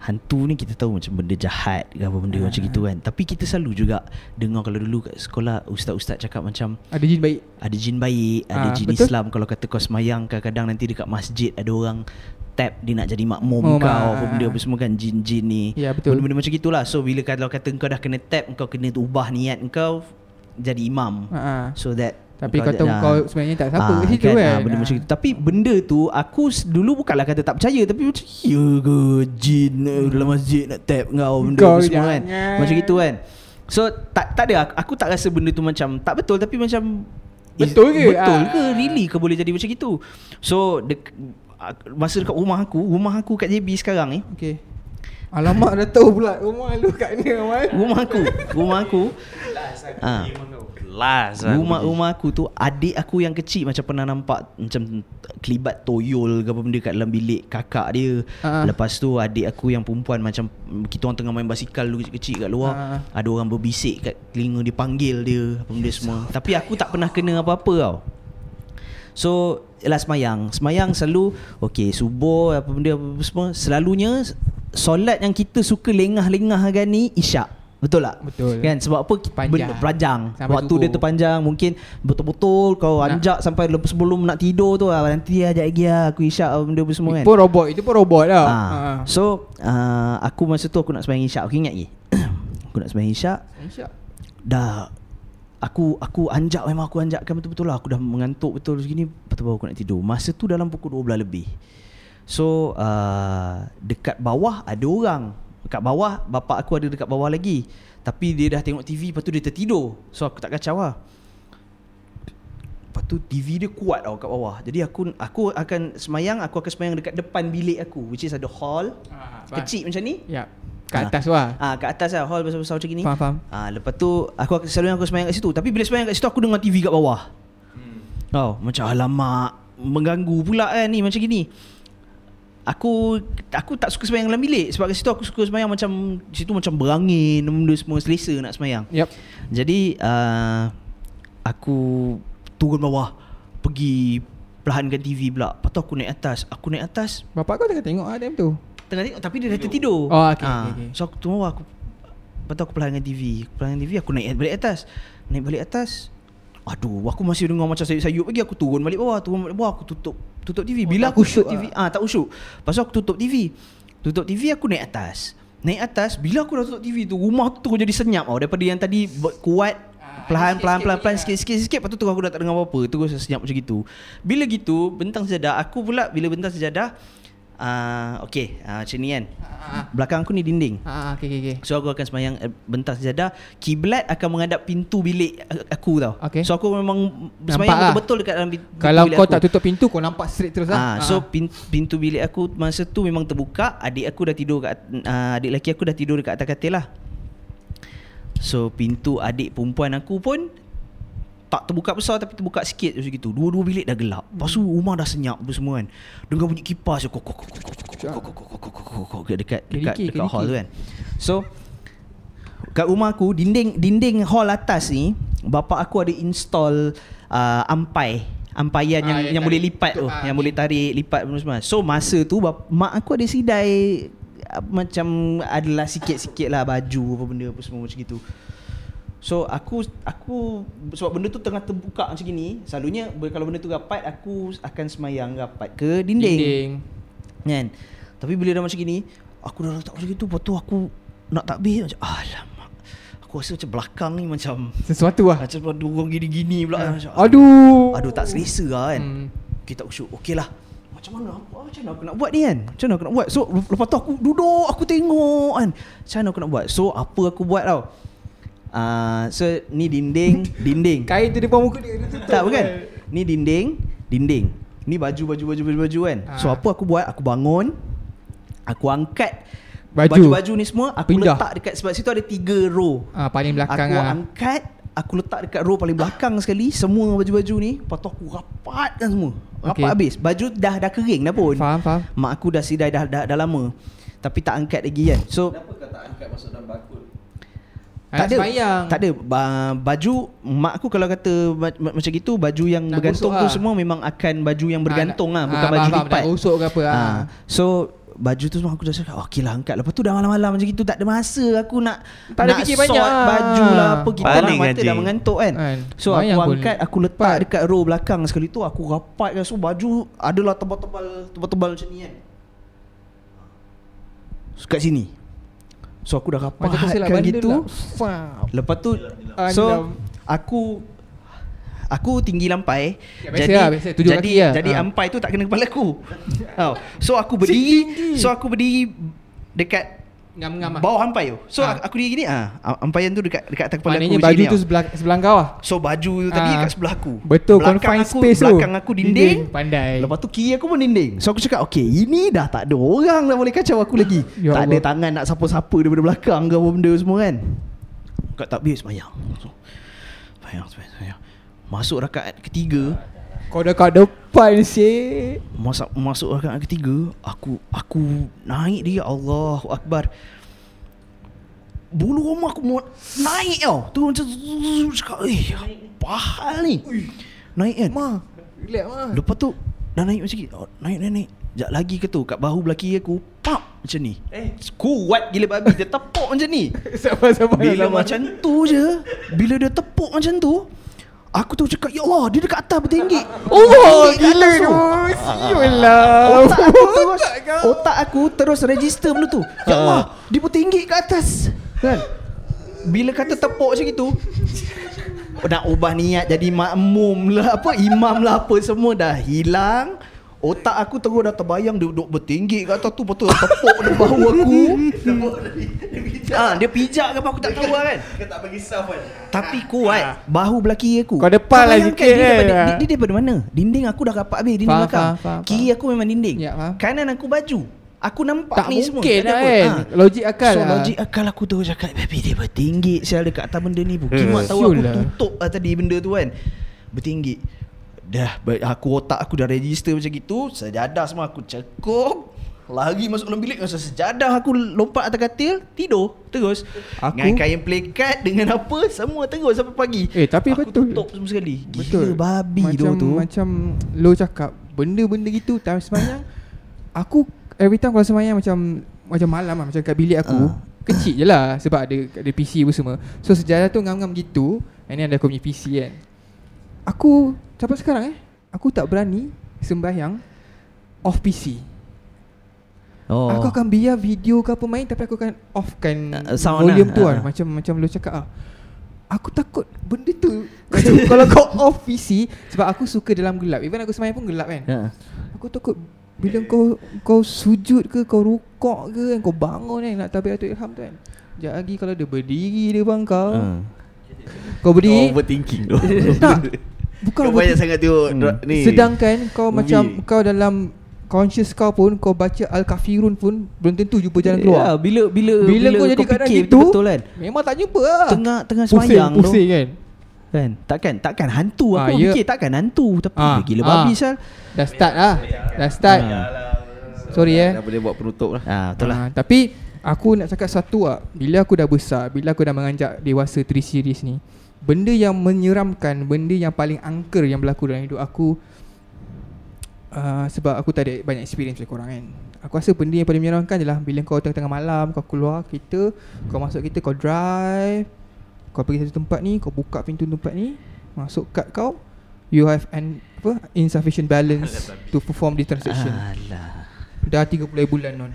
A: Hantu ni kita tahu macam benda jahat ke apa benda
C: Ah.
A: macam gitu kan Tapi kita selalu juga Dengar kalau dulu kat sekolah Ustaz-ustaz cakap macam
C: Ada jin baik
A: Ada jin baik Ada
C: Ah,
A: jin
C: betul.
A: Islam Kalau kata kau semayang Kadang-kadang nanti dekat masjid Ada orang Tap dia nak jadi makmum
C: Oh,
A: kau Apa benda apa semua kan Jin-jin ni.
C: Ya, betul.
A: Benda-benda macam gitulah. So bila kalau kata kau dah kena tap Kau kena ubah niat kau Jadi imam.
C: Ha,
A: So that
C: Tapi kau tahu
A: dah-
C: kau sebenarnya tak siapa.
A: Ah, <laughs>
C: situ kan,
A: ah, Benda macam itu Tapi benda tu Aku dulu bukanlah kata tak percaya Tapi macam Ya ke Jin eh, dalam masjid nak tap kau <laughs> Benda
C: Kau
A: semua kan?
C: jangan.
A: Macam itu kan? So tak tak ada. Aku, aku tak rasa benda tu macam Tak betul Tapi macam
C: Betul ke?
A: Betul
C: Ah.
A: ke? Really ke boleh jadi macam itu So ah, Masa dekat rumah aku Rumah aku kat JB sekarang ni
C: Okay Alamak dah tahu pula Rumah lu kat mana Amal
A: Rumah aku Rumah aku.
E: Last lah
A: Rumah
E: aku pergi.
A: rumah aku tu adik aku yang kecil macam pernah nampak macam kelibat toyol ke apa benda kat dalam bilik kakak dia.
C: Ha.
A: Lepas tu adik aku yang perempuan macam kita orang tengah main basikal dulu kecil-kecil kat luar.
C: Ha.
A: Ada orang berbisik kat telinga dia panggil dia apa benda semua. Tapi aku tak pernah kena apa-apa tau. So Ialah semayang Semayang selalu Okay subuh Apa benda apa semua Selalunya Solat yang kita suka lengah-lengah kan ni Isyak Betul tak?
C: Betul.
A: Kan sebab apa
C: Panjang.
A: panjang.
C: Sampai
A: Waktu
C: subuh.
A: dia tu panjang mungkin betul-betul kau
C: Nak-
A: anjak sampai sebelum nak tidur tu ah, nanti ajak lagi ah, aku isyak ah, benda apa semua kan.
C: Itu robot, itu pun robot lah.
A: Ah.
C: Ha.
A: So uh, aku masa tu aku nak sembahyang isyak Aku ingat lagi <coughs> Aku nak sembahyang isyak
C: Insya.
A: Dah Aku aku anjak memang aku anjakkan betul-betul lah. Aku dah mengantuk betul segini tu baru aku nak tidur. Masa tu dalam pukul 12 lebih. So uh, Dekat bawah ada orang. Dekat bawah Bapak aku ada dekat bawah lagi. Tapi dia dah tengok TV Lepas tu dia tertidur. So aku tak kacau lah. Lepas tu TV dia kuat tau kat bawah. Jadi aku aku akan semayang Aku akan semayang dekat depan bilik aku Which is ada hall.
C: Ah,
A: Kecil macam ni.
C: Ya. Kat atas tu lah.
A: Ah, kat atas lah hall besar-besar macam ni.
C: Faham, faham.
A: Ah, lepas tu aku selalu aku semayang kat situ. Tapi bila semayang kat situ aku dengar TV kat bawah. Hmm. Oh, macam alamak mengganggu pula kan ni macam gini. Aku aku tak suka semayang dalam bilik sebab kat situ aku suka semayang macam situ macam berangin, benda semua selesa nak semayang.
C: Yep.
A: Jadi uh, aku turun bawah pergi perlahankan TV pula. Lepas tu aku naik atas. Aku naik atas
C: Bapak kau tengah tengok ah time tu.
A: Tengah tengok tapi dia dah tertidur.
C: Oh, okey,
A: Ah,
C: okey, okey.
A: So aku tunggu aku Lepas tu aku perlahankan TV Aku Perlahankan TV aku naik balik atas. Naik balik atas. Aduh aku masih dengar macam sayup-sayup lagi. Aku turun balik bawah Turun balik bawah. Aku tutup tutup TV
C: Oh,
A: Bila
C: tak
A: aku tutup TV ah Tak usyuk Lepas tu aku tutup TV Tutup TV aku naik atas. Naik atas Bila aku dah tutup TV tu Rumah tu terus jadi senyap tau. Daripada yang tadi Kuat Perlahan
C: sikit-sikit
A: pelan pelan pelan sikit sikit sikit. Lepas tu terus aku dah tak dengar apa-apa Terus senyap macam gitu. Bila gitu Bentang sejadah Aku pula bila bentang sejadah uh, Okay uh, Macam ni kan
C: Ah,
A: Belakang aku ni dinding
C: ah, okey okey okey.
A: So aku akan semayang eh, Bentas sejadah Kiblat akan menghadap pintu bilik aku tau
C: Okey.
A: So aku memang Semayang
C: lah.
A: betul-betul dekat dalam pintu
C: Kalau
A: bilik
C: kau
A: aku.
C: tak tutup pintu kau nampak straight terus
A: Ah,
C: lah.
A: so pintu, pintu bilik aku masa tu memang terbuka. Adik aku dah tidur kat uh, adik lelaki aku dah tidur dekat atas katil lah. So pintu adik perempuan aku pun tak terbuka besar tapi terbuka sikit macam gitu. Dua-dua bilik dah gelap. Lepas tu rumah dah senyap apa semua kan. Dengar bunyi kipas kok kok kok kok kok kok kok dekat dekat
C: Kediki,
A: dekat hall tu kan. So kat rumah aku dinding dinding hall atas ni bapak aku ada install uh, ampai ampaian yang
C: Ah, yang
A: yang boleh lipat tu
C: Ah,
A: yang boleh tarik lipat semua. So masa tu bap- mak aku ada sidai uh, macam adalah sikit-sikit lah baju apa benda apa semua macam gitu. So aku aku sebab benda tu tengah terbuka macam gini, selalunya kalau benda tu rapat aku akan semayang rapat ke dinding.
C: Dinding.
A: Kan. Tapi bila dah macam gini, aku dah letak macam gitu, lepas tu aku nak takbir macam alamak. Aku rasa macam belakang ni macam
C: Sesuatu lah.
A: macam ada orang gini-gini pula macam
C: Aduh.
A: Aduh tak selesa lah kan
C: Hmm.
A: Kita usyuk Okey lah Macam mana ah, Macam mana aku nak buat ni kan Macam mana aku nak buat So lepas tu aku duduk Aku tengok kan Macam mana aku nak buat So apa aku buat tau uh, So ni dinding <laughs> Dinding
C: Kain tu depan muka dia.
A: Tak bukan
C: kan?
A: Ni dinding Dinding Ni baju baju baju baju baju kan So
C: Ah.
A: apa aku buat Aku bangun Aku angkat
C: Baju.
A: Baju-baju ni semua Aku
C: Pindah.
A: letak dekat Sebab situ ada tiga row
C: Ah, paling belakang
A: Aku
C: lah.
A: angkat Aku letak dekat row paling belakang sekali Semua baju-baju ni Lepas tu aku rapatkan semua Rapat
C: Okey.
A: habis Baju dah dah kering dah pun
C: Faham, faham.
A: Mak aku dah sidai dah, dah, dah lama Tapi tak angkat lagi kan So
D: Kenapa kau tak angkat masuk dalam bakul?
A: Tak ada. Tak ada ba- Baju Mak aku kalau kata ma- ma- Macam gitu Baju yang
C: Nak
A: bergantung tu
C: lah.
A: semua Memang akan baju yang bergantung lah
C: Ah,
A: Bukan
C: ah,
A: baju
C: faham,
A: lipat
C: Nak gosok ke apa, ah.
A: Ah, So Baju tu semua aku dah cakap Okey lah angkat Lepas tu dah malam-malam macam gitu Tak ada masa aku nak
C: Tak ada
A: nak
C: fikir
A: sort
C: banyak lah.
A: baju lah apa Kita
E: Paling
A: lah mata dah mengantuk kan
C: Kan.
A: So aku angkat Aku letak
C: cepat.
A: dekat row belakang Sekali tu aku rapatkan So baju adalah tebal-tebal Tebal-tebal macam ni kan so, Kat sini So aku dah
C: Macam silap
A: rapatkan
C: bandel
A: gitu
C: lah.
A: Lepas tu. So Aku Aku tinggi lampai
C: Ya,
A: Jadi
C: lah, biasa. Tujuh
A: Jadi,
C: lah.
A: jadi
C: Ha.
A: ampai tu tak kena kepala aku Tau. <laughs> So aku berdiri So aku berdiri Dekat
C: Ngam-ngam lah.
A: Bawah ampai tu So
C: Ha.
A: aku diri gini ah, Ampaian tu dekat dekat atas kepala
C: Maknanya
A: aku macam
C: baju
A: ni
C: tu
A: tau.
C: sebelah sebelah kau lah.
A: So baju tu tadi
C: Ah.
A: kat sebelah aku
C: Betul,
A: belakang
C: confined
A: aku,
C: space tu.
A: Belakang aku dinding,
C: Dinding, pandai.
A: Lepas tu kiri aku pun dinding So aku cakap Okay ini dah tak ada orang dah boleh kacau aku lagi <laughs>
C: Ya
A: Tak ada
C: Allah.
A: tangan nak sapu-sapu daripada belakang ke apa benda semua kan Kat takbir semayang so, Semayang semayang semayang Masuk rakaat ketiga
C: Kau dah kat depan sih.
A: Masuk masuk rakaat ketiga Aku aku naik dia Allahu Akbar Bulu rumah aku mau naik tau Tu macam Cakap eh Apa hal ni Naik kan
C: Ma, relax ma.
A: Lepas tu Dah naik macam ni oh, Naik naik naik Sekejap lagi ke tu Kat bahu belah kiri aku Pap macam ni. Eh, kuat gila babi dia tepuk macam ni. <laughs>
C: Sabar-sabar
A: Bila
C: sabar.
A: macam tu je, bila dia tepuk macam tu, aku tu cakap, "Ya Allah, dia dekat atas bertinggi."
C: Oh,
A: Bertinggi kat
C: gila tu.
A: tu.
C: Siul lah.
A: Otak aku <laughs> terus Otak aku terus register benda tu Ya Allah Dia bertinggi kat atas Kan Bila kata tepuk macam itu Nak ubah niat jadi makmum lah Apa imam lah apa Semua dah hilang Otak aku terus dah terbayang Dia duduk bertinggi kat atas tu <laughs> dia tepuk di bahu aku. Ha, Dia pijak ke apa? Aku tak tahu lah kan?
D: Kau tak bagi soft kan?
A: Tapi kuat Bahu belah kiri aku.
C: Kau depan lah sikit
A: dia
C: kan?
A: daripada, dia, dia daripada mana? Dinding aku dah rapat habis Dinding
C: Faham,
A: belakang.
C: faham, faham,
A: Kiri aku memang dinding.
C: Ya, faham.
A: Kanan aku baju. Aku nampak
C: Tak
A: ni semua.
C: mungkin
A: tak ada
C: lah kan.
A: Ha.
C: Logik akal
A: So
C: lah.
A: logik akal aku terus cakap Baby dia bertinggi Sial dekat atas benda ni. Kimak tahu
C: Siul
A: aku
C: lah.
A: tutup lah tadi benda tu kan? Bertinggi Dah aku otak aku dah register macam gitu Sejadah semua aku cekup Lari masuk dalam bilik Masa sejadah aku lompat atas katil Tidur Terus
C: Aku-
A: Dengan kain plekat Dengan apa Semua terus sampai pagi
C: Eh, tapi
A: aku
C: betul.
A: tutup semua sekali Gila
C: Betul.
A: babi
C: macam,
A: tu
C: Macam lo cakap benda-benda gitu time semayang aku every time kalau semayang macam macam malam lah macam kat bilik aku
A: Ah.
C: kecil je lah sebab ada ada PC apa semua. So sejarah tu ngam-ngam gitu. And ni ada aku punya PC kan. Aku sampai sekarang eh aku tak berani sembahyang off PC.
A: Oh
C: Aku akan biar video ke apa main tapi aku akan offkan
A: Uh, sound
C: volume
A: lah.
C: tu
A: Ah.
C: kan macam macam lu cakap ah. Aku takut benda tu <laughs> <laughs> kalau kau off PC sebab aku suka dalam gelap. Even aku semayang pun gelap kan.
A: Ha.
C: Aku takut bila kau kau sujud ke kau rukuk ke kan kau bangun kan nak tabiatul ilham tu kan. Sekejap lagi kalau dia berdiri dia bang kau.
A: Ha.
C: Kau berdiri.
D: overthinking tu
C: tak. <laughs> Bukan
D: Kau banyak sangat tengok
A: Hmm.
D: ni
C: Sedangkan kau
D: movie.
C: macam kau dalam conscious kau pun kau baca al-kafirun pun belum tentu jumpa jalan keluar.
A: Ya, bila bila
C: Bila kau jadi
A: fikir
C: gitu,
A: betul kan.
C: Memang tak jumpa lah.
A: Tengah tengah
C: pusing,
A: semayang tu.
C: pusing kan.
A: Kan? Takkan takkan hantu
C: Ah,
A: aku
C: ya.
A: fikir takkan hantu tapi
C: Ah,
A: gila
C: ah.
A: babi sal.
C: Dah start lah. Dah start.
A: Ah.
C: Sorry eh.
D: Dah boleh buat penutup lah
A: Ah betul lah.
C: Ah, tapi aku nak cakap satu ah, bila aku dah besar, bila aku dah menganjak dewasa 3 series ni, benda yang menyeramkan, benda yang paling angker yang berlaku dalam hidup aku uh, sebab aku tak ada banyak experience macam korang kan. Aku rasa benda yang paling menyeramkan adalah bila kau tengah-tengah malam kau keluar kereta, kau masuk kereta kau drive, kau pergi satu tempat ni, kau buka pintu tempat ni, masuk kad kau, you have an apa insufficient balance <laughs> to perform the transaction.
A: Alah.
C: Dah 30 bulan non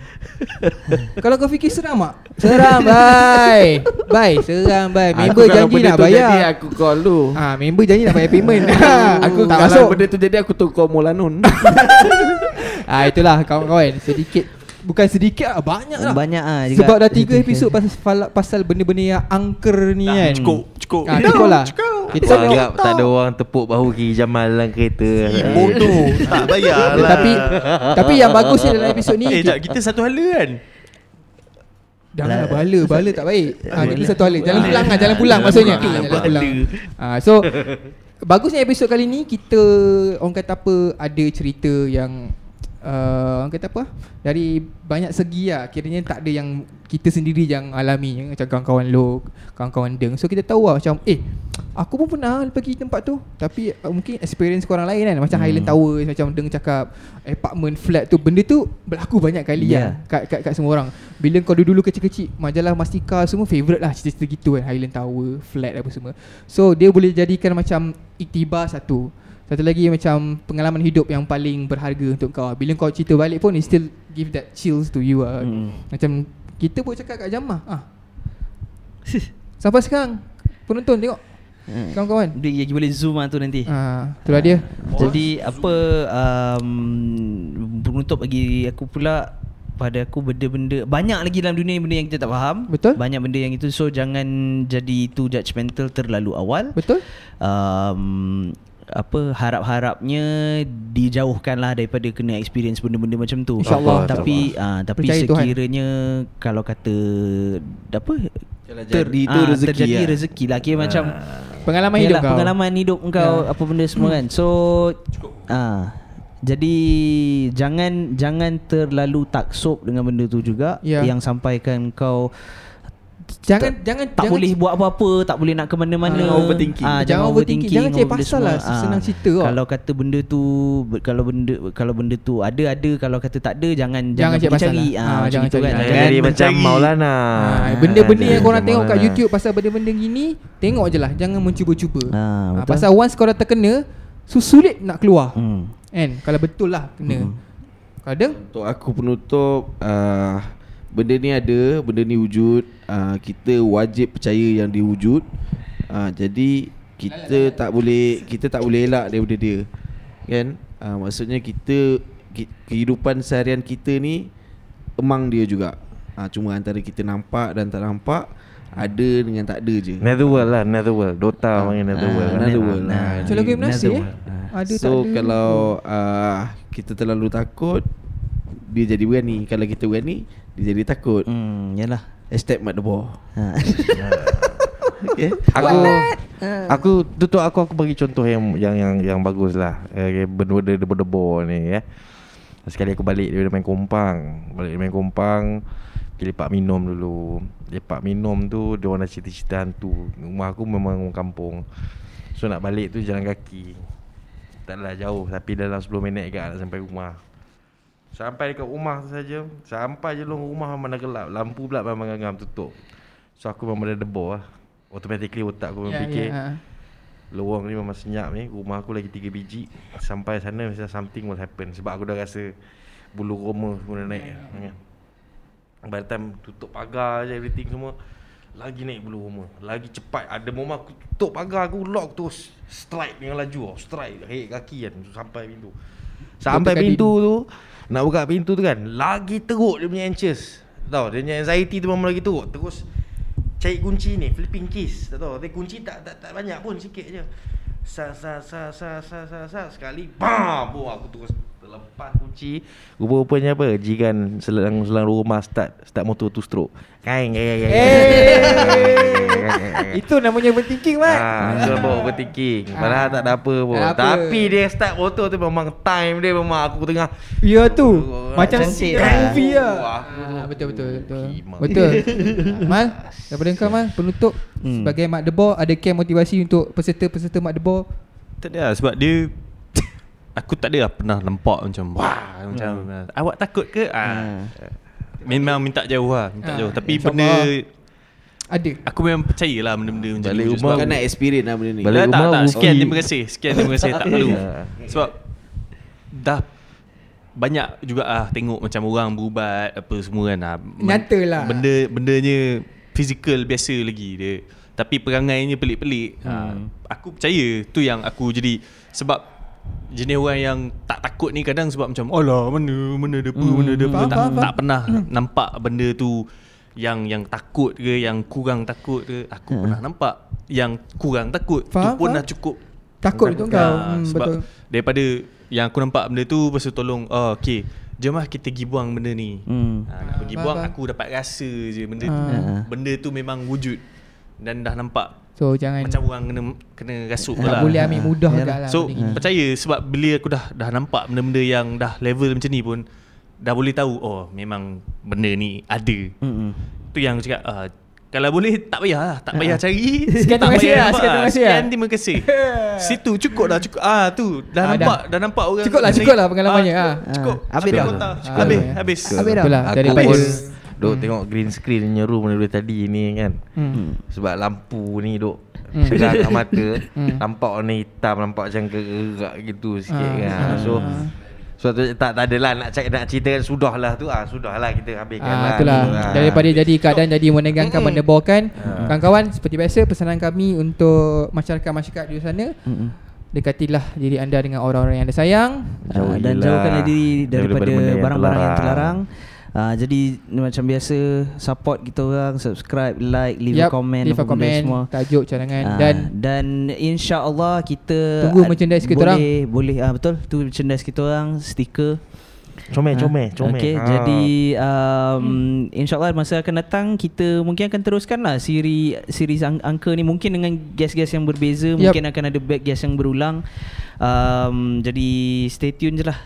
C: <laughs> Kalau kau fikir seram tak? Seram bye. Bye Seram bye. Member
D: Aku kalau
C: janji nak bayar.
D: jadi, Aku call lu
C: Ah, Member janji nak bayar payment. <laughs>
D: Aku
C: tak
D: kalau
C: masuk.
D: benda tu jadi Aku tu call Molanun <laughs>
C: ah, Itulah kawan-kawan. Sedikit Bukan sedikit lah Banyak lah.
A: Banyak ah juga.
C: Sebab dah 3 episod pasal, pasal benda-benda yang angker ni kan.
E: Cukup Cukup.
C: Ah, Cukup lah. Kita
F: Kita
C: tengok.
F: anggap tak ada orang tepuk bahu kiri Jamal dalam kereta.
E: Bodoh. <laughs> Tak bayar lah.
C: Tapi Tapi yang bagusnya dalam episod ni
E: Eh tak kita satu hala kan?
C: Janganlah bala Bala tak baik. Ha, <laughs> Kita satu hala. Jalan pulang lah Jalan pulang maksudnya. Ah, Jalan pulang. Ha, So Bagusnya episod kali ni Kita Orang kata apa Ada cerita yang uh, Orang kata apa? Dari banyak segi lah. Kiranya tak ada yang Kita sendiri yang alami yang Macam kawan-kawan lo Kawan-kawan deng. So kita tahu lah macam Eh Aku pun pernah pergi tempat tu. Tapi uh, mungkin experience korang lain kan. Macam hmm. Highland Tower Macam deng cakap Apartment flat tu. Benda tu berlaku banyak kali
A: Yeah.
C: yeah. lah kat, kat, kat semua orang. Bila kau dulu-dulu kecil-kecil Majalah Mastika semua favourite lah Cerita-cerita gitu kan. Highland Tower Flat apa semua. So dia boleh jadikan macam Iktibar satu Satu lagi macam Pengalaman hidup yang paling berharga untuk kau Bila kau cerita balik pun It still give that chills to you lah
A: Hmm.
C: Macam Kita boleh cakap kat Jamah ah. <laughs> Sampai sekarang Penonton tengok
A: Hmm.
C: Kawan-kawan
A: Dia lagi boleh zoom lah tu nanti.
C: ah, Itulah dia
A: Jadi apa um, penutup bagi aku pula pada aku benda-benda banyak lagi dalam dunia ni benda yang kita tak faham.
C: Betul.
A: Banyak benda yang itu so jangan jadi itu judgemental terlalu awal.
C: Betul
A: Um, apa harap-harapnya dijauhkanlah daripada kena experience benda-benda macam tu.
C: InsyaAllah.
A: Tapi uh, tapi
C: Percaya Tuhan.
A: sekiranya kalau kata apa
D: Jadi tu
A: ah,
D: rezeki
A: terjadi
D: lah.
A: rezeki lah kira macam
C: Pengalaman hidup kau
A: pengalaman hidup kau
C: Ya.
A: apa benda semua kan. So ah jadi jangan jangan terlalu taksub dengan benda tu juga
C: Ya.
A: yang sampaikan kau
C: Jangan jangan
A: tak
C: jangan
A: boleh buat apa-apa, tak boleh nak ke mana-mana.
C: Ah,
D: overthinking.
A: Ah,
C: Jangan overthinking. Jangan cari pasal lah,
A: semua. Ah,
C: senang cerita tau.
A: Kalau kata benda tu kalau benda kalau benda tu ada ada kalau kata tak ada jangan
C: Jangan cari pasal
A: cari.
C: lah.
A: Ah,
C: Ah,
A: macam
C: jangan
A: gitu
C: cari
A: kan.
C: lah.
B: Jangan
A: Jangan
B: jadi macam
E: mencari-
B: Maulana.
C: Ah, benda-benda yang korang
B: Macam
C: tengok kat. YouTube pasal benda-benda gini, tengok je lah. Jangan mencuba-cuba.
A: Ah,
C: Ah,
A: betul.
C: pasal once kau dah terkena, so sulit nak keluar.
A: Hmm.
C: Kan? Kalau betul lah kena. Kadang
D: Untuk aku penutup uh, Benda ni ada Benda ni wujud uh, Kita wajib percaya yang dia wujud uh, Jadi Kita tak boleh Kita tak boleh elak daripada dia Kan uh, Maksudnya kita ki- Kehidupan seharian kita ni Emang dia juga uh, Cuma antara kita nampak dan tak nampak Ada dengan tak ada je
B: Netherworld lah Netherworld Dota panggil Netherworld kan?
D: Netherworld lah.
C: Macam lagu Ibn Nasir eh.
A: Netherworld.
C: Ada tak
D: So
C: ada.
D: kalau uh, Kita terlalu takut Dia jadi berani Kalau kita berani Dia jadi takut.
A: Hmm, yalah.
D: Hashtag Mat Debo
A: Ha. <laughs>
D: okay.
B: Aku Aku Tutup aku Aku bagi contoh yang Yang yang yang bagus lah. Eh, Benda-benda debo-debo ni ya. Sekali aku balik Dia main kompang. Balik dia main kompang. Pergi lepak minum dulu. Lepak minum tu Dia orang dah cerita-cerita hantu. Rumah aku memang kampung. So nak balik tu jalan kaki. Taklah jauh. Tapi dalam 10 minit agak nak sampai rumah Sampai dekat rumah tu saja. Sampai je lorong rumah memang dah gelap. Lampu pula memang gangam tutup. So aku memang dah debor lah. Automatically otak aku memang
C: Ya,
B: fikir
C: ya, ah.
B: Lorong ni memang senyap ni. Rumah aku lagi 3 biji. Sampai sana mesti something will happen. Sebab aku dah rasa Bulu roma semua dah naik. Kan. By the time tutup pagar je everything semua Lagi naik bulu roma. Lagi cepat. Ada momen aku tutup pagar aku lock terus. Strike dengan laju Strike Hei kaki kan Sampai pintu. Sampai pintu tu Nak buka pintu tu kan Lagi teruk dia punya anxious. Tahu dia punya anxiety tu memang lagi teruk. Terus Cari kunci ni Flipping keys. Tak tahu Tapi kunci tak, tak tak banyak pun Sikit je. Sa sa sa sa sa sa sa Sekali Bam Boom aku terus Terlepas kunci Rupa-rupanya apa Jiran selang selang rumah start Start motor tu stroke Kain kain kain
C: Itu namanya overthinking Mat.
B: Ah, itu nampak overthinking. Padahal tak ada apa pun.
C: Apa.
B: Tapi dia start motor tu memang time dia memang aku tengah
C: Ya tu. Macam
A: Cantik
C: scene
A: lah.
C: movie lah.
B: Wah,
C: Ah, betul betul betul. Betul. <laughs> Mal, daripada kau Mal penutup
A: Hmm.
C: sebagai Mak Debor ada camp motivasi untuk peserta-peserta Mak Debor.
E: Tak ada lah sebab dia Aku tak ada lah pernah nampak macam Wah macam Awak takut ke? Ah. Memang minta jauh lah Minta
C: Ah,
E: jauh Tapi benda
C: Ada.
E: Aku memang percaya lah benda-benda macam
B: Balik
E: ni
B: rumah
E: Sebab
D: Kau nak experience lah benda ni
B: Balik
E: tak,
B: rumah
E: tak. Sekian terima kasih Sekian terima kasih Tak perlu. <laughs> Sebab Dah Banyak juga ah Tengok macam orang berubat Apa semua kan ah. Men-
C: Nyata lah.
E: Benda Bendanya Physical biasa lagi dia Tapi perangainya pelik-pelik hmm. ah, Aku percaya Tu yang aku jadi Sebab Jenis orang yang Tak takut ni kadang sebab macam Alah mana Mana ada apa hmm. Mana ada apa tak, tak pernah nampak benda tu yang yang takut ke yang kurang takut ke aku pernah nampak yang kurang takut
C: Faham,
E: tu pun
C: faham.
E: dah cukup
C: Takut untuk kau.
E: Ah,
C: Hmm,
E: sebab
C: betul.
E: daripada yang aku nampak benda tu tu tolong Oh okay Jom lah kita pergi buang benda ni
A: Hmm.
E: ha, Nak pergi buang. Aku dapat rasa je benda tu
C: Ah.
E: Benda tu memang wujud Dan dah nampak
C: So jangan
E: Macam orang kena kena rasuk
C: tak
E: lah
C: boleh ambil mudah
A: Yalah.
C: agak lah.
E: So
C: gini.
E: percaya sebab bila aku dah dah nampak benda-benda yang dah level macam ni pun dah boleh tahu oh memang benda ni ada.
A: Hmm.
E: Tu yang aku cakap ah, kalau boleh tak payah lah Tak payah cari <laughs>
C: Sekian
E: tak
C: terima kasih
E: payah
C: lah, sekian terima
E: lah.
C: kasih lah.
E: Sekian terima kasih <laughs> Situ cukup dah cukup Ah tu Dah
C: Ah,
E: nampak Dah nampak orang
C: Cukup lah, cukup lah pengalamannya, ah.
E: Cukup
A: Ah, habis dah.
C: Ah,
E: Habis
C: habis.
E: Habis
A: Habis dah.
C: Itulah Daripada
B: Duk tengok green screen punya room daripada tadi ni kan
C: hmm.
B: Sebab lampu ni duk
C: Hmm.
B: Tegang kat mata <laughs>
C: Hmm.
B: Nampak warna hitam Nampak macam gerak gitu sikit
C: Ah,
B: kan
C: ah.
B: So So tu, tak, tak adalah nak cakap nak ceritakan sudahlah tu ah sudahlah kita habiskan
C: Ah,
B: lah
C: itulah
B: tu, ah.
C: daripada jadi keadaan jadi menegangkan
B: Mm-mm.
C: mendeborkan kawan-kawan seperti biasa pesanan kami untuk masyarakat-masyarakat di sana
A: Hmm.
C: dekatilah diri anda dengan orang-orang yang anda sayang
A: Ah, dan
B: Jauhilah
A: jauhkanlah diri daripada
B: benda yang
A: barang-barang yang
B: terlarang.
A: Ah, jadi macam biasa support kita orang, subscribe, like, leave
C: Yup,
A: a comment
C: leave a comment
A: semua.
C: tajuk cadangan
A: Ah,
C: dan
A: dan insya-Allah kita
C: Tunggu merchandise kita
A: boleh, Boleh ah betul tu merchandise kita orang stiker.
B: Comel comel comel
A: Okey,
B: Ah.
A: jadi um, insya-Allah masa akan datang kita mungkin akan teruskan lah siri series ang- angka ni mungkin dengan guest-guest yang berbeza,
C: Yup.
A: mungkin akan ada back guest yang berulang. Um, jadi stay tune je lah.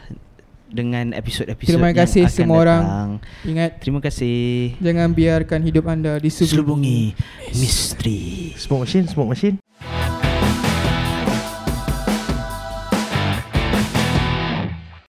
A: Dengan episod-episod
C: Terima
A: yang
C: kasih
A: akan
C: semua orang.
A: datang.
C: Ingat
A: Terima kasih.
C: jangan biarkan hidup anda diselubungi
A: Selubungi misteri.
B: Smoke machine, smoke machine.